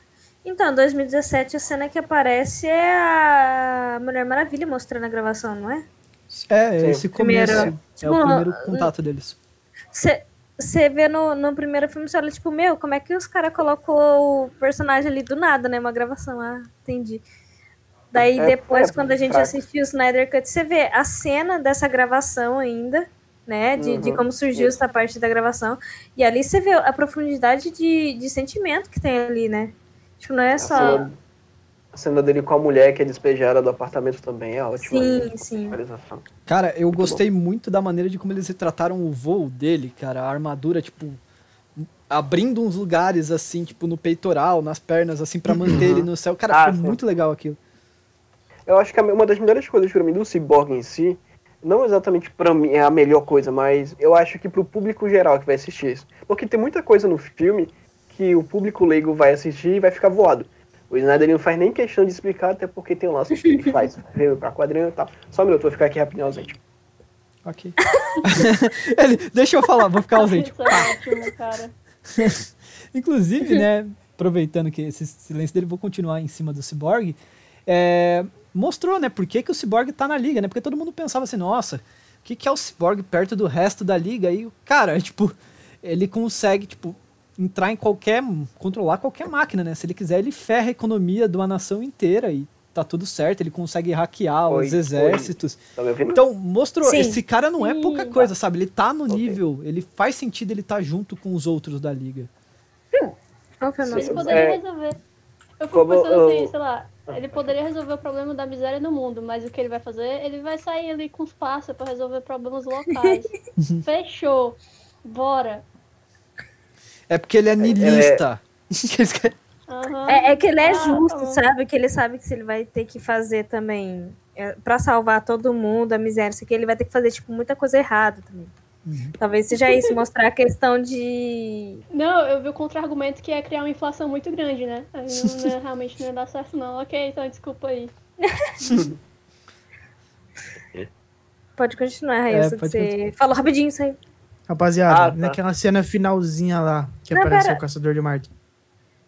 Então, em 2017, a cena que aparece é a Mulher Maravilha mostrando a gravação, não é? É, esse começo Primeiro- é o Tipo, primeiro contato deles. Você vê no, no primeiro filme, você olha, tipo, meu, como é que os caras colocou o personagem ali do nada, né? Uma gravação, ah, entendi. Daí É, depois, é, quando a gente fraco. assistiu o Snyder Cut, você vê a cena dessa gravação ainda, né? De, de Uhum, como surgiu isso. essa parte da gravação. E ali você vê a profundidade de, de sentimento que tem ali, né? Tipo, não é só. cena, a cena dele com a mulher que é despejada do apartamento também é ótima. Sim, né? sim. Cara, eu gostei muito da maneira de como eles retrataram o voo dele, cara. A armadura, tipo, abrindo uns lugares, assim, tipo, no peitoral, nas pernas, assim, pra manter ele no céu. Cara, Ah, ficou sim. muito legal aquilo. Eu acho que uma das melhores coisas pra mim do Cyborg em si, não exatamente pra mim é a melhor coisa, mas eu acho que pro público geral que vai assistir isso. Porque tem muita coisa no filme que o público leigo vai assistir e vai ficar voado. O Snyder não faz nem questão de explicar, até porque tem o lance que ele faz, vê pra quadrinho e tal. Só um minuto, vou ficar aqui rapidinho ausente. Ok. ele, deixa eu falar, vou ficar ausente. Isso é ótimo, cara. Inclusive, né, aproveitando que esse silêncio dele, vou continuar em cima do Cyborg. é, mostrou, né, por que, que o Cyborg tá na liga, né? Porque todo mundo pensava assim, nossa, o que, que é o Cyborg perto do resto da liga? E, cara, tipo, ele consegue, tipo, entrar em qualquer. controlar qualquer máquina, né? Se ele quiser, ele ferra a economia de uma nação inteira e tá tudo certo, ele consegue hackear Oi, os exércitos. Tá? Então, mostrou, Sim. esse cara não é pouca Sim. coisa, sabe? Ele tá no Ok. nível, ele faz sentido ele tá junto com os outros da liga. Sim. nosso- Ele poderia É. resolver. Eu fico Como pensando assim, eu- sei lá, ele poderia resolver o problema da miséria no mundo, mas o que ele vai fazer? Ele vai sair ali com os pássaros pra resolver problemas locais. Fechou. Bora. É porque ele é niilista. Aham. É, é que ele é Ah, justo, tá sabe? Que ele sabe que se ele vai ter que fazer também é, pra salvar todo mundo, a miséria, isso aqui, ele vai ter que fazer, tipo, muita coisa errada também. Talvez seja isso, mostrar a questão de. Não, eu vi o contra-argumento que é criar uma inflação muito grande, né? Aí não, não é- realmente não ia dar certo, não. Ok, então desculpa aí. Pode continuar, pode que você falou rapidinho isso aí. Rapaziada, Ah, tá. naquela cena finalzinha lá, que Não, apareceu pera. o Caçador de Marte.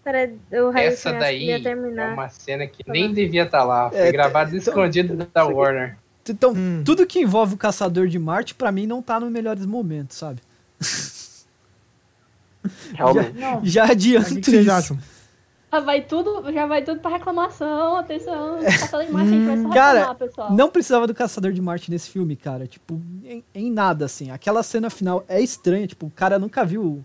Pera, o Railson Essa daí ia é uma cena que nem devia estar lá. Foi É, gravada então- escondida da Warner. Então, Hum. tudo que envolve o Caçador de Marte, pra mim, não tá nos melhores momentos, sabe? Realmente. Já que adianto que vocês isso. acham? Já vai tudo, já vai tudo pra reclamação, atenção. Passada demais, a gente vai só Cara, reclamar, pessoal. Não precisava do Caçador de Marte nesse filme, cara. Tipo, em, em nada, assim. Aquela cena final é estranha, tipo, o cara nunca viu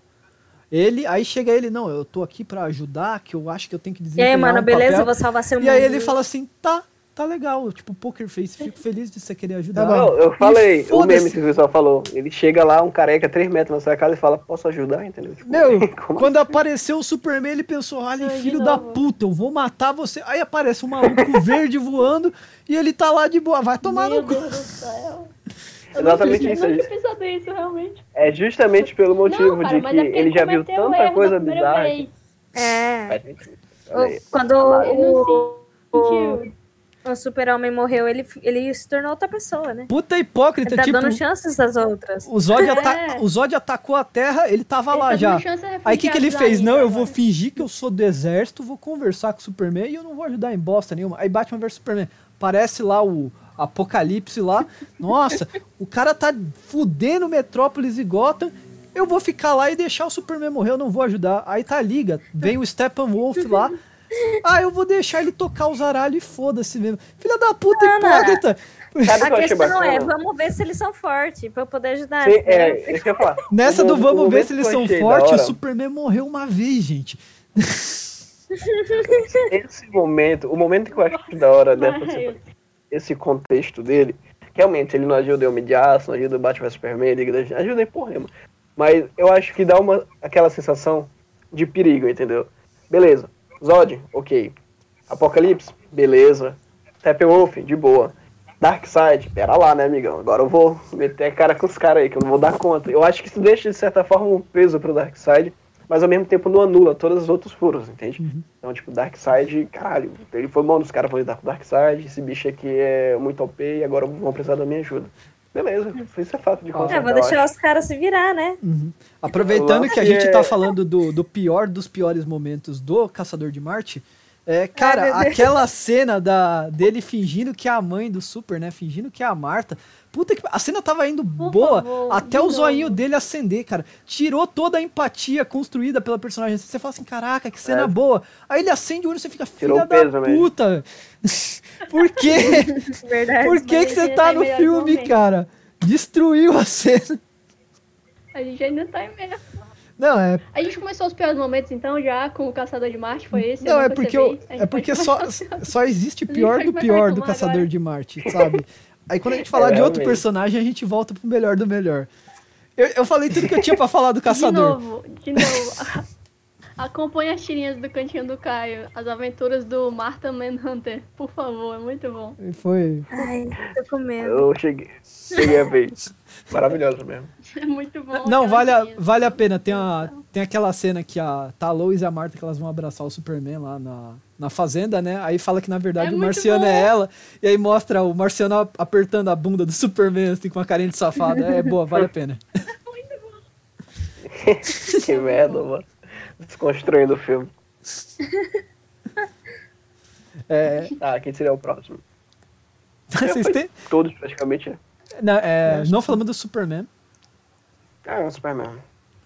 ele, aí chega ele, não, eu tô aqui pra ajudar, que eu acho que eu tenho que E desempenhar aí, mano, um beleza, papel. eu vou salvar seu E mundo. aí ele fala assim, tá, tá legal. Tipo, poker face, fico feliz de você querer ajudar. Não, eu falei, o meme que o pessoal falou. Ele chega lá, um careca, 3 metros na sua casa e fala, posso ajudar, entendeu? Tipo, Meu, quando apareceu o Superman, ele pensou, olha, filho da puta, eu vou matar você. Aí aparece um maluco verde voando e ele tá lá de boa, vai tomar Meu no cu. Deus do céu. Eu Exatamente isso nisso, realmente. É justamente pelo motivo não, cara, de que é ele já viu o tanta coisa bizarra. vez. É. O- Quando o, sentiu. O super-homem morreu, ele, ele se tornou outra pessoa, né? Puta hipócrita, Ele tá tipo, dando chances às outras. o Zod, ata- É. o Zod atacou a Terra, ele tava Ele lá tá já. Aí o que, que ele fez? aí, Não, eu agora. vou fingir que eu sou do exército, vou conversar com o Superman e eu não vou ajudar em bosta nenhuma. Aí Batman vs Superman. Parece lá o Apocalipse lá. Nossa, o cara tá fudendo Metrópolis e Gotham. Eu vou ficar lá e deixar o Superman morrer, eu não vou ajudar. Aí tá a liga, vem o Steppenwolf lá. Ah, eu vou deixar ele tocar os aralhos e foda-se mesmo. Filha da puta, Não, hipócrita. Sabe o que A questão é, vamos ver se eles são fortes, pra eu poder ajudar. Sim, Entendeu? é, isso que eu ia falar. Nessa O do mo- vamos ver se eles são fortes, o Superman morreu uma vez, gente. esse momento, o momento que eu acho da hora dessa sequência, esse contexto dele, realmente ele não ajuda em Homem de Aço, não ajuda o Batman Superman, Justiça, ajuda em porra nenhuma. Mas eu acho que dá uma, aquela sensação de perigo, entendeu? Beleza. Zod, ok. Apocalipse, beleza. Steppenwolf, de boa. Darkseid, pera lá, né, amigão? Agora eu vou meter a cara com os caras aí, que eu não vou dar conta. Eu acho que isso deixa, de certa forma, um peso pro Darkseid, mas ao mesmo tempo não anula todos os outros furos, entende? Então, tipo, Darkseid, caralho, ele foi bom dos caras vão lidar com Darkseid, esse bicho aqui é muito OP e agora vão precisar da minha ajuda. Beleza, isso é fato de Ah, É, consertar, vou deixar os caras se virar, né? Aproveitando lance que a gente tá falando do, do pior dos piores momentos do Caçador de Marte, é, cara, Deus. aquela cena da, dele fingindo que é a mãe do Super, né? Fingindo que é a Marta. Puta que. A cena tava indo Por boa favor, até o zoinho dele acender, cara. Tirou toda a empatia construída pela personagem. Você fala assim, caraca, que cena É. boa. Aí ele acende o olho e você fica, Tirou filha o peso da mesmo. Por quê? Verdade. Por que, que você tá tá em no filme, momentos. cara? Destruiu a cena. A gente ainda tá em meio. Não, é A gente começou os piores momentos, então, já com o Caçador de Marte, foi esse? Não, eu é porque, eu, é porque só, só existe pior do pior do Caçador agora. de Marte, sabe? Aí quando a gente falar É, de outro personagem, a gente volta pro melhor do melhor. Eu, eu falei tudo que eu tinha pra falar do De Caçador. novo, de novo. Acompanhe as tirinhas do Cantinho do Caio, as aventuras do Martha Manhunter, por favor, é muito bom. E Foi. Ai, tô com medo. Eu cheguei, cheguei a ver. Maravilhoso mesmo. É muito bom. Não, vale a, vale a pena. Tem, a, tem aquela cena que a, tá a Lois e a Marta que elas vão abraçar o Superman lá na, na fazenda, né? Aí fala que na verdade É o muito marciano bom. é ela. E aí mostra o marciano apertando a bunda do Superman, assim, com uma carinha de safado. É boa, vale a pena. que merda, mano. Desconstruindo o filme. É, Ah, quem seria o próximo? vocês têm. Todos praticamente. né? Não, é, não falamos do Superman. Ah, é o Superman.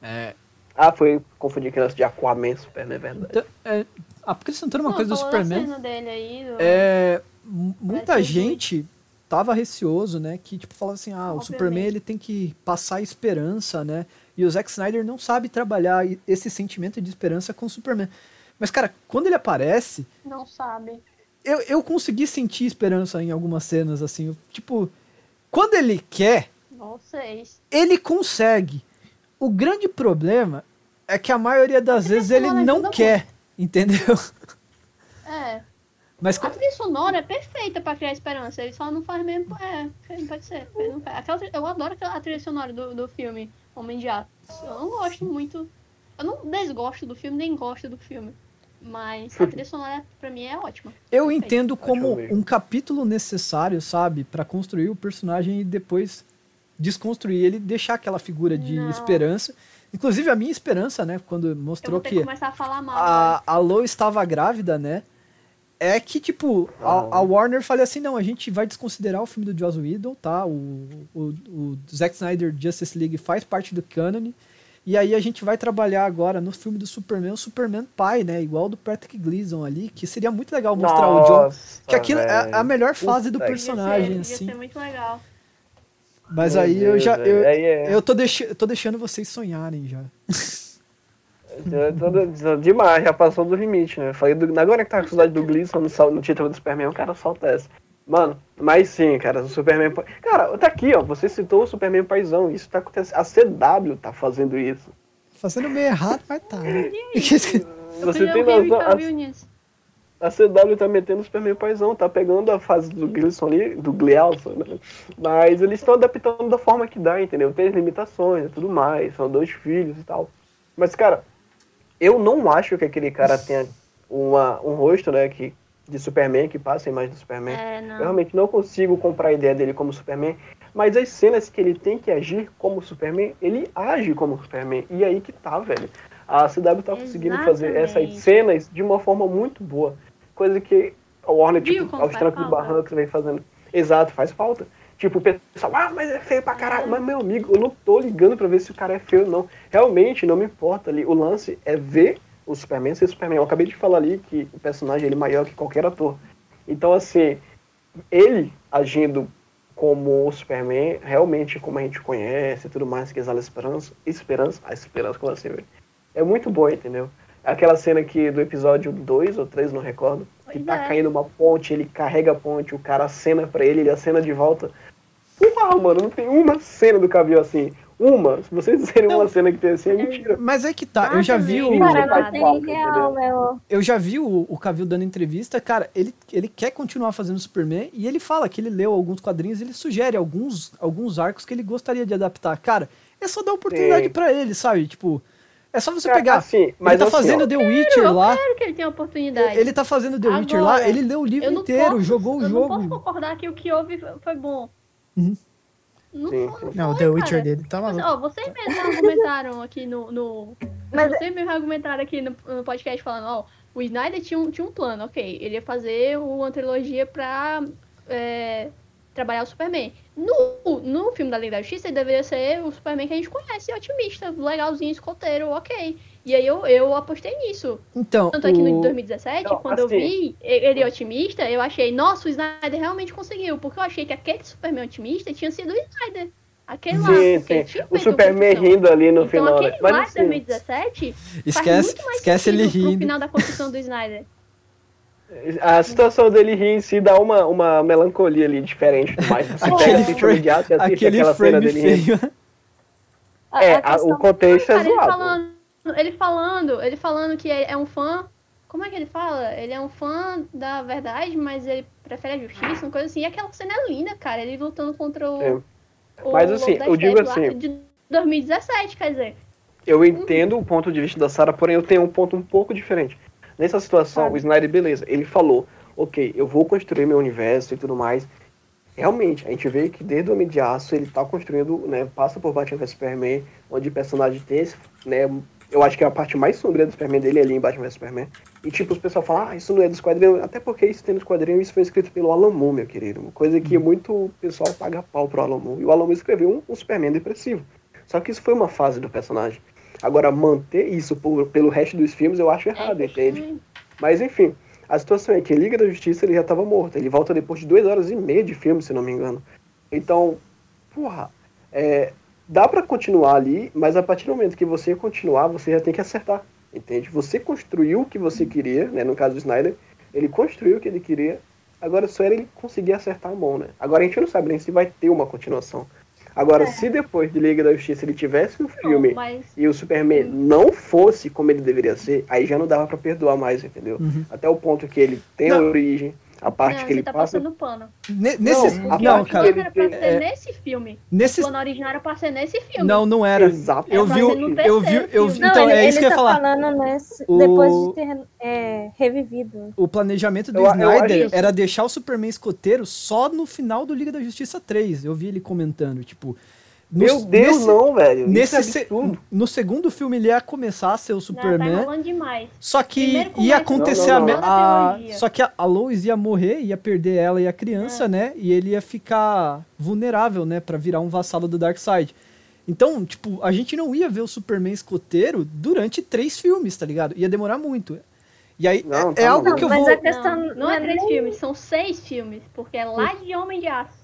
É, Ah, foi confundir criança de Aquaman, Superman, é verdade. Então, é, acrescentando uma Pô, coisa do Superman, dele aí, do- é, muita Parece gente tava receoso, né, que tipo falava assim, ah, o Obviamente. Superman ele tem que passar esperança, né? E o Zack Snyder não sabe trabalhar esse sentimento de esperança com o Superman. Mas cara, quando ele aparece, Não sabe. eu, eu consegui sentir esperança em algumas cenas assim, tipo, quando ele quer, Vocês. ele consegue. O grande problema é que a maioria das trilha vezes ele não quer, entendeu? É. Mas A trilha sonora é perfeita pra criar esperança. Ele só não faz mesmo. É, pode ser. não faz. Aquela, eu adoro a trilha sonora do, do filme Homem de Aço. Eu não gosto muito. Eu não desgosto do filme, nem gosto do filme. Mas a trilha sonora, pra mim, é ótima. Eu Perfeito. entendo como um capítulo necessário, sabe, Pra construir o personagem e depois desconstruir ele, e deixar aquela figura de Não. esperança. Inclusive a minha esperança, né, quando Eu mostrou vou ter que que começar a falar mal. agora. a, a Lo estava grávida, né? É que, tipo, a, a Warner falou assim, não, a gente vai desconsiderar o filme do Joss Whedon, tá? O, o, o Zack Snyder Justice League faz parte do canon. E aí a gente vai trabalhar agora no filme do Superman, o Superman pai, né? Igual do Patrick Gleason ali, que seria muito legal mostrar o John. Nossa, Que aquilo é velho. a melhor fase do Puta que- personagem, Devia ser, assim. devia ser muito legal. Mas Meu aí eu Deus, já. velho. Eu, Aí é- eu tô, deixi, eu tô deixando vocês sonharem já. Eu tô- Demais, já passou do limite, né? Falei do... Agora que tá com saudade do Gleason no, sal- no título do Superman, o cara solta essa. Mano, mas sim, cara, o Superman. Cara, tá aqui, ó. Você citou o Superman paizão. Isso tá acontecendo. A CW tá fazendo isso. Fazendo meio errado, mas tá. né? Você tem noção. Nisso. A, a CW tá metendo o Superman paizão. Tá pegando a fase do Gleason ali, do Gleason, né? Mas eles estão adaptando da forma que dá, entendeu? Tem as limitações e tudo mais. São dois filhos e tal. Mas, cara, eu não acho que aquele cara tenha uma, um rosto, né, que, de Superman, que passa a imagem do Superman. É, Eu realmente não consigo comprar a ideia dele como Superman, mas as cenas que ele tem que agir como Superman, ele age como Superman. E aí que tá, velho. A CW tá conseguindo fazer essas Exatamente. cenas de uma forma muito boa. Coisa que a Warner, tipo, aos trancos e barrancos, vem fazendo. Exato, faz falta. Tipo, o pessoal, ah, mas é feio pra caralho. Mas, meu amigo, eu não tô ligando pra ver se o cara é feio, não. Realmente, não me importa ali. O lance é ver o Superman ser Superman. Eu acabei de falar ali que o personagem ele é maior que qualquer ator. Então, assim, ele agindo como o Superman, realmente como a gente conhece e tudo mais, que exala esperança, esperança, a esperança, como assim, velho? É muito boa, entendeu? Aquela cena que do episódio 2 ou 3, não recordo, que tá é. caindo uma ponte, ele carrega a ponte, o cara acena pra ele, ele acena de volta. Porra, mano, não tem uma cena do Cavill assim. Uma. Se vocês disserem uma cena que tem assim, é mentira. Mas é que tá, eu já vi o. Cara, não real, meu. Eu já vi o, o Cavill dando entrevista, cara, ele, ele quer continuar fazendo Superman e ele fala que ele leu alguns quadrinhos, ele sugere alguns, alguns arcos que ele gostaria de adaptar. Cara, é só dar oportunidade pra ele, sabe? Tipo, é só você Cara, pegar. assim, mas ele tá assim, fazendo ó, The Witcher Eu lá. quero que ele tenha oportunidade. Ele tá fazendo The Witcher lá, Agora, ele leu o livro não inteiro, posso- jogou o eu não posso jogo. concordar que o que houve foi bom. Não, Sim, foi- sim. não Não, o The Witcher cara. dele tá maluco. Ó, vocês mesmos argumentaram aqui no. no... Mas- Vocês mesmos argumentaram aqui no, no podcast falando, ó, o Snyder tinha um, tinha um plano, ok. Ele ia fazer uma trilogia pra é, trabalhar o Superman. No, no filme da Liga da Justiça, ele deveria ser o Superman que a gente conhece, otimista, legalzinho, escoteiro, ok. E aí eu, eu apostei nisso. Então, Tanto é que no o- 2017, Não, quando eu assim- vi ele otimista, eu achei, nossa, o Snyder realmente conseguiu. Porque eu achei que aquele Superman otimista tinha sido o Snyder. Aquele lá. Sim, ele sim. O Superman construção. rindo ali no Então final, né? aquele Mas lá de assim, 2017 faz esquece, muito mais esquece ele sentido no rindo. final da construção do Snyder. a situação dele rir em si dá uma, uma melancolia ali diferente. Mas você Aquele pega esse filme frame- de e assiste Aquele aquela cena frame dele rindo. É, a a- o contexto é Cara, ele zoado. falando, ele falando, ele falando que é é um fã. Como é que ele fala? Ele é um fã da verdade, mas ele prefere a justiça, uma coisa assim. E aquela cena é linda, cara. Ele lutando contra o. É. o Mas, assim, Lobo da eu digo assim- De 2017, quer dizer. Eu entendo o ponto de vista da Sarah, porém eu tenho um ponto um pouco diferente. Nessa situação, o Snyder, beleza, ele falou, ok, eu vou construir meu universo e tudo mais. Realmente, a gente vê que desde o Homem de Aço ele tá construindo, né, passa por Batman vs Superman, onde o personagem tem esse, né, eu acho que a parte mais sombria do Superman dele é ali em Batman vs Superman. E tipo, os pessoal falam, ah, isso não é do Esquadrão, até porque isso tem no Esquadrão, isso foi escrito pelo Alan Moore, meu querido. Uma coisa que muito pessoal paga pau pro Alan Moore. E o Alan Moore escreveu um, um Superman depressivo. Só que isso foi uma fase do personagem. Agora, manter isso por- pelo resto dos filmes eu acho errado, É, entende? Mas enfim, a situação é que Liga da Justiça ele já estava morto. Ele volta depois de duas horas e meia de filme, se não me engano. Então, porra, é, dá pra continuar ali, mas a partir do momento que você continuar, você já tem que acertar, entende? Você construiu o que você queria, né? No caso do Snyder, ele construiu o que ele queria. Agora só era ele conseguir acertar a mão, né? Agora a gente não sabe nem se vai ter uma continuação. Agora, se depois de Liga da Justiça ele tivesse um filme Não, mas e o Superman não fosse como ele deveria ser, aí já não dava pra perdoar mais, entendeu? Uhum. Até o ponto que ele tem Não. a origem, a parte não, que ele tá passa. passando pano. Ne- Nesse, Não, não, cara. era pra ser é- nesse filme. Nesse, O plano original era pra ser nesse filme. não, não era. Exato. Eu É, vi, eu vi, eu vi, filme. Não, então ele, é isso que eu ia tá falar. falando nesse, O- depois de ter é, revivido. O planejamento do Eu- eu Snyder acho- era deixar o Superman escoteiro só no final do Liga da Justiça 3. Eu vi ele comentando, tipo. No- Meu Deus, nesse- não, velho. Nesse Isso é se- absurdo. no segundo filme ele ia começar a ser o Não, tá Superman, demais. só que ia acontecer Não, a, não, a- Trilogia. só que a, a Lois ia morrer, ia perder ela e a criança, né? E ele ia ficar vulnerável, né, Pra virar um vassalo do Darkseid. Então, tipo, a gente não ia ver o Superman escoteiro durante três filmes, tá ligado? Ia demorar muito. E aí Não, é, tá é algo que eu Não, mas vou a questão Não, não é não é três nem- filmes, são seis filmes. Porque é lá de Homem de Aço.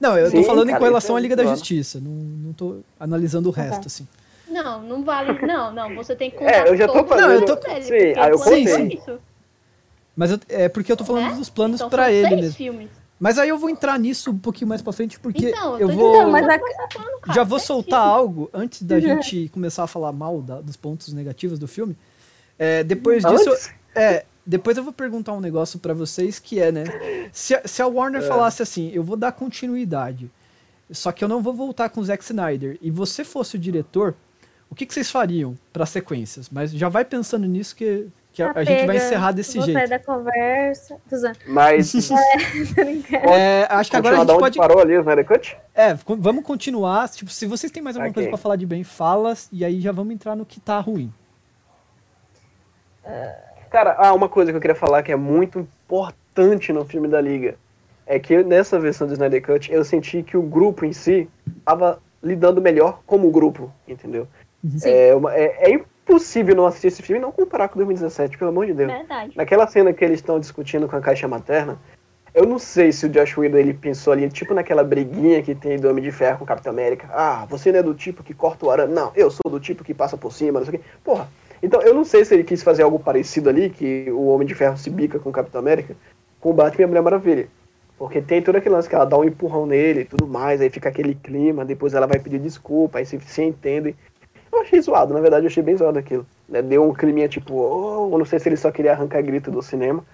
Não, eu tô Sim, falando em cara, correlação isso é à Liga da. Justiça. Não, não tô analisando o resto, assim. Não, não vale. Não, não. Você tem que É, eu já tô fazendo- Não, eu tô- sim, eu é isso, Mas eu- é porque eu tô falando né? dos planos Então, pra são ele seis mesmo. filmes. Mas aí eu vou entrar nisso um pouquinho mais pra frente, porque Então, eu tô vou. dizendo, mas a- tô Já vou soltar algo antes da gente começar a falar mal da- dos pontos negativos do filme. É, depois disso, Antes? é, depois eu vou perguntar um negócio pra vocês que é, né? Se, a- se a Warner falasse assim, eu vou dar continuidade, só que eu não vou voltar com o Zack Snyder, e você fosse o diretor, o que, que vocês fariam para sequências? Mas já vai pensando nisso que, que a, a gente vai encerrar desse vou sair jeito. da conversa. Mas brincando. É, acho que agora a gente pode. parou ali Cut? É, vamos continuar. Tipo, se vocês têm mais alguma Ok. coisa pra falar de bem, fala, e aí já vamos entrar no que tá ruim. Cara, ah, uma coisa que eu queria falar que é muito importante no filme da Liga é que nessa versão do Snyder Cut eu senti que o grupo em si tava lidando melhor como grupo, entendeu? Sim. É, uma- é- é impossível não assistir esse filme e não comparar com 2017, pelo amor de Deus. Verdade. Naquela cena que eles estão discutindo com a caixa materna, eu não sei se o Josh Whedon ele pensou ali, tipo naquela briguinha que tem do Homem de Ferro com o Capitão América. Ah, você não é do tipo que corta o arame. Não, eu sou do tipo que passa por cima, não sei o quê. Porra, então eu não sei se ele quis fazer algo parecido ali, que o Homem de Ferro se bica com o Capitão América, com o Batman e a Mulher Maravilha. Porque tem todo aquele lance que ela dá um empurrão nele e tudo mais, aí fica aquele clima, depois ela vai pedir desculpa, aí se, se entendem. Eu achei zoado, na verdade eu achei bem zoado aquilo. né? Deu um climinha tipo, oh, eu não sei se ele só queria arrancar grito do cinema.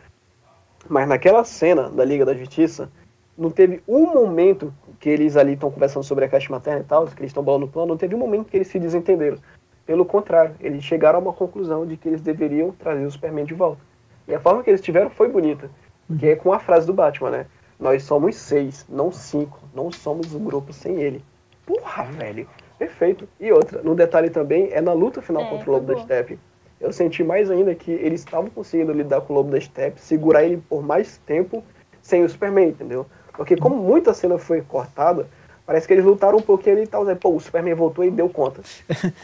Mas naquela cena da Liga da Justiça, não teve um momento que eles ali estão conversando sobre a caixa materna e tal, que eles estão bolando o plano, não teve um momento que eles se desentenderam. Pelo contrário, eles chegaram a uma conclusão de que eles deveriam trazer o Superman de volta. E a forma que eles tiveram foi bonita. Que é com a frase do Batman, né? Nós somos seis, não cinco. Não somos um grupo sem ele. Porra, velho. Perfeito. E outra, no detalhe também, é na luta final É, contra o Lobo da. Steppe. Eu senti mais ainda que eles estavam conseguindo lidar com o Lobo da Steppe, segurar ele por mais tempo sem o Superman, entendeu? Porque como muita cena foi cortada, parece que eles lutaram um pouquinho ali e tal. Aí, pô, o Superman voltou e deu conta.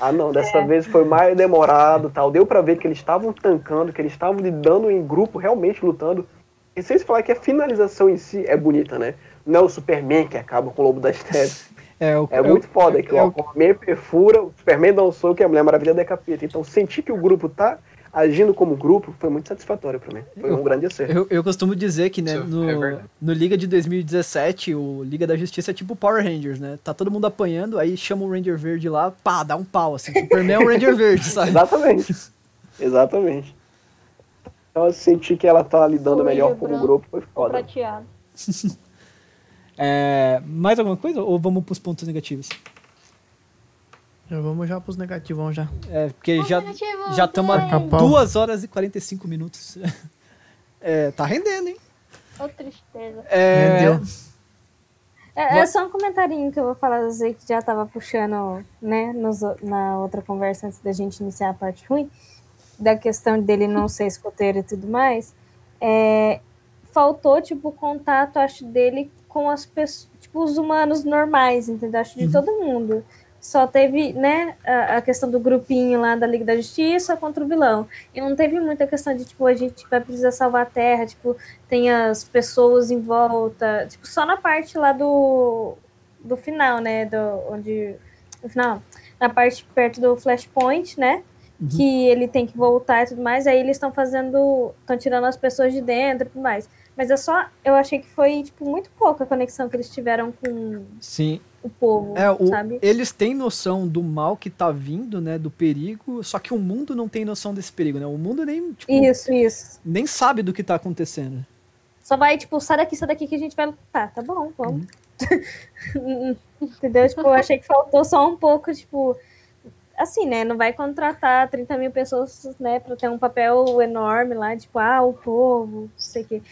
Ah, não, dessa vez foi mais demorado tal. Deu pra ver que eles estavam tancando, que eles estavam lidando em grupo, realmente lutando. E sem se falar que a finalização em si é bonita, né? Não é o Superman que acaba com o Lobo da Steppe. É, o, É muito foda que é o o- Aquaman perfura, o Superman dá um soco e a Mulher Maravilha decapita. Então sentir que o grupo tá agindo como grupo foi muito satisfatório pra mim. Foi um grande acerto. Eu, eu costumo dizer que, né, Isso no, é no Liga de 2017, o Liga da Justiça é tipo Power Rangers, né? Tá todo mundo apanhando, aí chama o Ranger Verde lá, pá, dá um pau, assim. Superman é o Ranger Verde, sabe? Exatamente. Exatamente. Então eu senti que ela tá lidando O melhor como grupo, foi foda. prateado. É, mais alguma coisa ou vamos pros pontos negativos? Já vamos já pros negativos já. É, porque já já estamos a tem. Capão. 2 horas e 45 minutos. É, tá rendendo, hein? Ô, tristeza. É, Rendeu. É, é só um comentarinho que eu vou falar, eu sei que já tava puxando, né, nos na outra conversa antes da gente iniciar a parte ruim, da questão dele não ser escoteiro e tudo mais. É, faltou, tipo, o contato, acho, dele com as pessoas, tipo, os humanos normais, entendeu? Acho de todo mundo. Só teve, né, a, a questão do grupinho lá da Liga da Justiça contra o vilão. E não teve muita questão de, tipo, a gente vai precisar salvar a Terra, tipo, tem as pessoas em volta, tipo, só na parte lá do, do final, né, do, onde, no final, na parte perto do Flashpoint, né, que ele tem que voltar e tudo mais, aí eles estão fazendo, estão tirando as pessoas de dentro e tudo mais. Mas é só, eu achei que foi, tipo, muito pouca a conexão que eles tiveram com sim. O povo, É, o- sabe? eles têm noção do mal que tá vindo, né? Do perigo, só que o mundo não tem noção desse perigo, né? O mundo nem, tipo, Isso, isso. nem sabe do que tá acontecendo. Só vai, tipo, sai daqui, sai daqui que a gente vai lutar. Tá bom, vamos. Entendeu? Tipo, eu achei que faltou só um pouco, tipo. Assim, né? Não vai contratar 30 mil pessoas, né, pra ter um papel enorme lá, tipo, ah, o povo, não sei o quê.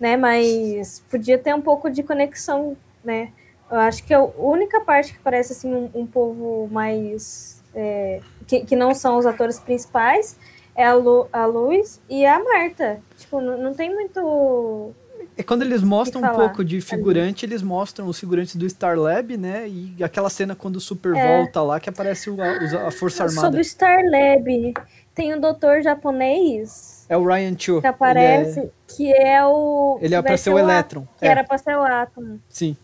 Né? Mas podia ter um pouco de conexão, né? Eu acho que a única parte que parece, assim, um, um povo mais. é, que, que não são os atores principais é a, Lu, a Luz e a Marta. Tipo, não, não tem muito. É quando eles mostram um pouco de figurante, eles mostram os figurantes do Star Lab, né? E aquela cena quando o Super É. volta lá, que aparece o- a, a Força Sobre Armada. o Star Lab, tem um doutor japonês É o Ryan Cho. que aparece, que é o. Ele é, é ser o Electron. Que É, era pra ser o Átomo, sim.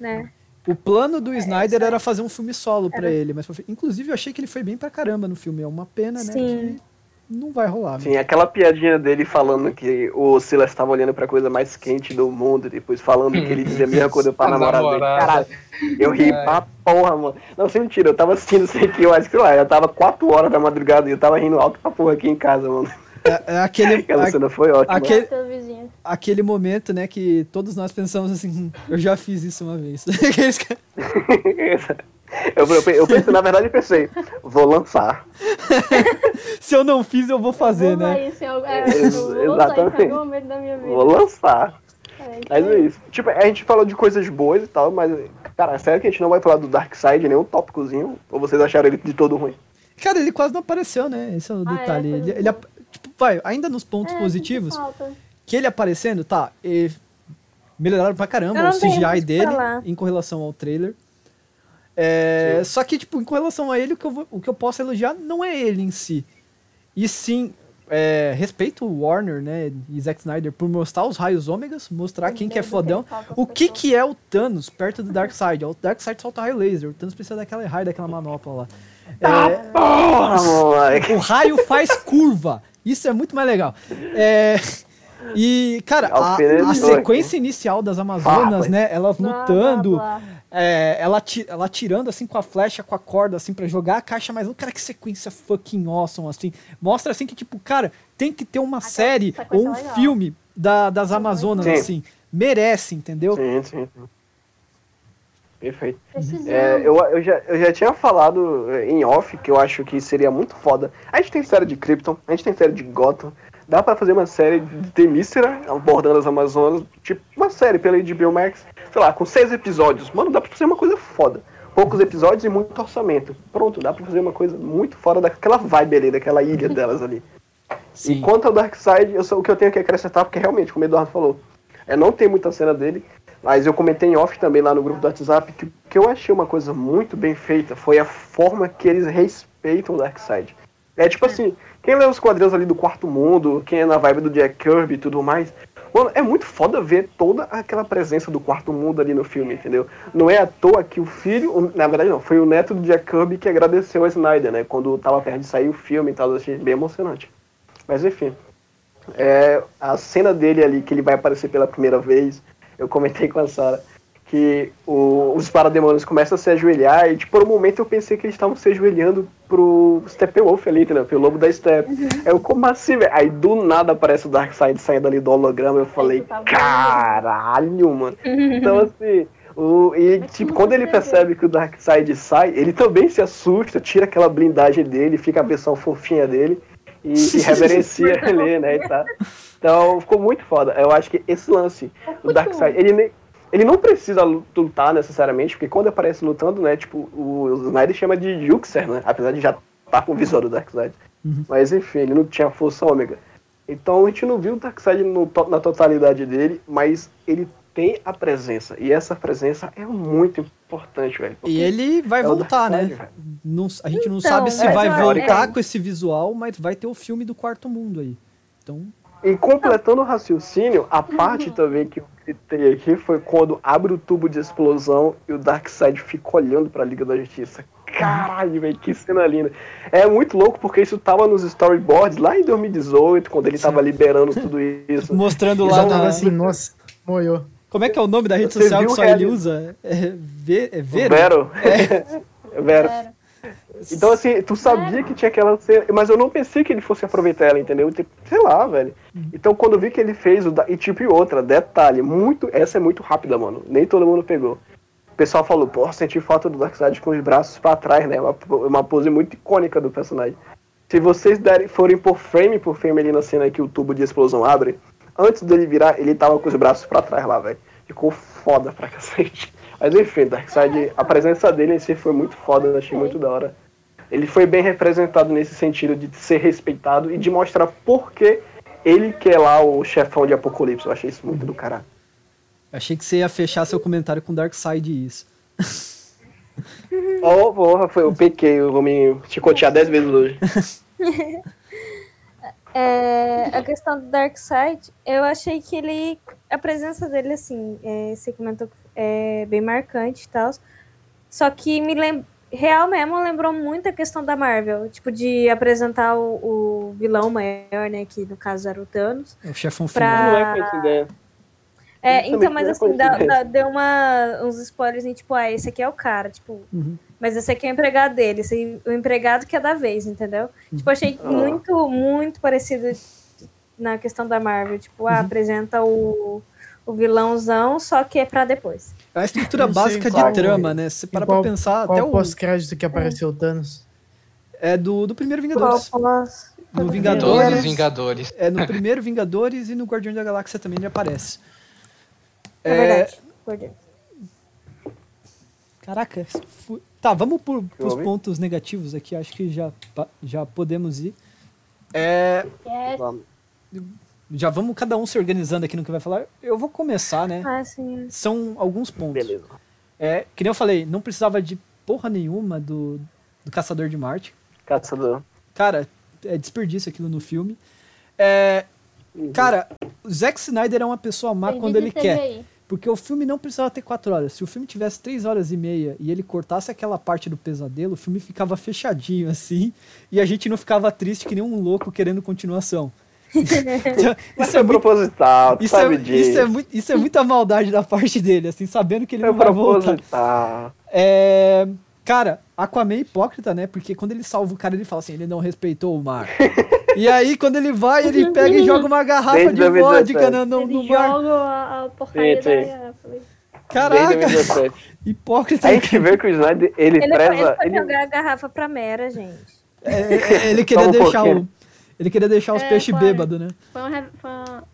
Né? O plano do Snyder essa- era fazer um filme solo pra Era. ele, mas inclusive eu achei que ele foi bem pra caramba no filme. É uma pena, né? Sim. Que não vai rolar. né? Sim, aquela piadinha dele falando que o Silas estava olhando pra coisa mais quente do mundo, depois falando que ele dizia a mesma coisa pra A namorada dele. Caralho, eu ri Ai. pra porra, mano. Não, sem mentira, eu tava assistindo isso aqui, eu acho que sei lá, eu tava 4 horas da madrugada e eu tava rindo alto pra porra aqui em casa, mano. É, é aquele, Aquela a- cena foi ótima. aquele, aquele momento, né, que todos nós pensamos assim, "Hum, eu já fiz isso uma vez. Eu, eu, eu pensei, na verdade, eu pensei, vou lançar. Se eu não fiz, eu vou fazer, Vou né? isso é, eu em exatamente. Vou lançar. É, Mas é isso. Tipo, a gente falou de coisas boas e tal, mas, cara, sério que a gente não vai falar do Darkseid, nem um tópicozinho? Ou vocês acharam ele de todo ruim? Cara, ele quase não apareceu, né? Esse é o Ah, é, detalhe. ele, ele tipo, vai, ainda nos pontos É, positivos, falta. que ele aparecendo, tá, e melhoraram pra Eu caramba o CGI dele em correlação ao trailer. É, só que, tipo, em correlação a ele, o que, eu, vou- o que eu posso elogiar não é ele em si. E sim, é, respeito o Warner, né, e Zack Snyder por mostrar os raios ômegas, mostrar quem que é fodão. falta O que que é o Thanos perto do Darkseid? O Darkseid solta raio laser, o Thanos precisa daquela raio, daquela manopla lá. É, Porra, moleque! o raio faz curva. Isso é muito mais legal. É, e, cara, a, Alfinetou a aqui. sequência inicial das Amazonas, Ah, né? Elas lutando, blá, blá. é, ela, ela tirando assim com a flecha, com a corda, assim, pra jogar a caixa mais. Cara, que sequência fucking awesome, assim. Mostra assim que, tipo, cara, tem que ter uma série sequência ou um legal. filme da- das Amazonas, Sim. assim. Merece, entendeu? Sim, sim, sim. Perfeito. É, eu, eu, já, eu já tinha falado em off que eu acho que seria muito foda. A gente tem série de Krypton, a gente tem série de Gotham. dá pra fazer uma série de Temícera, abordando as Amazonas, tipo, uma série pela HBO Max, sei lá, com seis episódios. Mano, dá pra fazer uma coisa foda. Poucos episódios e muito orçamento. Pronto, dá pra fazer uma coisa muito fora daquela vibe ali, daquela ilha delas ali. Sim. E quanto ao Darkseid, eu o que eu tenho que acrescentar, porque realmente, como o Eduardo falou, é, não tem muita cena dele, mas eu comentei em off também lá no grupo do WhatsApp que o que eu achei uma coisa muito bem feita foi a forma que eles respeitam o Darkseid. É tipo assim, quem lê os quadrinhos ali do Quarto Mundo, quem é na vibe do Jack Kirby e tudo mais, mano, é muito foda ver toda aquela presença do Quarto Mundo ali no filme, entendeu? Não é à toa que o filho, na verdade não, foi o neto do Jack Kirby que agradeceu a Snyder, né? Quando tava perto de sair o filme e tal, eu achei bem emocionante. Mas enfim, é, a cena dele ali, que ele vai aparecer pela primeira vez, eu comentei com a Sarah, que o- os parademônios começam a se ajoelhar e, tipo, por um momento eu pensei que eles estavam se ajoelhando pro Steppenwolf ali, entendeu? Pelo lobo da Step. Eu, como assim, velho? Aí do nada aparece o Darkseid saindo ali do holograma, eu falei, tava caralho, mano. Então, assim, o, e, Mas tipo, quando ele percebe que o Darkseid sai, ele também se assusta, tira aquela blindagem dele, fica a versão fofinha dele e, e reverencia ele, né? E tá. Então, ficou muito foda. Eu acho que esse lance do Darkseid, ele, nem- ele não precisa lutar necessariamente, porque quando aparece lutando, né, tipo, o Snyder chama de Juxer, né? Apesar de já estar com o visual do Darkseid. Mas enfim, ele não tinha força ômega. Então a gente não viu o Darkseid no na totalidade dele, mas ele tem a presença. E essa presença é muito importante, velho. E ele vai é voltar, né? Darkseid. Não- a gente não Então, sabe se mas vai eu- voltar é. com esse visual, mas vai ter o filme do quarto mundo aí. Então, E completando o raciocínio, a parte também que eu citei aqui foi quando abre o tubo de explosão e o Darkseid fica olhando pra Liga da Justiça. Caralho, velho, que cena linda. É muito louco porque isso tava nos storyboards lá em 2018, quando ele tava liberando tudo isso. mostrando lá vão na... Tava assim, nossa, moiou. Como é que é o nome da rede Você social que o só ele usa? É, Ve- é Vero? Vero. Vero. Então, assim, tu sabia que tinha aquela cena, mas eu não pensei que ele fosse aproveitar ela, entendeu? Tipo, sei lá, velho. Então, quando eu vi que ele fez o. da- E tipo, e outra, detalhe, muito. Essa é muito rápida, mano. Nem todo mundo pegou. O pessoal falou, pô, senti falta do Darkseid com os braços pra trás, né? Uma, uma pose muito icônica do personagem. Se vocês derem, forem por frame por frame ali na cena que o tubo de explosão abre, antes dele virar, ele tava com os braços pra trás lá, velho. Ficou foda pra cacete. Mas enfim, Darkseid, a presença dele em si foi muito foda, eu achei muito da hora. Ele foi bem representado nesse sentido de ser respeitado e de mostrar por que ele que é lá o chefão de Apocalipse. Eu achei isso muito do caralho. Achei que você ia fechar seu comentário com Darkseid e isso. Oh, porra, foi, eu pequei, eu vou me chicotear 10 vezes hoje. É, a questão do Darkseid, eu achei que ele. A presença dele, assim, é, você comentou é bem marcante e tal. Só que me lem... Real mesmo lembrou muito a questão da Marvel. Tipo, de apresentar o, o vilão maior, né? Que no caso era o Thanos. É o chefão Pra- final. Não é coincidência. É, Justamente então, mas é assim, dá, dá- deu uma, uns spoilers em tipo, ah, esse aqui é o cara, tipo, Uhum. mas esse aqui é o empregado dele, esse o empregado que é da vez, entendeu? Tipo, achei Ah. muito, muito parecido na questão da Marvel, tipo, Uhum. ah, apresenta o, o vilãozão, só que é pra depois. É a estrutura básica de qual- trama, né? Se você parar pra qual- pensar, Qual até o o. pós-crédito que apareceu o Thanos? É do, do primeiro Vingadores. No Vingadores. Vingadores. É no primeiro Vingadores e no Guardião da Galáxia também ele aparece. É, verdade. Guardião. Caraca, fu- tá, vamos por, pros ouvi? pontos negativos aqui, acho que já, já podemos ir. É, Yes. Vamos. já vamos cada um se organizando aqui no que vai falar. Eu vou começar, né? Ah, sim. São alguns pontos. Beleza. É, que nem eu falei, não precisava de porra nenhuma do, do Caçador de Marte. Caçador. Cara, é desperdício aquilo no filme. É, cara, o Zack Snyder é uma pessoa má quando ele quer. CGI. Porque o filme não precisava ter quatro horas. Se o filme tivesse três horas e meia e ele cortasse aquela parte do pesadelo, o filme ficava fechadinho assim e a gente não ficava triste que nem um louco querendo continuação. Isso, é foi muito, proposital, tu isso, é, sabe disso. isso, é muito, isso é muita maldade da parte dele, assim, sabendo que ele Foi não vai voltar. É, cara, Aquaman é hipócrita, né? Porque quando ele salva o cara, ele fala assim, ele não respeitou o mar. e aí, quando ele vai, ele pega e joga uma garrafa Desde de 2017. vodka no, no, Ele no mar. joga a, a porcaria Sim, sim. Desde Caraca, 2017. hipócrita. A gente vê que o Snyder, ele, Ele, preza... ele foi ele- jogar a garrafa pra Mera, gente. É, é, ele queria um deixar pouquinho. o. Ele queria deixar os É, peixes claro. bêbados, né? Foi uma, foi uma-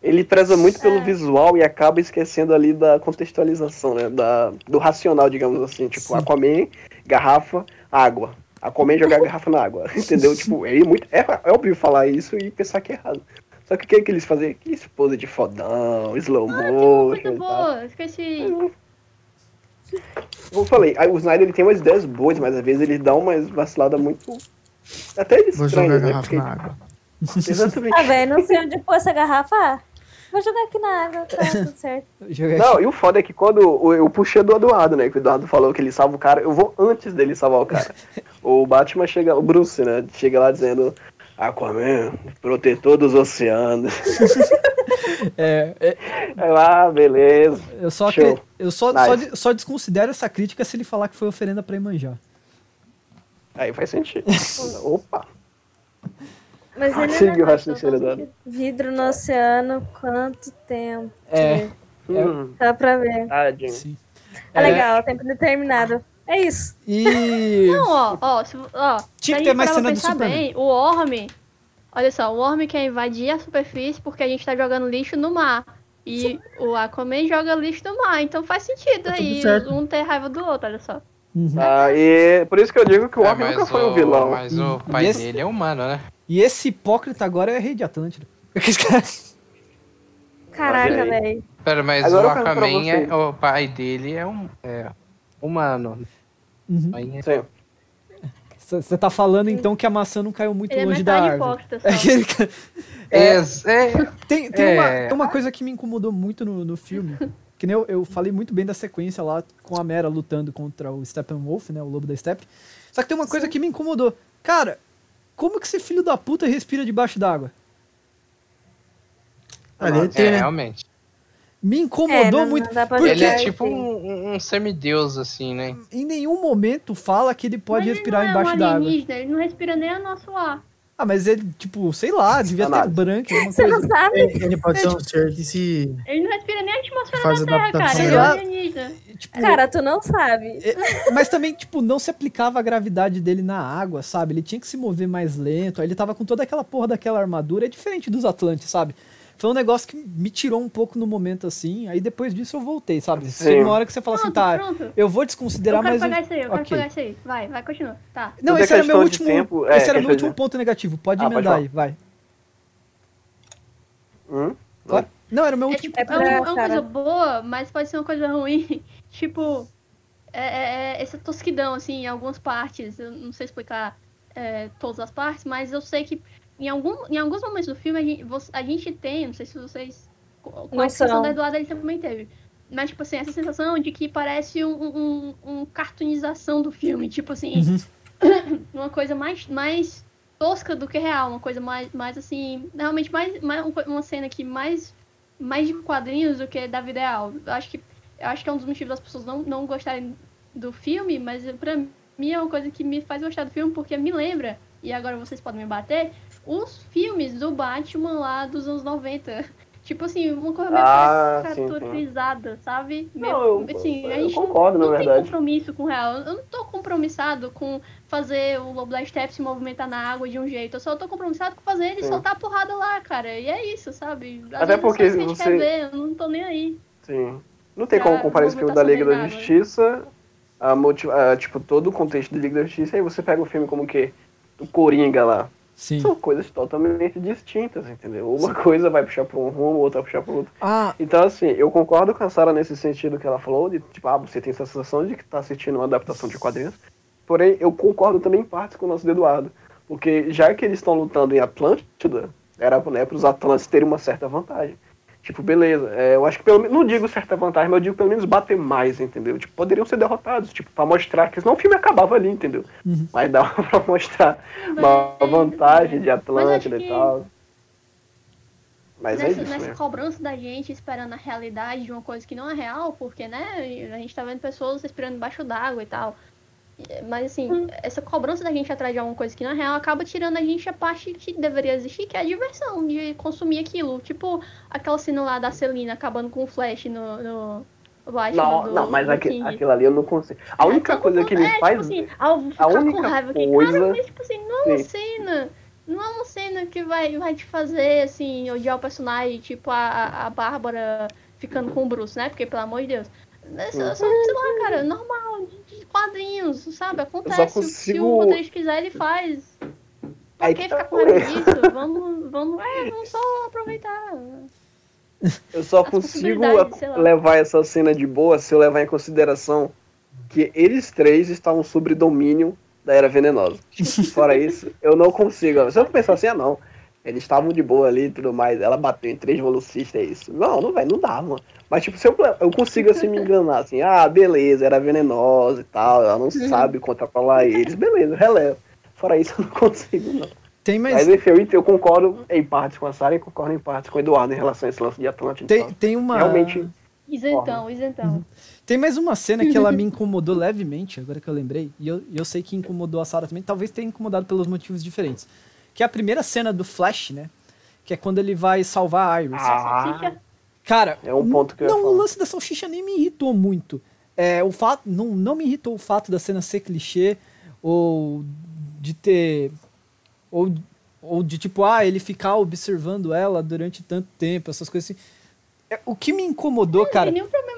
Ele preza muito pelo É. visual e acaba esquecendo ali da contextualização, né? Da, do racional, digamos assim. Tipo, Sim. Aquaman, garrafa, água. Aquaman jogar a garrafa na água. Entendeu? Tipo, é, muito, é, é óbvio falar isso e pensar que é errado. Só que o que, que eles fazem? Que esposa de fodão, slow motion Muito e tal. boa, esqueci. Como eu falei, aí o Snyder ele tem umas ideias boas, mas às vezes ele dá umas vaciladas muito. Até Vou jogar a né? garrafa Porque, na água. exatamente. Ah, velho, não sei onde pôr essa garrafa. Ah, Vou jogar aqui na água, tá tudo certo. Não, e o foda é que quando o- eu puxei do Eduardo, né? Que o Eduardo falou que ele salva o cara, eu vou antes dele salvar o cara. o Batman chega, o Bruce, né? Chega lá dizendo. Aquaman, protetor dos oceanos. É, é, Aí lá, beleza. eu só, Show. eu só, Nice. só, só desconsidero essa crítica se ele falar que foi oferenda pra Imanjá. Aí faz sentido. Opa! Mas ele o não é raciocínio, vidro no oceano, quanto tempo? É, Hum, Dá pra ver. tadinho. sim. É legal, tempo determinado. É isso. E. Não, ó, ó, se, ó. Tinha que a ter mais cena do Superman. bem, o Orme. Olha só, o Orme quer invadir a superfície porque a gente tá jogando lixo no mar. E o Aquaman joga lixo no mar, então faz sentido Tá aí um ter raiva do outro, olha só. Uhum. Ah, e por isso que eu digo que o É, Orc nunca foi um vilão. Mas E- o pai e esse- dele é humano, né? E esse hipócrita agora é rei de Atlântida. Caraca, velho. Pera, mas Agora o Aquaman, é, o pai dele é um é, humano. Uhum. É- Sim. Você tá falando então que a maçã não caiu muito Ele é longe da metade árvore. hipócrita só. É É, é, Tem, tem, É. uma, tem uma coisa que me incomodou muito no, no filme. Que nem eu, eu falei muito bem da sequência lá com a Mera lutando contra o Steppenwolf, né? O lobo da Steppe. Só que tem uma coisa que me incomodou. Cara, como que esse filho da puta respira debaixo d'água? Ali ele é, tem, né? realmente. Me É, incomodou não- muito. não porque Ele é tipo um, um semideus, assim, né? Em nenhum momento fala que ele pode Mas respirar ele não embaixo é um d'água. ele não respira nem a nosso ar. Ah, mas ele, tipo, sei lá, devia ter Danado. branco, Você não coisa. sabe? Ele, ele pode ser um ser que se Ele não respira nem a atmosfera faz da Terra, cara. Ele é um alienígena. Tipo, Cara, tu não sabe. É, Mas também, tipo, não se aplicava a gravidade dele na água, sabe? Ele tinha que se mover mais lento. Aí ele tava com toda aquela porra daquela armadura. É diferente dos Atlantes, sabe? Foi um negócio que me tirou um pouco no momento assim. Aí depois disso eu voltei, sabe? Sim. Chega uma hora que você fala assim, Pronto, tá, pronto. eu vou desconsiderar, Eu quero mas. pegar eu- isso aí, eu quero ok. pegar isso aí. Vai, vai, continua. Tá. Não, Tudo é esse era meu último. tempo, é, esse era meu de- último ponto negativo. Pode Ah, pode emendar falar. aí, vai. Hum? Claro. Não, era o meu É, último. tipo, É é, pra- uma, é uma coisa boa, mas pode ser uma coisa ruim. tipo, é, é- é essa tosquidão, assim, em algumas partes. Eu não sei explicar é, todas as partes, mas eu sei que em, algum, em alguns momentos do filme a gente, a gente tem, não sei se vocês. Com a exceção da Eduardo ele também teve. Mas, tipo assim, essa sensação de que parece um, um, um cartoonização do filme. Tipo assim, uma coisa mais, mais tosca do que real, uma coisa mais, mais assim, realmente mais, mais uma cena que mais mais de quadrinhos do que da vida real. Eu acho que eu acho que é um dos motivos das pessoas não, não gostarem do filme, mas pra mim é uma coisa que me faz gostar do filme porque me lembra, e agora vocês podem me bater, os filmes do Batman lá dos anos 90. Tipo assim, uma coisa meio Ah, sim, sim. caricaturizada, sabe? Meio, Não, eu- assim, a eu gente não- concordo, na não, tem verdade. compromisso com o real. Eu não tô compromissado com fazer o da Steppe se movimentar na água de um jeito. Eu só tô compromissado com fazer ele Sim. soltar a porrada lá, cara. E é isso, sabe? Às Até porque não a gente você- quer ver, eu não tô nem aí. Sim. Não tem Pra como comparar esse filme da Liga da. Justiça, a motiv... a, tipo, todo o contexto da Liga da Justiça, aí você pega um filme como o quê? O Coringa lá. Sim. São coisas totalmente distintas, entendeu? Uma coisa vai puxar pra um rumo, outra vai puxar pro outro. Ah, Então, assim, eu concordo com a Sarah nesse sentido que ela falou, de tipo, ah, você tem essa sensação de que tá assistindo uma adaptação de quadrinhos. Porém, eu concordo também em partes com o nosso Eduardo. Porque já que eles estão lutando em Atlântida, era né, para os Atlantes terem uma certa vantagem. Tipo, beleza, é, eu acho que pelo menos, não digo certa vantagem, mas eu digo pelo menos bater mais, entendeu? Tipo, poderiam ser derrotados, tipo, pra mostrar que senão o filme acabava ali, entendeu? Uhum. Mas dava pra mostrar uma Mas- vantagem de Atlântida e que- tal. Mas é nessa, isso, nessa né? cobrança da gente esperando a realidade de uma coisa que não é real, porque, né, a gente tá vendo pessoas respirando embaixo d'água e tal. Mas assim, Hum. essa cobrança da gente atrás de alguma coisa que não é real acaba tirando a gente a parte que deveria existir, que é a diversão de consumir aquilo. Tipo aquela cena lá da Celina acabando com o Flash no, no Não, do, não, mas King. aquilo ali eu não consigo. A única É, coisa que me é, faz. Tipo assim, com única raiva coisa- cara, mas tipo assim, não é uma Sim. cena não é uma cena que vai, vai te fazer, assim, odiar o personagem, tipo a, a Bárbara ficando com o Bruce, né? Porque, pelo amor de Deus. É só, só, sei lá, cara, normal, de, quadrinhos, sabe? Acontece. Se o consigo- roteirista quiser, ele faz. Pra Aí que que tá ficar com raiva disso? Vamos, vamos, é, vamos só aproveitar. Eu só As consigo levar essa cena de boa se eu levar em consideração que eles três estavam sob domínio da Era Venenosa. Fora isso, eu não consigo. Se eu pensar assim, ah não, eles estavam de boa ali e tudo mais, ela bateu em três velocistas, é isso. Não, não vai, não dá, mano. Mas tipo, se eu, eu consigo assim me enganar, assim, ah, beleza, era venenosa e tal, ela não sabe controlar eles, beleza, relevo. Fora isso, eu não consigo, não. Tem mais. Mas enfim, eu, eu concordo em partes com a Sarah e concordo em partes com o Eduardo em relação a esse lance de Atlântida. e Tem, tal. tem uma. Realmente, Isentão, isentão. Tem mais uma cena que ela me incomodou levemente, agora que eu lembrei, e eu, eu sei que incomodou a Sarah também, talvez tenha incomodado pelos motivos diferentes. Que é a primeira cena do Flash, né? Que é quando ele vai salvar a Iris. Ah? Cara, É um ponto que não, o lance da salsicha nem me irritou muito. É, o fato, não, não me irritou o fato da cena ser clichê ou de ter ou, ou de tipo, ah, ele ficar observando ela durante tanto tempo, essas coisas assim. É, o que me incomodou, Não cara,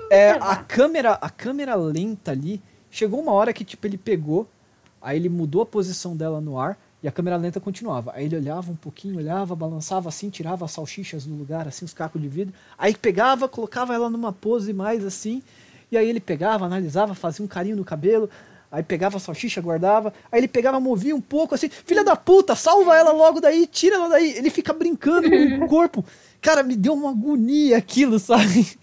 é a câmera, a câmera lenta ali. Chegou uma hora que tipo ele pegou, aí ele mudou a posição dela no ar e a câmera lenta continuava. Aí ele olhava um pouquinho, olhava, balançava assim, tirava as salsichas no lugar, assim, os cacos de vidro. Aí pegava, colocava ela numa pose mais assim, e aí ele pegava, analisava, fazia um carinho no cabelo. Aí pegava a salsicha, guardava. Aí ele pegava, movia um pouco assim. Filha da puta, salva ela logo daí, tira ela daí. Ele fica brincando com o corpo. Cara, me deu uma agonia aquilo, sabe?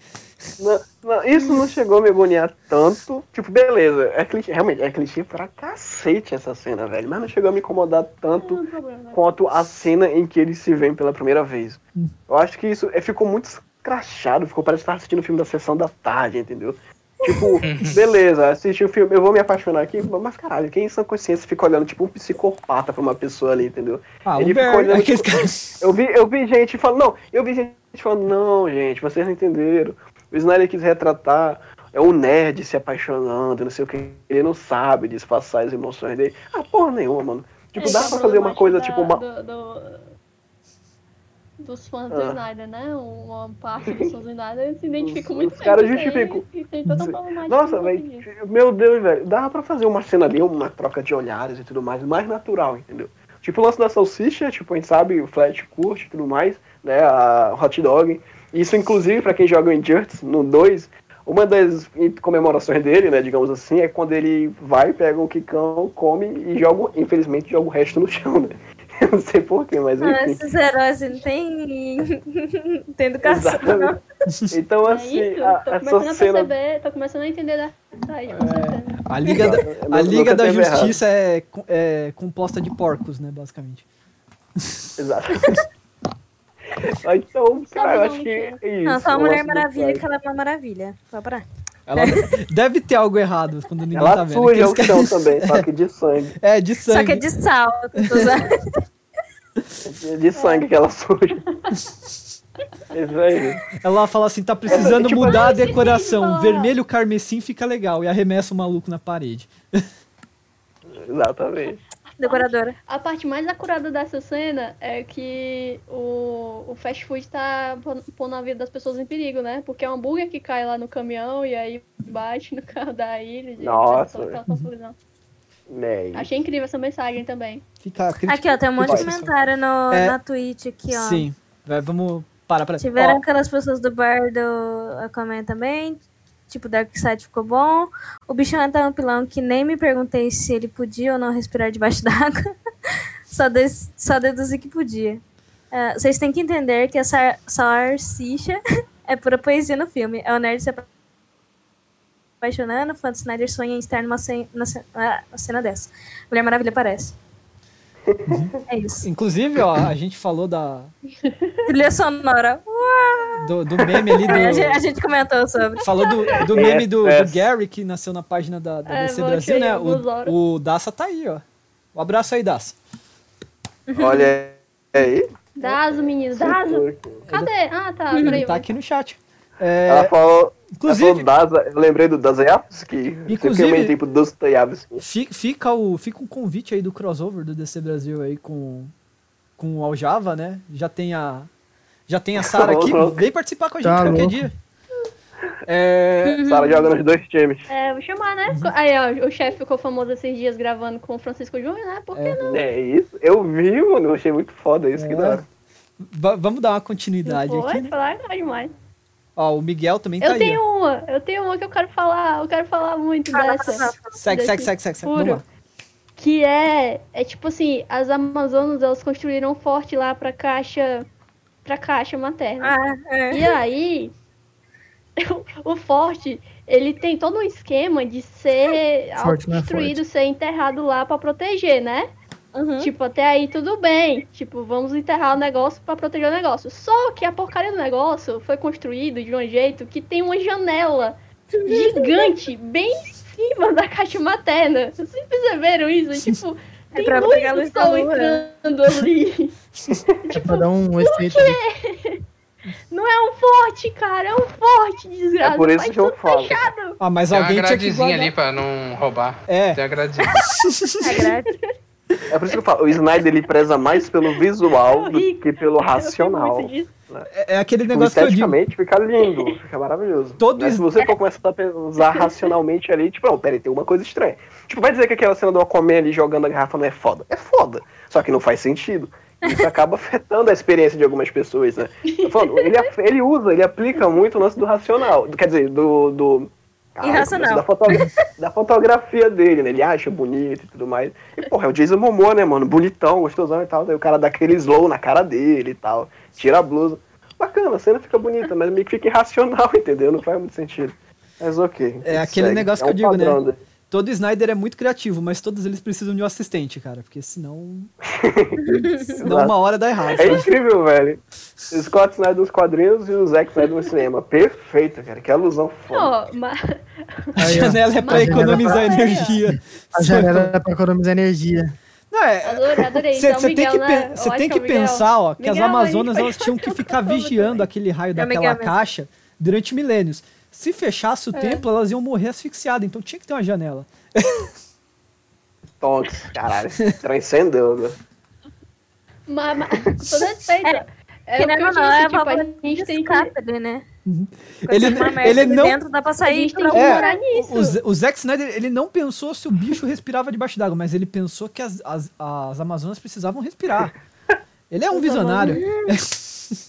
Não, não, isso não chegou a me agoniar tanto. Tipo, beleza, é clichê, realmente, é clichê pra cacete essa cena, velho. Mas não chegou a me incomodar tanto Não problema. quanto a cena em que eles se veem pela primeira vez. Eu acho que isso é, ficou muito escrachado, ficou parece estar assistindo o filme da sessão da tarde, entendeu? Tipo, beleza, assisti o filme, eu vou me apaixonar aqui, mas caralho, quem em sã consciência fica olhando tipo um psicopata pra uma pessoa ali, entendeu? Ah, Ele ficou olhando, tipo. Eu vi, eu vi gente falando, não, eu vi gente falando, não, gente, vocês não entenderam. O Snyder quis retratar é um nerd se apaixonando, não sei o que. Ele não sabe disfarçar as emoções dele. Ah, porra nenhuma, mano. Tipo, É, dá pra fazer uma coisa, da- tipo, uma. do- do- dos fãs do Ah. Snyder, né? Uma parte dos fãs do Snyder se identifica Os- muito os caras justificam. Nossa, velho, meu Deus, velho, dava pra fazer uma cena ali, uma troca de olhares e tudo mais, mais natural, entendeu? Tipo o lance da salsicha, tipo, a gente sabe, o Flash curte e tudo mais, né, a hot dog. Isso, inclusive, pra quem joga o Injustice, no 2, uma das comemorações dele, né, digamos assim, é quando ele vai, pega o Kikão, come e joga, infelizmente, joga o resto no chão, né? Eu não sei porquê, mas Ah, enfim. esses heróis não tem, não tem educação. não. Exatamente. Então, É assim, isso, a- tô começando a cena... perceber, tô começando a entender da com certeza. A Liga da, Exato, a Liga da errado. Justiça é, é composta de porcos, né, basicamente. Exato. Então, cara, eu acho que é isso. Não, só a Mulher Maravilha, que ela é uma maravilha. Só pra. Ela deve ter algo errado quando ninguém Ela tá vendo. suja Aqueles o chão também, só que de sangue. É, de sangue. Só que é de sal. usando. De sangue que ela suja. Isso aí. Ela fala assim, tá precisando tipo, mudar a decoração. Vermelho carmesim fica legal. E arremessa o maluco na parede. Exatamente. Decoradora. A parte mais acurada dessa cena é que o, o fast food tá pon- pondo a vida das pessoas em perigo, né? Porque é um hambúrguer que cai lá no caminhão e aí bate no carro da ilha. e Nossa. confusão. Né, Achei incrível essa mensagem também. Fica. Aqui, ó, tem um monte de comentário no, É, na Twitch aqui, ó. Sim. Vamos parar pra... Tiveram Ó, aquelas pessoas do bar do Aquaman também. Tipo, Dark Side ficou bom. O bichão é tão pilão que nem me perguntei se ele podia ou não respirar debaixo d'água. só, des- só deduzi que podia. Ah, vocês têm que entender que essa salsicha é pura poesia no filme. É o nerd se apaixonando, o fã do Snyder sonha em estar numa cena, na ce- ah, uma cena dessa. Mulher Maravilha aparece. É isso. Inclusive, ó, a gente falou da, Trilha sonora. Do, do meme ali A gente, a do... gente comentou sobre. Falou do, do meme do, do Yes. Gary, que nasceu na página da, da É, DC vou Brasil, né? O, o Daça tá aí, ó. Um abraço aí, Daça. Olha aí. Dazo, menino, Dazo. Cadê? Ah, tá, peraí. Ele tá aqui no chat. É, Ela falou. inclusive, Ela falou Daza, eu lembrei do Dostoyevsky. Inclusive- Eu comentei pro Dostoyevsky. fi- fica, o, fica um convite aí do crossover do DC Brasil aí com, com o Aljava, né? Já tem a. Já tem a Sara aqui. Vem participar com a gente Tá qualquer louco. dia. É, Sara joga nos dois times. É, vou chamar, né? Uhum. Aí, ó, o chefe ficou famoso esses dias gravando com o Francisco Júnior, né? Por que É. não? É isso. Eu vi, mano. Eu achei muito foda isso. Que É. da hora. va- vamos dar uma continuidade Foi, aqui, né? foi legal demais. Ó, o Miguel também tá Eu aí. tenho ó. uma, eu tenho uma que eu quero falar, eu quero falar muito dessa. Segue, segue, segue, segue, segue. Que é, é tipo assim, as Amazonas, elas construíram um forte lá pra caixa, pra caixa materna. Ah, é. E aí, o forte, ele tem todo um esquema de ser Forte não é construído, ser enterrado lá pra proteger, né? Uhum. Tipo, até aí tudo bem. Tipo, vamos enterrar o negócio pra proteger o negócio. Só que a porcaria do negócio foi construído de um jeito que tem uma janela gigante bem em cima da caixa materna. Vocês perceberam isso? Tipo, É pra luz pegar a luz da lua. entrando ali. É pra dar um efeito. de- Não é um forte, cara, é um forte, desgraça. É por isso Faz que eu falo. fechado. Ah, mas Tem uma alguém tinha que gradezinha guardar. ali pra não roubar. É, Tem a gradezinha. É. É por isso que eu falo. O Snyder ele preza mais pelo visual do que pelo racional. disso. é é aquele Tipo, negócio que eu digo. esteticamente fica lindo, fica maravilhoso. Todo Mas se você for começar a usar racionalmente ali, tipo, não, peraí, tem uma coisa estranha. Tipo, vai dizer que aquela cena do Aquaman ali jogando a garrafa não é foda? É foda. Só que não faz sentido. Isso acaba afetando a experiência de algumas pessoas, né? Falando, ele, ele usa, ele aplica muito o lance do racional. quer dizer, do. do Caralho, Irracional. Da, fotogra- da fotografia dele, né? Ele acha bonito e tudo mais. E, porra, é o Jason Momoa, né, mano? Bonitão, gostosão e tal. Daí o cara dá aquele slow na cara dele e tal. Tira a blusa. Bacana, a cena fica bonita, mas meio que fica irracional, entendeu? Não faz muito sentido. Mas ok. É aquele negócio que um eu digo, né? Todo Snyder é muito criativo, mas todos eles precisam de um assistente, cara. Porque senão. senão uma hora dá errado. É sabe? incrível, velho. O Scott Snyder dos quadrinhos e o Zack Snyder no cinema. Perfeito, cara. Que alusão foda. Ó, mas A janela é pra Mas economizar pra- energia. A janela é pra economizar energia. Não, é. adorei, adorei. Você Então, tem Miguel, que, né? pen- Eu cê acho tem que Miguel. pensar, ó, que as Miguel, a Amazonas elas tinham que ficar vigiando aquele raio É daquela caixa durante milênios. Se fechasse o É. templo, elas iam morrer asfixiadas, então tinha que ter uma janela. Tonks, caralho. Transcendeu, né? Mas, mas com todo respeito. É, o que Querendo eu ou não, é tipo, a gente tem que. né? Ele, uma merda ele ali não. dentro, dá pra sair pra que É, morar nisso. O, o Zack Snyder, ele não pensou se o bicho respirava debaixo d'água, mas ele pensou que as, as, as Amazonas precisavam respirar. Ele é um visionário.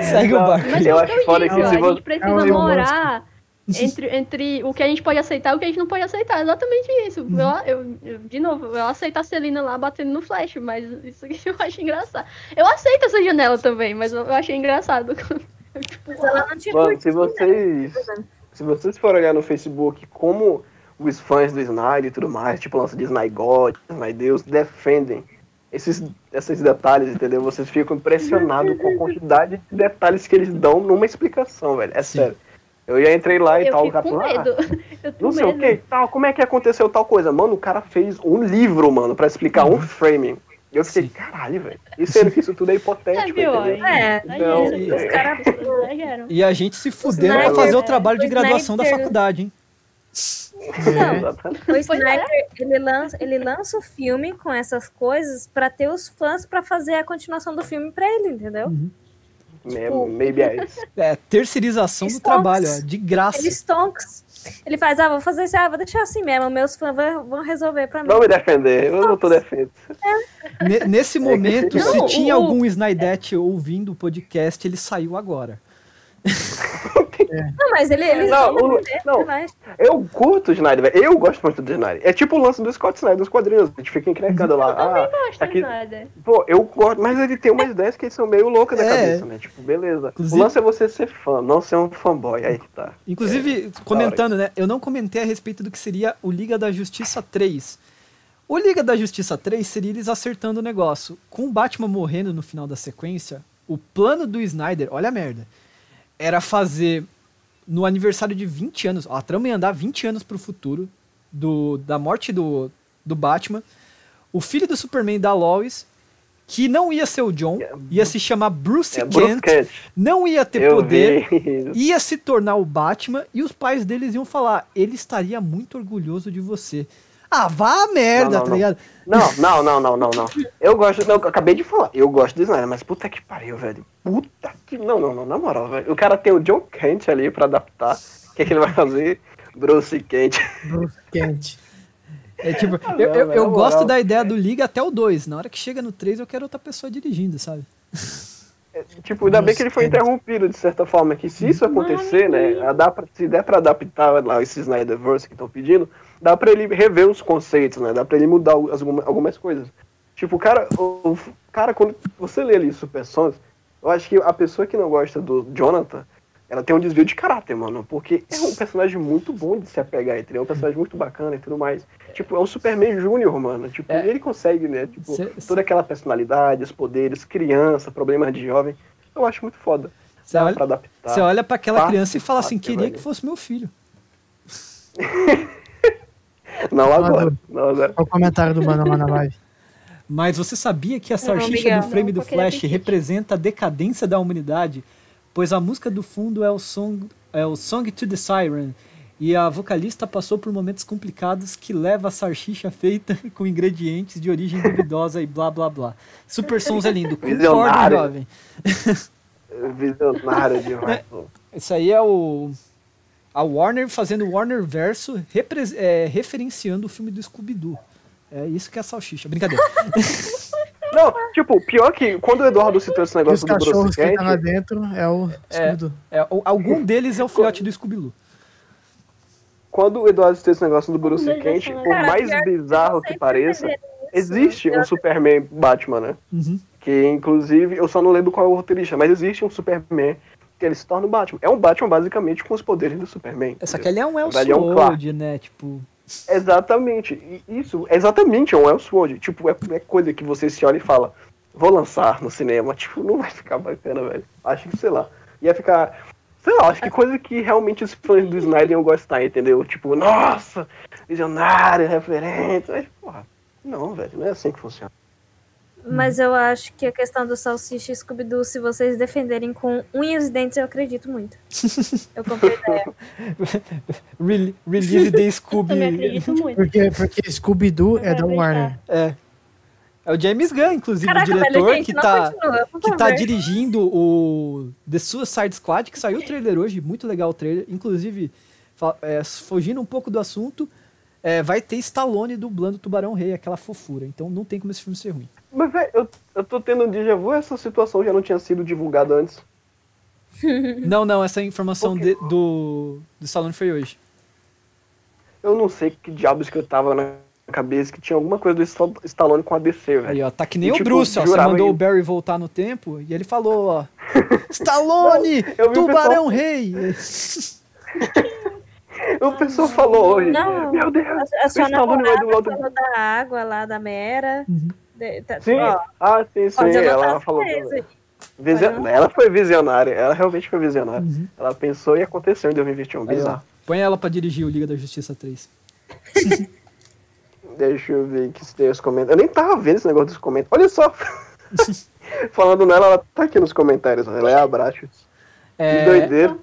Segue o barco. Mas Eu é acho que eu foda que a se gente você- precisa É um Elon morar entre, entre o que a gente pode aceitar e o que a gente não pode aceitar. Exatamente isso. Uhum. Eu, eu- de novo, eu aceito a Celina lá batendo no flash, mas isso aqui eu acho engraçado. Eu aceito essa janela também, mas eu, achei engraçado. tipo, Mas ela não tinha Mano, se vocês. Se vocês forem olhar no Facebook como os fãs do Snyder e tudo mais, tipo lança de Snyder God, Snyder Deus, defendem esses, esses detalhes, entendeu? Vocês ficam impressionados com a quantidade de detalhes que eles dão numa explicação, velho. É Sim. sério. Eu já entrei lá e eu tal, o cara com falou, ah, não sei o medo. que, tal, como é que aconteceu tal coisa? Mano, o cara fez um livro, mano, pra explicar um framing. E eu fiquei, Sim. caralho, velho. E sendo que isso tudo é É, hipotético, viu? entendeu? É, Não, Exagero. os caras- Exagero. E a gente se fudendo pra fazer o trabalho de o graduação da faculdade, hein? Não, Exatamente. o Pois é. Snyder, ele lança, ele lança o filme com essas coisas pra ter os fãs pra fazer a continuação do filme pra ele, entendeu? Mesmo, maybe é isso. É, terceirização do trabalho, ó, de graça. Ele stonks. Ele faz, ah, vou fazer isso, ah, vou deixar assim mesmo, meus fãs vão, resolver pra mim. Não me defender, eu não tô defendendo. Ne- Nesse momento, se Não, tinha o- algum Snydete ouvindo o podcast, ele saiu agora. Não, mas ele, ele, Não, o- não. Eu curto o Snyder, velho. Eu gosto muito do Snyder. É tipo o lance do Scott Snyder dos quadrinhos. A gente fica encrencado lá. Ah, Gosto aqui- de nada. pô, eu gosto, mas ele tem umas ideias que são meio loucas da É. cabeça, né? Tipo, beleza. Inclusive- O lance é você ser fã, não ser um fanboy. Aí que tá. Inclusive, comentando, né? Eu não comentei a respeito do que seria o Liga da Justiça 3. O Liga da Justiça 3 seria eles acertando o negócio. Com o Batman morrendo no final da sequência, o plano do Snyder, olha a merda, era fazer no aniversário de 20 anos, ó, a trama ia andar 20 anos pro futuro do, da morte do, do Batman, o filho do Superman da Lois, que não ia ser o John, ia se chamar Bruce É Bruce Kent, Kent. não ia ter Eu poder, ia se tornar o Batman e os pais deles iam falar: ele estaria muito orgulhoso de você. Ah, vá a merda, Não, não, tá não. ligado? Não, não, não, não, não, não. Eu gosto. Não, eu acabei de falar. Eu gosto do Snyder, mas puta que pariu, velho. Puta que. Não, não, não, na moral, velho. O cara tem o John Kent ali pra adaptar. O que, é que ele vai fazer? Bruce Kent. Bruce Kent. É tipo, Ah, eu, eu, eu gosto moral, da ideia do Liga até o 2. Na hora que chega no 3, eu quero outra pessoa dirigindo, sabe? Tipo, ainda bem que ele foi Kent. interrompido, de certa forma, que se isso acontecer, né, se der pra adaptar lá esse Snyderverse que estão pedindo, dá pra ele rever os conceitos, né, dá pra ele mudar as- alguma- algumas coisas. Tipo, cara, o, cara, quando você lê ali Super Sons, eu acho que a pessoa que não gosta do Jonathan, ela tem um desvio de caráter, mano, porque é um personagem muito bom de se apegar, entendeu? É um personagem muito bacana e tudo mais. Tipo, é um Superman Júnior, mano, tipo, É. ele consegue, né, tipo, Cê- toda aquela personalidade, os poderes, criança, problemas de jovem. Eu acho muito foda. Você olha, pra adaptar. você olha pra aquela Fácil, criança e fala assim: fácil, queria velho. que fosse meu filho. Não agora. Mano. Não agora. Olha o comentário do Banama na live. Mas você sabia que a Miguel. do frame Não, do é Flash representa a decadência da humanidade? Pois a música do fundo é o, song, é o Song to the Siren. E a vocalista passou por momentos complicados que leva a salsicha feita com ingredientes de origem duvidosa e blá blá blá. Super Sons é lindo. Concordo, Visionário. jovem. Visionário demais. pô. Isso aí é o. A Warner fazendo o Warner Verso repre- é, referenciando o filme do Scooby-Doo. É isso que é a salsicha. Brincadeira. Não, tipo, pior que quando o Eduardo citou esse E os negócio do Bruce cachorros que Kent, tá lá dentro é o. É, o- algum deles é o filhote do Scooby-Doo. quando o Eduardo citou esse negócio do Bruce Kent, por mais que bizarro que pareça, existe um Superman Batman, né? Uhum. Que inclusive, eu só não lembro qual é o roteirista, mas existe um Superman que ele se torna o Batman. É um Batman basicamente com os poderes do Superman. Só que ele é um verdade, é um Elseworld, né? Tipo, Exatamente. Isso, exatamente, é um Elseworld. Tipo, é, é coisa que você se olha e fala, vou lançar no cinema. Tipo, não vai ficar bacana, velho. Acho que, sei lá, ia ficar... Sei lá, acho que coisa que realmente os fãs do Snyder iam gostar, entendeu? Tipo, nossa, visionário, referente. Mas, porra, não, velho, não é assim que funciona. Mas eu acho que a questão do Salsicha e Scooby-Doo, se vocês defenderem com unhas e dentes, eu acredito muito. Eu comprei ideia. re- Release the Scooby. acredito muito. Porque, porque Scooby-Doo é da Warner. É. É o James Gunn, inclusive, Caraca, o diretor velho, gente, que tá, continua, que tá dirigindo o The Suicide Squad, que saiu o trailer hoje, muito legal o trailer. Inclusive, é, fugindo um pouco do assunto, é, vai ter Stallone dublando Tubarão Rei, aquela fofura. Então não tem como esse filme ser ruim. Mas, velho, eu, eu tô tendo um déjà vu, essa situação já não tinha sido divulgada antes. Não, não, essa informação de- do, do Stallone foi hoje. Eu não sei que diabos que eu tava na cabeça, que tinha alguma coisa do Sta- Stallone com a DC, velho. Aí, ó, tá que nem E, o tipo, Bruce, ó. Você mandou o Barry voltar no tempo e ele falou, ó. Stallone, Não, Tubarão pessoal- Rei. O pessoal falou hoje, Não. meu Deus, A sua Stallone vai namorada do... falou da água lá da Mera. Uhum. De- tá- Sim, ó, ah, sim, sim, ela falou... coisas aí. Visio- Pode anotar. Ela foi visionária, ela realmente foi visionária. Uhum. Ela pensou e aconteceu em 2021, Aí, ó, bizarro. põe ela pra dirigir o Liga da Justiça 3. Deixa eu ver que se tem os comentários. Eu nem tava vendo esse negócio dos comentários. Olha só! Falando nela, ela tá aqui nos comentários. Ela é abraços. Que É, doideira.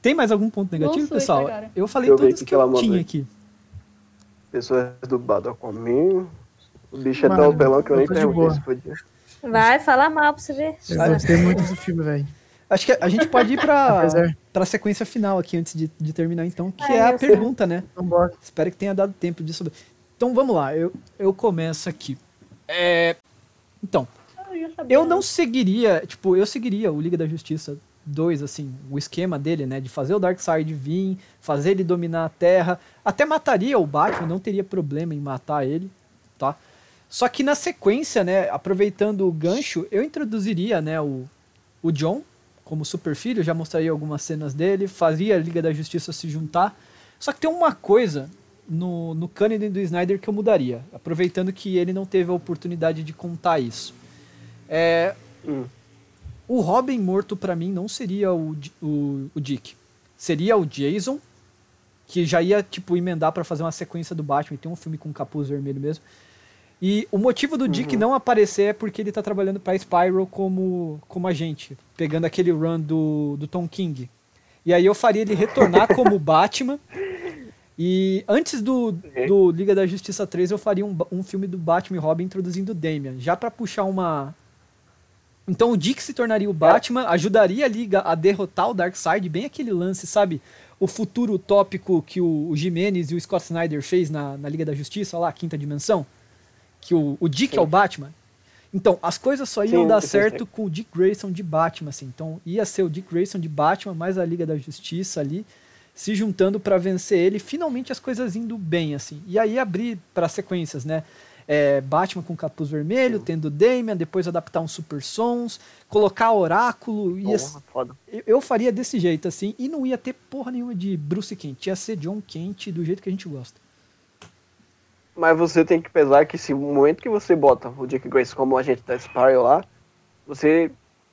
Tem mais algum ponto negativo, pessoal? cara. Eu falei Deixa eu todos o que eu tinha aqui. Pessoas do Badalcomin. O bicho é tão pelão que eu nem perguntei boa. se podia. Vai falar mal pra você ver. Eu gostei muito desse filme, velho. Acho que a gente pode ir pra, pra sequência final aqui antes de, de terminar, então, que Ai, é a pergunta, né? Então bora. Espero que tenha dado tempo disso. Então vamos lá, eu, eu começo aqui. É, Então, Ah, eu não seguiria, tipo, eu seguiria o Liga da Justiça 2, assim, o esquema dele, né, de fazer o Darkseid vir, fazer ele dominar a Terra, até mataria o Batman, não teria problema em matar ele, tá? Só que na sequência, né, aproveitando o gancho, eu introduziria, né, o, o John como super filho, já mostraria algumas cenas dele, fazia a Liga da Justiça se juntar. Só que tem uma coisa no, no canon do Snyder que eu mudaria, aproveitando que ele não teve a oportunidade de contar isso. É, Hum. O Robin morto pra mim não seria o, o, o Dick. Seria o Jason, que já ia tipo emendar pra fazer uma sequência do Batman, tem um filme com capuz vermelho mesmo. E o motivo do Dick não aparecer é porque ele tá trabalhando pra Spyro como, como agente, pegando aquele run do, do Tom King. E aí eu faria ele retornar como Batman, E antes do, do Liga da Justiça 3, eu faria um, um filme do Batman e Robin introduzindo o Damian. Já pra puxar uma. Então o Dick se tornaria o Batman, ajudaria a Liga a derrotar o Darkseid, bem aquele lance, sabe? O futuro utópico que o, o Jimenez e o Scott Snyder fez na, na Liga da Justiça, lá, a quinta dimensão. Que o, o Dick é o Batman. Então, as coisas só iam Sim, dar certo com o Dick Grayson de Batman, assim. Então, ia ser o Dick Grayson de Batman, mais a Liga da Justiça ali, se juntando pra vencer ele, finalmente as coisas indo bem, assim. E aí abrir para sequências, né? É, Batman com capuz vermelho, tendo Damian, depois adaptar uns super sons, colocar Oráculo, ia, Porra, foda. eu, eu faria desse jeito, assim, e não ia ter porra nenhuma de Bruce Kent, ia ser John Kent do jeito que a gente gosta. Mas você tem que pesar que se o momento que você bota o Dick Grayson como agente da Spiral lá, você.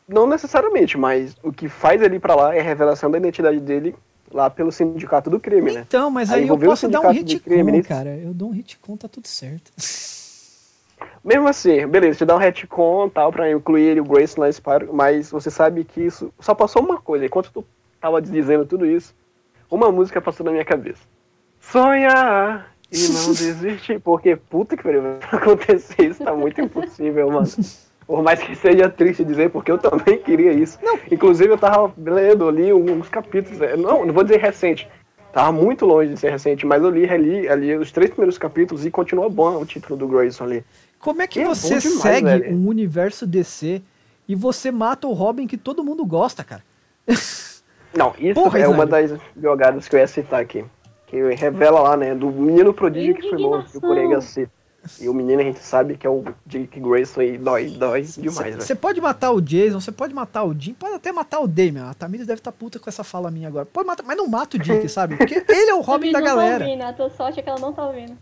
Não necessariamente, mas o que faz ele pra lá é a revelação da identidade dele lá pelo sindicato do crime, né? Então, mas Aí aí, eu posso dar um retcon, crime cara. Eu dou um retcon, tá tudo certo. Mesmo assim, beleza, te dá um retcon tal pra incluir o Grayson na Spiral, mas você sabe que isso só passou uma coisa. Enquanto tu tava dizendo tudo isso, uma música passou na minha cabeça. Sonhar e não desistir, porque puta que pariu, pra acontecer isso tá muito impossível, mano. Por mais que seja triste dizer, porque eu também queria isso. Inclusive eu tava lendo ali uns capítulos, é, não, não vou dizer recente, tava muito longe de ser recente, mas eu li, reli ali os três primeiros capítulos e continua bom o título do Grayson ali. Como é que É você demais, segue velho. um universo DC e você mata o Robin que todo mundo gosta, cara? Não, isso Porra, é uma das jogadas que eu ia citar aqui. Que revela lá, né, do menino prodígio que foi morto, que o Coringa cita. E o menino a gente sabe que é o Dick Grayson e dói, dói demais. Você pode matar o Jason, você pode matar o Jim, pode até matar o Damian. A Tamires deve estar puta com essa fala minha agora. Pode matar, mas não mata o Dick, sabe? Porque ele é o Robin da não Tá galera. ouvindo, a tua sorte é que ela não tá ouvindo.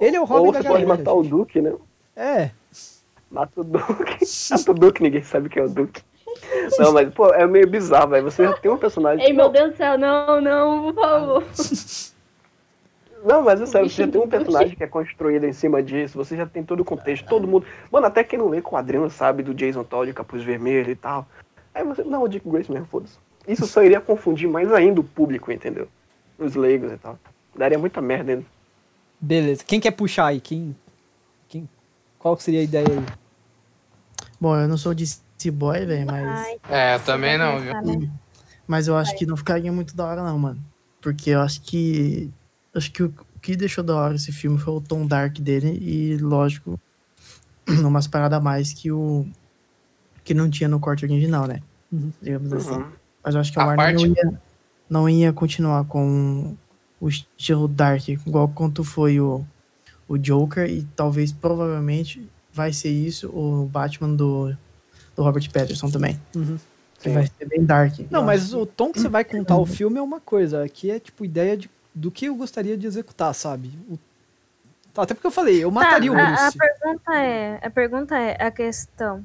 Ele é o Robin Ou da você pode matar o Duke, né? É. Mata o Duke. Mata o Duke, ninguém sabe quem é o Duke. Não, mas, pô, é meio bizarro, velho. Você já tem um personagem. Ei, meu Deus do céu, não, não, por favor. Não, mas é sério, você já tem um personagem que é construído em cima disso, você já tem todo o contexto, todo mundo. Mano, até quem não lê quadrinhos sabe do Jason Todd, capuz vermelho e tal. Aí você. Não, o Dick Grayson mesmo, foda-se. Isso só iria confundir mais ainda o público, entendeu? Os leigos e tal. Daria muita merda ainda. Beleza. Quem quer puxar aí? Quem, quem, qual seria a ideia aí? Bom, eu não sou DC boy, velho, mas, É, eu também não, viu? né? mas eu acho que não ficaria muito da hora, não, mano. Porque eu acho que. Acho que o que deixou da hora esse filme foi o tom dark dele e, lógico, umas paradas a mais que o. que não tinha no corte original, né? Uhum. Digamos assim. Uhum. Mas eu acho que a, A Warner parte- não, ia, não ia continuar com o estilo Dark, igual quanto foi o, o Joker, e talvez, provavelmente, vai ser isso o Batman do, do Robert Pattinson também. Uhum. Que vai ser bem Dark. Não, mas o tom que você vai contar o filme é uma coisa. Aqui é tipo ideia de, do que eu gostaria de executar, sabe? O- Até porque eu falei, eu mataria Tá, o a- A, Bruce. pergunta é, a pergunta é a questão.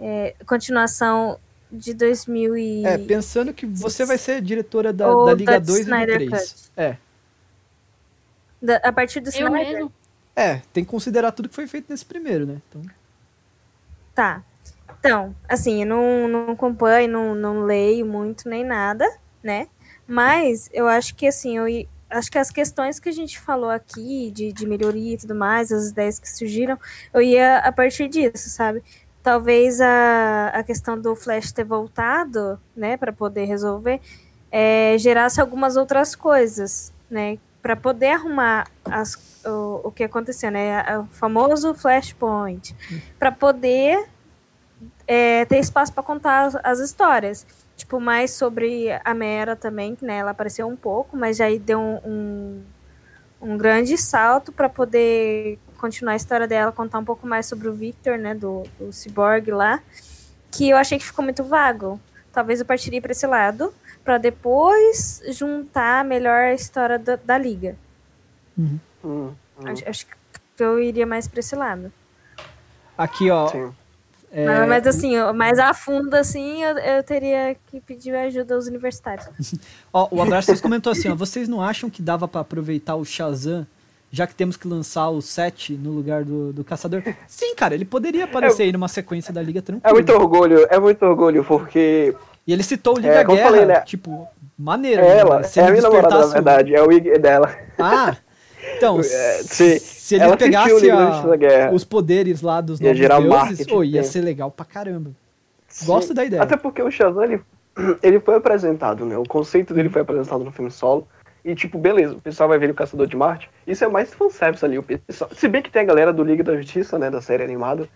É, continuação de 2000 e... É, pensando que você vai ser diretora da, da Liga da 2 e Snyder 3. Cut. É. da- a partir do Eu Snyder? mesmo. É, tem que considerar tudo que foi feito nesse primeiro, né? Então, Tá. Então, assim, eu não, não acompanho, não, não leio muito nem nada, né? Mas eu acho que, assim, eu acho que as questões que a gente falou aqui, de, de melhoria e tudo mais, as ideias que surgiram, eu ia a partir disso, sabe? Talvez a, a questão do Flash ter voltado, né, para poder resolver, é, gerasse algumas outras coisas, né? Para poder arrumar as, o, o que aconteceu, né? O famoso Flashpoint. Para poder é, ter espaço para contar as, as histórias. Tipo, mais sobre a Mera também, né, ela apareceu um pouco, mas aí deu um, um, um grande salto para poder continuar a história dela, contar um pouco mais sobre o Victor, né, do, do Cyborg lá, que eu achei que ficou muito vago. Talvez eu partiria para esse lado, para depois juntar melhor a história da, da Liga. Hum, hum, Acho, acho que eu iria mais para esse lado. aqui, ó. é, Mas, mas assim, mais a fundo, assim, eu, eu teria que pedir ajuda aos universitários. ó, o Abraços comentou assim, ó. Vocês não acham que dava pra aproveitar o Shazam, já que temos que lançar o 7 no lugar do, do Caçador? Sim, cara, ele poderia aparecer aí numa sequência da Liga É tranquilo. muito orgulho, é muito orgulho, porque E ele citou o Liga É, Guerra, falei, né? tipo, maneiro. É né? ela, Se é a minha namorada, na verdade. É o Ig dela. Ah, então, É, se, se ele pegasse a- os poderes lá dos Ia novos deuses, oh, ia ser legal pra caramba. Gosto Sim. da ideia. Até porque o Shazam, ele, ele foi apresentado, né? O conceito dele foi apresentado no filme solo. E, tipo, beleza, o pessoal vai ver o Caçador de Marte. Isso é mais fanservice ali. O pessoal, se bem que tem a galera do Liga da Justiça, né? Da série animada.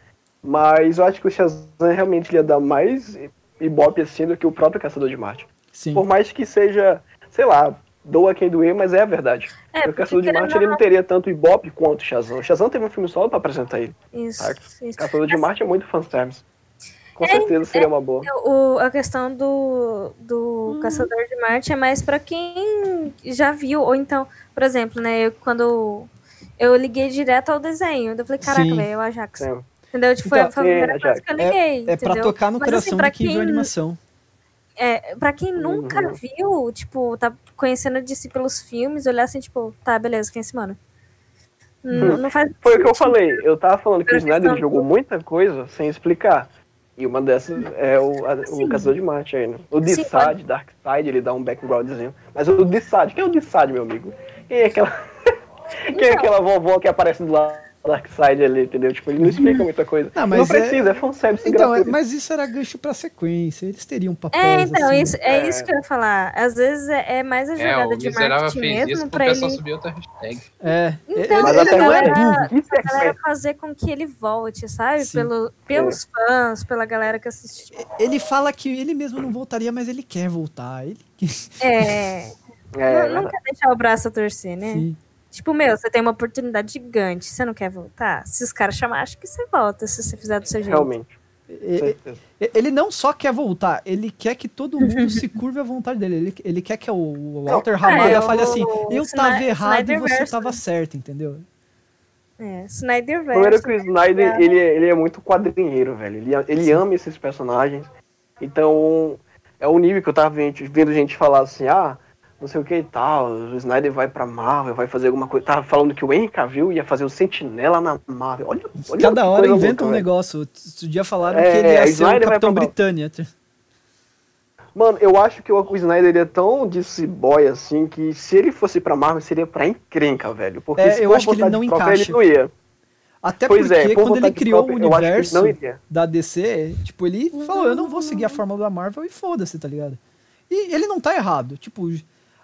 Mas eu acho que o Shazam realmente ia dar mais ibope assim do que o próprio Caçador de Marte. Sim. Por mais que seja, sei lá, doa quem doer, mas é a verdade. É, o Caçador de Marte ou ele não não- teria tanto ibope quanto o Shazam. O Shazam teve um filme solo pra apresentar ele. Isso, Saca? isso. Caçador de Marte é muito fanservice. Com É, certeza seria uma boa. O, a questão do, do Uhum. Caçador de Marte é mais pra quem já viu, ou então, por exemplo, né, eu, quando eu liguei direto ao desenho, eu falei, caraca, velho, é o Ajax. Sim. Entendeu? Tipo, Então, foi a primeira é, coisa que eu liguei. É pra entendeu? tocar no Mas, assim, coração pra de quem viu a animação. É, pra quem nunca Uhum. viu, tipo, tá conhecendo a DC pelos filmes, olhar assim, tipo, tá, beleza, quem é esse mano? Não, não faz Foi o que eu falei. Eu tava falando que o Snyder jogou muita coisa sem explicar. E uma dessas é o, a- o Caçador de Marte aí, né? O Dissad, Darkseid, ele dá um backgroundzinho. Mas o Dissad, quem é o Dissad, meu amigo? Quem é aquela. quem é Então. aquela vovó que aparece do lado do Darkseid ali, entendeu? Tipo, ele não explica muita coisa. Não mas é- precisa, é, fanservice Então, é- gratuito. mas isso era gancho pra sequência. Eles teriam papéis É, então, assim. isso, é, É. isso que eu ia falar. Às vezes é, é mais a É, jogada de marketing mesmo pra ele. subir outra hashtag. É, Então, Mas ele não é. Isso é A galera fazer com que ele volte, sabe? Sim. Pelo, pelos fãs, pela galera que assistiu. Ele fala que ele mesmo não voltaria, mas ele quer voltar. Ele... É. é, não, não quer deixar o braço a torcer, né? Sim. Tipo, meu, você tem uma oportunidade gigante, você não quer voltar? Se os caras chamarem, acho que você volta, se você fizer do seu jeito. realmente. Certeza. Ele não só quer voltar, ele quer que todo mundo se curve à vontade dele. Ele, ele quer que o o Walter Ramada é, fale assim: eu tava errado e você tava né? certo, entendeu? É, Snyder Primeiro Verso. que o Snyder, É. ele, é- ele é muito quadrinheiro, velho. Ele, ele ama esses personagens. Então, é o nível que eu tava vendo, vendo gente falar assim, ah, não sei o que e tal, o Snyder vai pra Marvel, vai fazer alguma coisa. Tava falando que o Henry Cavill ia fazer o Sentinela na Marvel. Olha, olha Cada hora inventa um louca, velho. negócio. Outro dia falaram É, que ele ia ser o Capitão Britânia. Mano, eu acho que o, o Snyder ele é tão DC boy assim que se ele fosse pra Marvel seria pra encrenca, velho. Porque É, se eu acho que ele não própria, encaixa. Ele não ia. Até Pois é, porque por quando ele criou própria, o universo da DC, tipo, ele falou, eu não vou seguir a fórmula da Marvel e foda-se, tá ligado? E ele não tá errado. Tipo,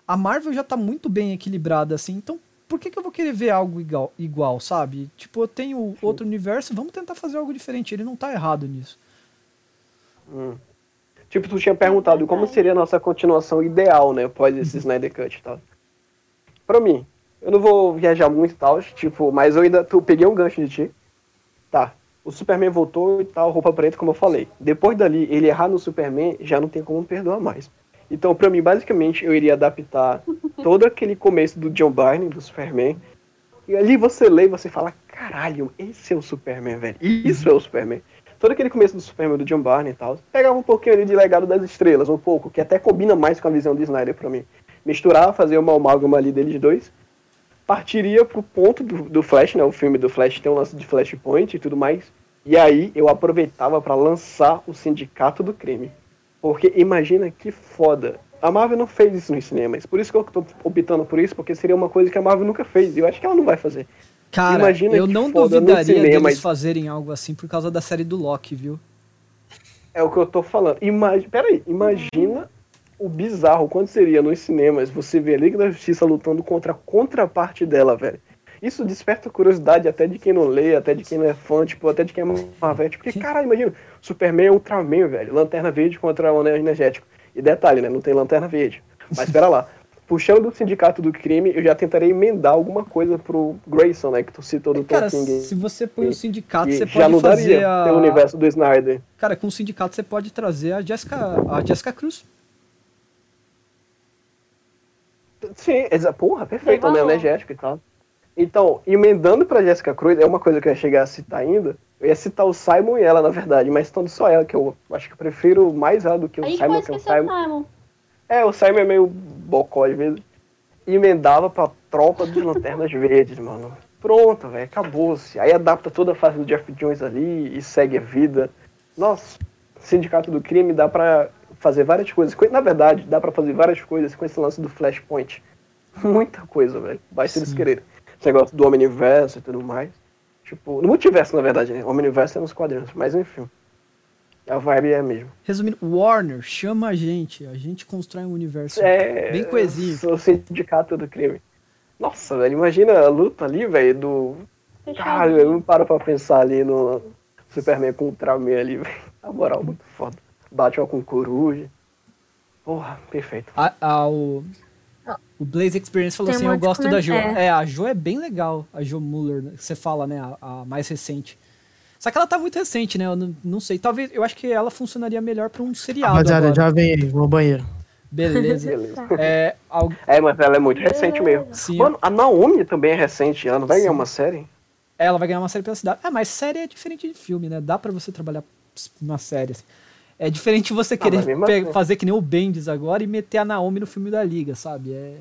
a Marvel já tá muito bem equilibrada assim, então por que, que eu vou querer ver algo igual, igual, sabe? Tipo, eu tenho outro universo, vamos tentar fazer algo diferente. Ele não tá errado nisso. Hum. Tipo, tu tinha perguntado como seria a nossa continuação ideal, né? Após esse Snyder Cut e tal. Pra mim, eu não vou viajar muito e tal, tipo, mas eu ainda tu, peguei um gancho de ti. Tá. O Superman voltou e tal, roupa preta, como eu falei. Depois dali, ele errar no Superman, já não tem como perdoar mais. Então, pra mim, basicamente, eu iria adaptar todo aquele começo do John Byrne, do Superman. E ali você lê e você fala, caralho, esse é o Superman, velho. Isso é o Superman todo aquele começo do Superman do John Barney e tal, pegava um pouquinho ali de Legado das Estrelas, um pouco, que até combina mais com a visão do Snyder pra mim. Misturar, fazer uma amálgama ali deles dois, partiria pro ponto do, do Flash, né? O filme do Flash tem um lance de Flashpoint e tudo mais. E aí eu aproveitava pra lançar o Sindicato do Crime. Porque imagina que foda. A Marvel não fez isso nos cinemas. Por isso que eu tô optando por isso, porque seria uma coisa que a Marvel nunca fez. E eu acho que ela não vai fazer. Cara, Imagina eu não duvidaria cinema, deles fazerem algo assim por causa da série do Loki, viu? É o que eu tô falando. Imag... Peraí, imagina o bizarro quando seria nos cinemas você ver a Liga da Justiça lutando contra a contraparte dela, velho. Isso desperta curiosidade até de quem não lê, até de quem não é fã, tipo, até de quem é Marvel. Porque, caralho, imagina, Superman é Ultraman, velho. Lanterna Verde contra o Anel Energético. E detalhe, né? Não tem Lanterna Verde. Mas espera lá. Puxando do Sindicato do Crime, eu já tentarei emendar alguma coisa pro Grayson, né? Que tu citou do Cara, Tom King. se você põe o E- sindicato, E você já pode não fazer daria a... pelo universo do Snyder. Cara, com o sindicato você pode trazer a Jessica, a Jessica Cruz. Sim, exa porra, perfeito, né? Energético e tal. Então, emendando pra Jessica Cruz, é uma coisa que eu ia chegar a citar ainda. Eu ia citar o Simon e ela, na verdade, mas estando só ela, que eu acho que eu prefiro mais ela do que o Simon, que é o Simon. Simon. É, o Simon é meio bocó às vezes. E emendava pra tropa dos Lanternas Verdes, mano. Pronto, velho, acabou-se. Aí adapta toda a fase do Jeff Jones ali e segue a vida. Nossa, Sindicato do Crime dá pra fazer várias coisas. Na verdade, dá pra fazer várias coisas com esse lance do Flashpoint. Muita coisa, velho. Basta eles Sim. quererem. Esse negócio do Omniverso e tudo mais. Tipo, no multiverso, na verdade, né? O Omniverso é nos quadrinhos, mas enfim. A vibe é a mesma. Resumindo, Warner, chama a gente. A gente constrói um universo É. bem coesinho. O sindicato do crime. Nossa, velho, imagina a luta ali, velho, do. Caralho, eu não paro pra pensar ali no Superman com o Ultraman ali, velho. Na moral, muito foda. Batman com coruja. Porra, perfeito. A, a- o, o Blaze Experience falou Tem assim: Eu gosto da Jo. comentário. É, a Jo é bem legal, a Jo Muller, né, que você fala, né? A, a mais recente. Só que ela tá muito recente, né? Eu não, não sei. Talvez. Eu acho que ela funcionaria melhor pra um seriado. Rapaziada, já vem aí, vou ao banheiro. Beleza. Beleza. É, al- É, mas ela é muito recente mesmo. sim, Mano, a Naomi também é recente, ela não vai ganhar uma série? ela vai ganhar uma série pela cidade. Ah, mas série é diferente de filme, né? Dá pra você trabalhar uma série. assim. É diferente você querer pe- assim. fazer que nem o Bendis agora e meter a Naomi no filme da Liga, sabe? É.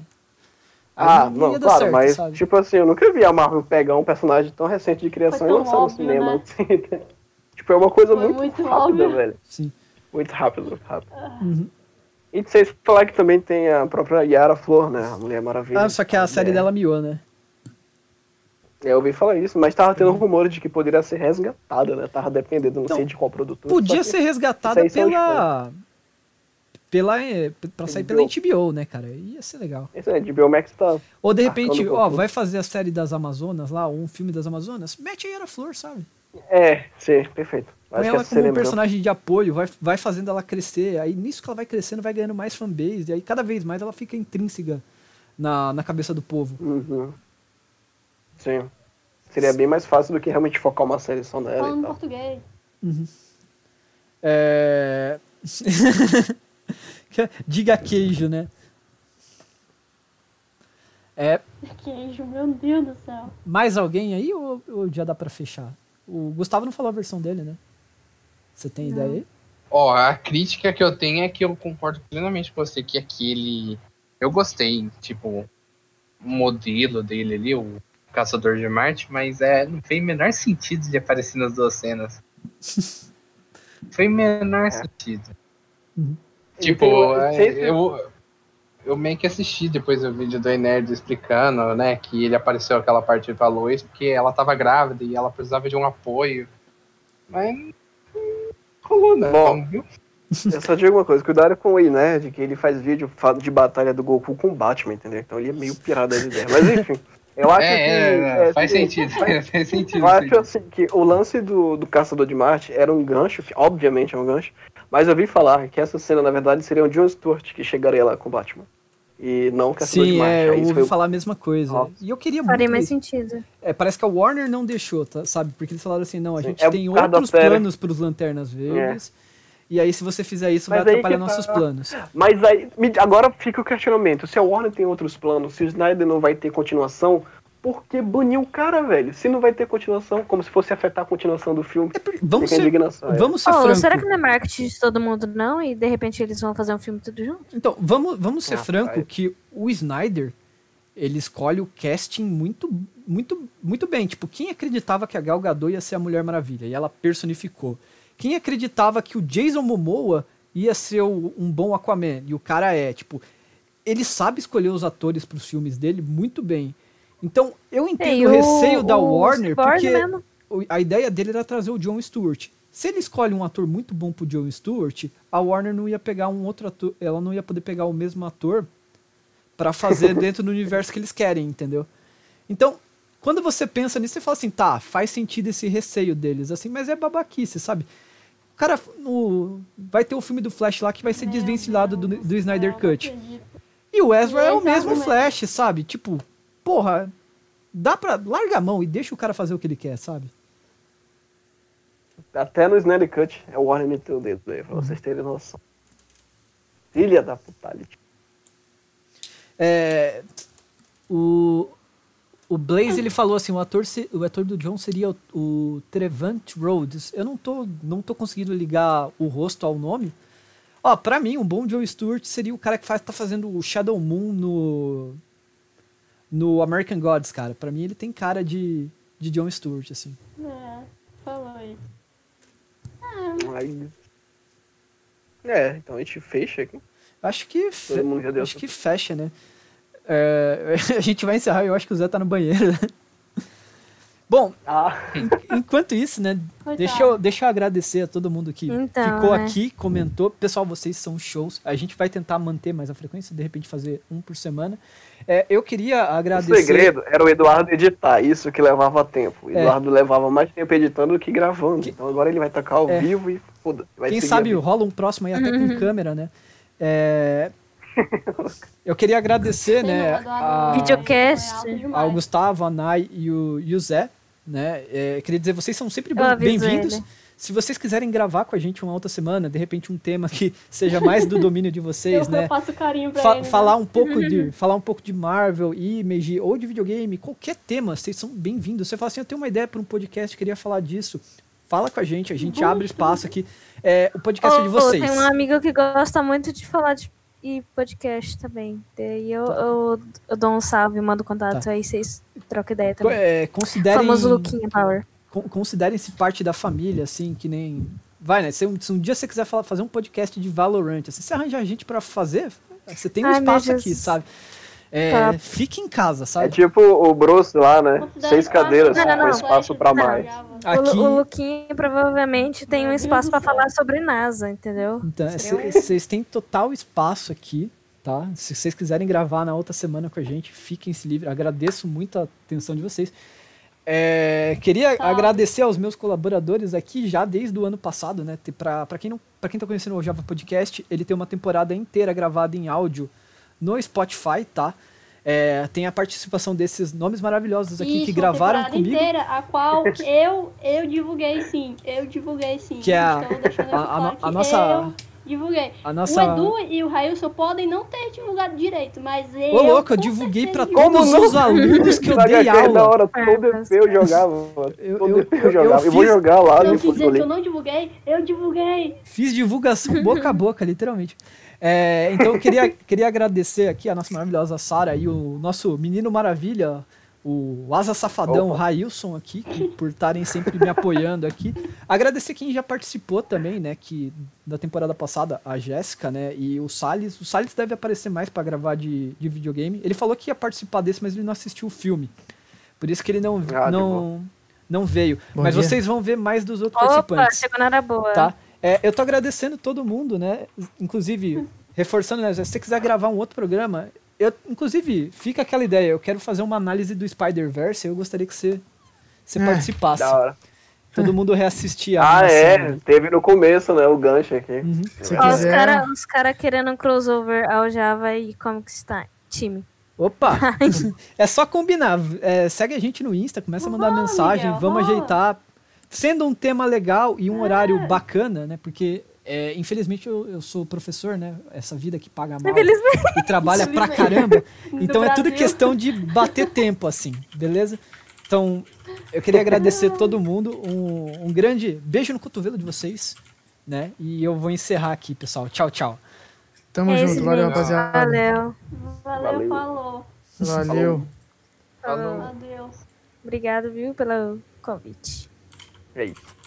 Ah, não, dar claro, certo, mas sabe? tipo assim, eu nunca vi a Marvel pegar um personagem tão recente de criação e lançar no cinema. né? tipo, é uma coisa Foi muito, muito rápida, óbvio. velho. Sim. Muito rápido, rápido. Uhum. E vocês falar que também tem a própria Yara Flor, né? A Mulher Maravilha. Ah, só que a série É. dela miou, né? Eu ouvi falar isso, mas tava tendo rumores de que poderia ser resgatada, né? Tava dependendo, não Então, sei de qual produtor. Podia ser resgatada aí pela. Pela. é, Pra sair pela HBO. HBO, né, cara? Ia ser legal. Isso aí, de Biomax tá. Ou de repente, ó, vai fazer a série das Amazonas lá, ou um filme das Amazonas, mete a Yara Flor, sabe? É, sim, perfeito. Acho ela como um personagem de apoio, vai, vai fazendo ela crescer. Aí nisso que ela vai crescendo, vai ganhando mais fanbase. E aí cada vez mais ela fica intrínseca na, na cabeça do povo. Uhum. Sim. Seria bem mais fácil do que realmente focar uma só nela Falando e tal. português. É... Diga queijo, né? É, Queijo, meu Deus do céu. mais alguém aí ou, ou já dá pra fechar? O Gustavo não falou a versão dele, né? Você tem ideia aí? Ó, a crítica que eu tenho é que eu concordo plenamente com você que aquele. Eu gostei, tipo, o modelo dele ali, o Caçador de Marte, mas é, não fez o menor sentido de aparecer nas duas cenas. Foi o menor sentido. Uhum. Tipo, é, eu, eu meio que assisti depois o vídeo do Enerd explicando, né, que ele apareceu aquela parte pra Lois porque ela tava grávida e ela precisava de um apoio. Mas rolou não, Bom. viu? Eu só digo uma coisa, cuidado com o Nerd, que ele faz vídeo de batalha do Goku com o Batman, entendeu? Então ele é meio pirado das ideias. Mas enfim, eu acho É, que. é, é, faz assim, sentido, faz- faz sentido. Eu acho sim. assim que o lance do, do Caçador de Marte era um gancho, obviamente é um gancho, mas eu vi falar que essa cena, na verdade, seria o John Stewart que chegaria lá com o Batman. E não o Caçador de Sim, Marte. é, Aí eu ouvi foi falar a mesma coisa. Nossa. E eu queria Faria muito mais isso. sentido. É, parece que a Warner não deixou, tá, sabe? Porque eles falaram assim, não, a Sim, gente é tem outros planos pros Lanternas Verdes. E aí, se você fizer isso, Mas vai atrapalhar que nossos tá. planos. Mas aí, me- agora fica o questionamento. Se a Warner tem outros planos, se o Snyder não vai ter continuação, por que banir o cara, velho? Se não vai ter continuação, como se fosse afetar a continuação do filme. Vamos Fica a ser, indignação. é. vamos ser Oh, franco. será que não é marketing de todo mundo, não? E de repente eles vão fazer um filme tudo junto? Então, vamos, vamos ser Ah, franco vai. que o Snyder, ele escolhe o casting muito, muito, muito bem. Tipo, quem acreditava que a Gal Gadot ia ser a Mulher Maravilha? E ela personificou. Quem acreditava que o Jason Momoa ia ser o- um bom Aquaman? E o cara é, tipo... Ele sabe escolher os atores pros filmes dele muito bem. Então, eu entendo e o receio da o Warner, Cyborg porque mesmo. o- a ideia dele era trazer o John Stewart. Se ele escolhe um ator muito bom pro John Stewart, a Warner não ia pegar um outro ator, ela não ia poder pegar o mesmo ator pra fazer dentro do universo que eles querem, entendeu? Então, quando você pensa nisso, você fala assim, tá, faz sentido esse receio deles, assim, mas é babaquice, sabe? O cara, no, vai ter o filme do Flash lá que vai ser desvencilhado do, do Snyder Cut. E o Ezra é o mesmo. Flash, sabe? Tipo, porra, dá pra. Larga a mão e deixa o cara fazer o que ele quer, sabe? Até no Snyder Cut, é o Warner meteu o dedo aí, pra vocês terem noção. Filha da putality. É, o, o Blaze ele falou assim: o ator, se- o ator do John seria o, o Trevant Rhodes. Eu não tô, não tô conseguindo ligar o rosto ao nome. Ó, pra mim, um bom John Stewart seria o cara que faz, tá fazendo o Shadow Moon no. No American Gods, cara. Pra mim, ele tem cara de, de John Stewart, assim. É, falou. Aí, É, então a gente fecha aqui. Acho que, fe- Todo mundo já deu acho que fecha, né? É, a gente vai encerrar, eu acho que o Zé tá no banheiro. né? Bom, Ah, enquanto isso, né? Coitado. Deixa eu, deixa eu agradecer a todo mundo que Então, ficou né? aqui, comentou. Pessoal, vocês são shows. A gente vai tentar manter mais a frequência, de repente fazer um por semana. É, eu queria o agradecer. segredo era o Eduardo editar, isso que levava tempo. O É. Eduardo levava mais tempo editando do que gravando. Que- Então agora ele vai tocar ao É. vivo e foda. vai Quem sabe rola um próximo aí até Uhum. com câmera, né? É, Eu queria agradecer, Sei né, a- Videocast. ao Gustavo, a Nai e o, e o Zé, né? É, queria dizer, vocês são sempre bem-vindos. Se vocês quiserem gravar com a gente uma outra semana, de repente um tema que seja mais do domínio de vocês, eu, né? eu faço carinho pra Fa- ele. né? falar um pouco de falar um pouco de Marvel, Image ou de videogame, qualquer tema, vocês são bem-vindos. Você fala assim, eu tenho uma ideia para um podcast, queria falar disso. Fala com a gente, a gente abre espaço aqui. É, o podcast é de Oh, vocês. Tem um amigo que gosta muito de falar de e podcast também. Daí eu, Tá. eu, eu dou um salve, mando contato, Tá. aí vocês trocam ideia também. é, O considerem, famoso Luquinha Power. con- considerem-se parte da família, assim, que nem. Vai, né? Se um, se um dia você quiser falar, fazer um podcast de Valorant, assim, você arranja gente pra fazer, você tem um Ai, espaço aqui, sabe? É, Tá. Fique em casa, É sabe? tipo o Bruce lá, né? Seis cadeiras, Não, não, com não. espaço pra Não. mais. O, Aqui. Lu- o Luquinha provavelmente tem um espaço céu. falar sobre NASA, entendeu? Então, vocês têm total espaço aqui, tá? Se vocês quiserem gravar na outra semana com a gente, fiquem-se livres. Agradeço muito a atenção de vocês. É, queria Salve. agradecer aos meus colaboradores aqui já desde o ano passado, né? Para quem não, para quem tá conhecendo o Java Podcast, ele tem uma temporada inteira gravada em áudio no Spotify, tá? É, tem a participação desses nomes maravilhosos aqui Isso, que gravaram comigo. inteira, a qual eu, eu divulguei sim. Eu divulguei sim. Que é a- deixando a- a a nossa- Eu divulguei. A nossa. O Edu e o Railson podem não ter divulgado direito, mas eu. Ô, louco, eu divulguei pra todos não? os alunos que eu Na dei Na aula. hora, É, todo EP eu jogava. Eu- todo eu- eu eu- eu jogava. Eu vou fiz- jogar lá Não no quis dizer que eu não divulguei, eu divulguei. Fiz divulgação boca a boca, literalmente. É, então eu queria, queria agradecer aqui a nossa maravilhosa Sara e o nosso menino maravilha, o Asa Safadão Opa. Railson aqui, que- por estarem sempre me apoiando aqui. Agradecer quem já participou também, né, que da temporada passada, a Jéssica, né, e o Salles. O Salles deve aparecer mais pra gravar de, de videogame. Ele falou que ia participar desse, mas ele não assistiu o filme. Por isso que ele não, Ah, não, não veio. Bom mas dia. vocês vão ver mais dos outros Opa, participantes. chegou na hora boa. Tá? É, eu tô agradecendo todo mundo, né? Inclusive, reforçando, né? Se você quiser gravar um outro programa, eu, inclusive, fica aquela ideia, eu quero fazer uma análise do Spider-Verse, eu gostaria que você, você É, participasse. Da hora. Todo mundo reassistir a Ah, é. né? Teve no começo, né? O gancho aqui. Uhum. Ó, os caras os cara querendo um crossover ao Java e Comics Time. Time. Opa! é só combinar. É, segue a gente no Insta, começa a mandar mensagem, Miguel, vamos rola. ajeitar. Sendo um tema legal e um horário bacana, né? Porque, é, infelizmente, eu, eu sou professor, né? Essa vida que paga mal Infelizmente. e trabalha pra caramba. Então é tudo questão de bater tempo, assim, beleza? Então, eu queria agradecer todo mundo. Um, um grande beijo no cotovelo de vocês, né? E eu vou encerrar aqui, pessoal. Tchau, tchau. Tamo É junto, valeu, gente. rapaziada. Valeu. Valeu, Valeu. falou. Valeu. Falou. Adeus. Obrigado, viu, pelo convite. É isso.